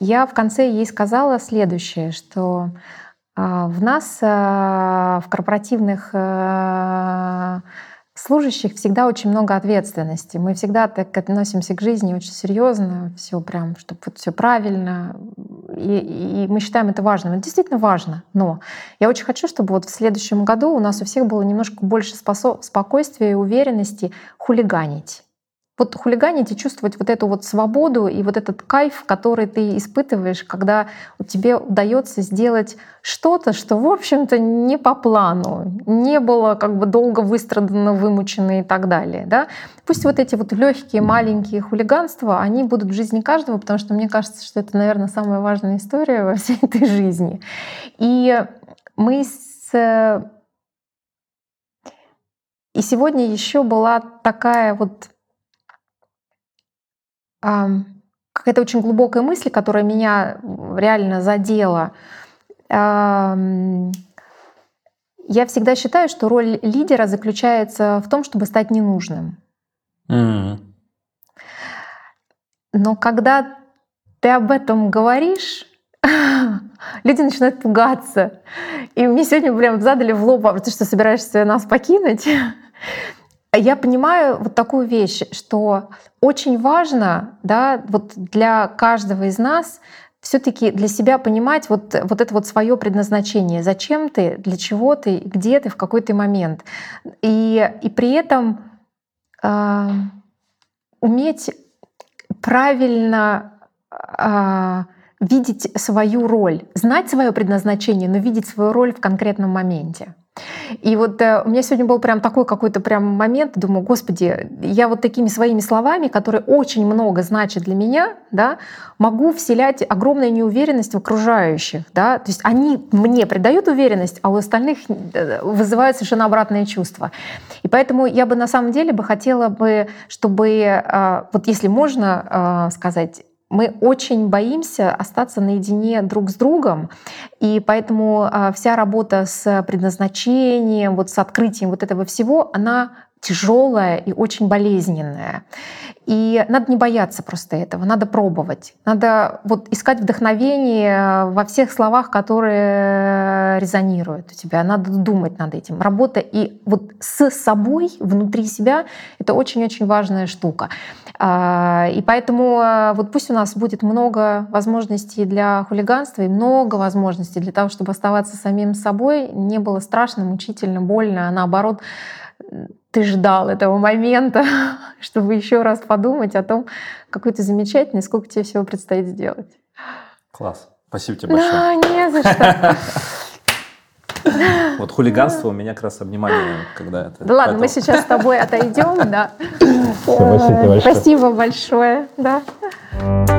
я в конце ей сказала следующее, что а, в нас а, в корпоративных э, служащих всегда очень много ответственности. Мы всегда так относимся к жизни очень серьезно, все прям, чтобы вот все правильно. И, и мы считаем это важным. Это действительно важно. Но я очень хочу, чтобы вот в следующем году у нас у всех было немножко больше спокойствия и уверенности хулиганить вот хулиганить и чувствовать вот эту вот свободу и вот этот кайф, который ты испытываешь, когда тебе удается сделать что-то, что, в общем-то, не по плану, не было как бы долго выстрадано, вымучено и так далее. Да? Пусть вот эти вот легкие, маленькие хулиганства, они будут в жизни каждого, потому что мне кажется, что это, наверное, самая важная история во всей этой жизни. И мы с... И сегодня еще была такая вот какая-то очень глубокая мысль, которая меня реально задела. Я всегда считаю, что роль лидера заключается в том, чтобы стать ненужным. Mm-hmm. Но когда ты об этом говоришь, люди начинают пугаться. И мне сегодня прям задали в лоб, а ты что, собираешься нас покинуть? Я понимаю вот такую вещь, что очень важно да, вот для каждого из нас все-таки для себя понимать вот, вот это вот свое предназначение. Зачем ты, для чего ты, где ты в какой-то момент. И, и при этом э, уметь правильно э, видеть свою роль, знать свое предназначение, но видеть свою роль в конкретном моменте. И вот э, у меня сегодня был прям такой какой-то прям момент, думаю, господи, я вот такими своими словами, которые очень много значат для меня, да, могу вселять огромную неуверенность в окружающих, да, то есть они мне придают уверенность, а у остальных э, вызывают совершенно обратные чувства. И поэтому я бы на самом деле бы хотела бы, чтобы, э, вот если можно сказать, мы очень боимся остаться наедине друг с другом, и поэтому а, вся работа с предназначением, вот с открытием вот этого всего, она тяжелая и очень болезненная. И надо не бояться просто этого, надо пробовать. Надо вот искать вдохновение во всех словах, которые резонируют у тебя. Надо думать над этим. Работа и вот с собой, внутри себя, это очень-очень важная штука. А, и поэтому а, вот пусть у нас будет много возможностей для хулиганства и много возможностей для того, чтобы оставаться самим собой, не было страшно, мучительно, больно, а наоборот, ты ждал этого момента, чтобы еще раз подумать о том, какой ты замечательный, сколько тебе всего предстоит сделать. Класс. Спасибо тебе большое. Да, не за что. Вот хулиганство у меня как раз обнимание, когда это. Да ладно, мы сейчас с тобой отойдем, да. Спасибо большое. Спасибо большое, да.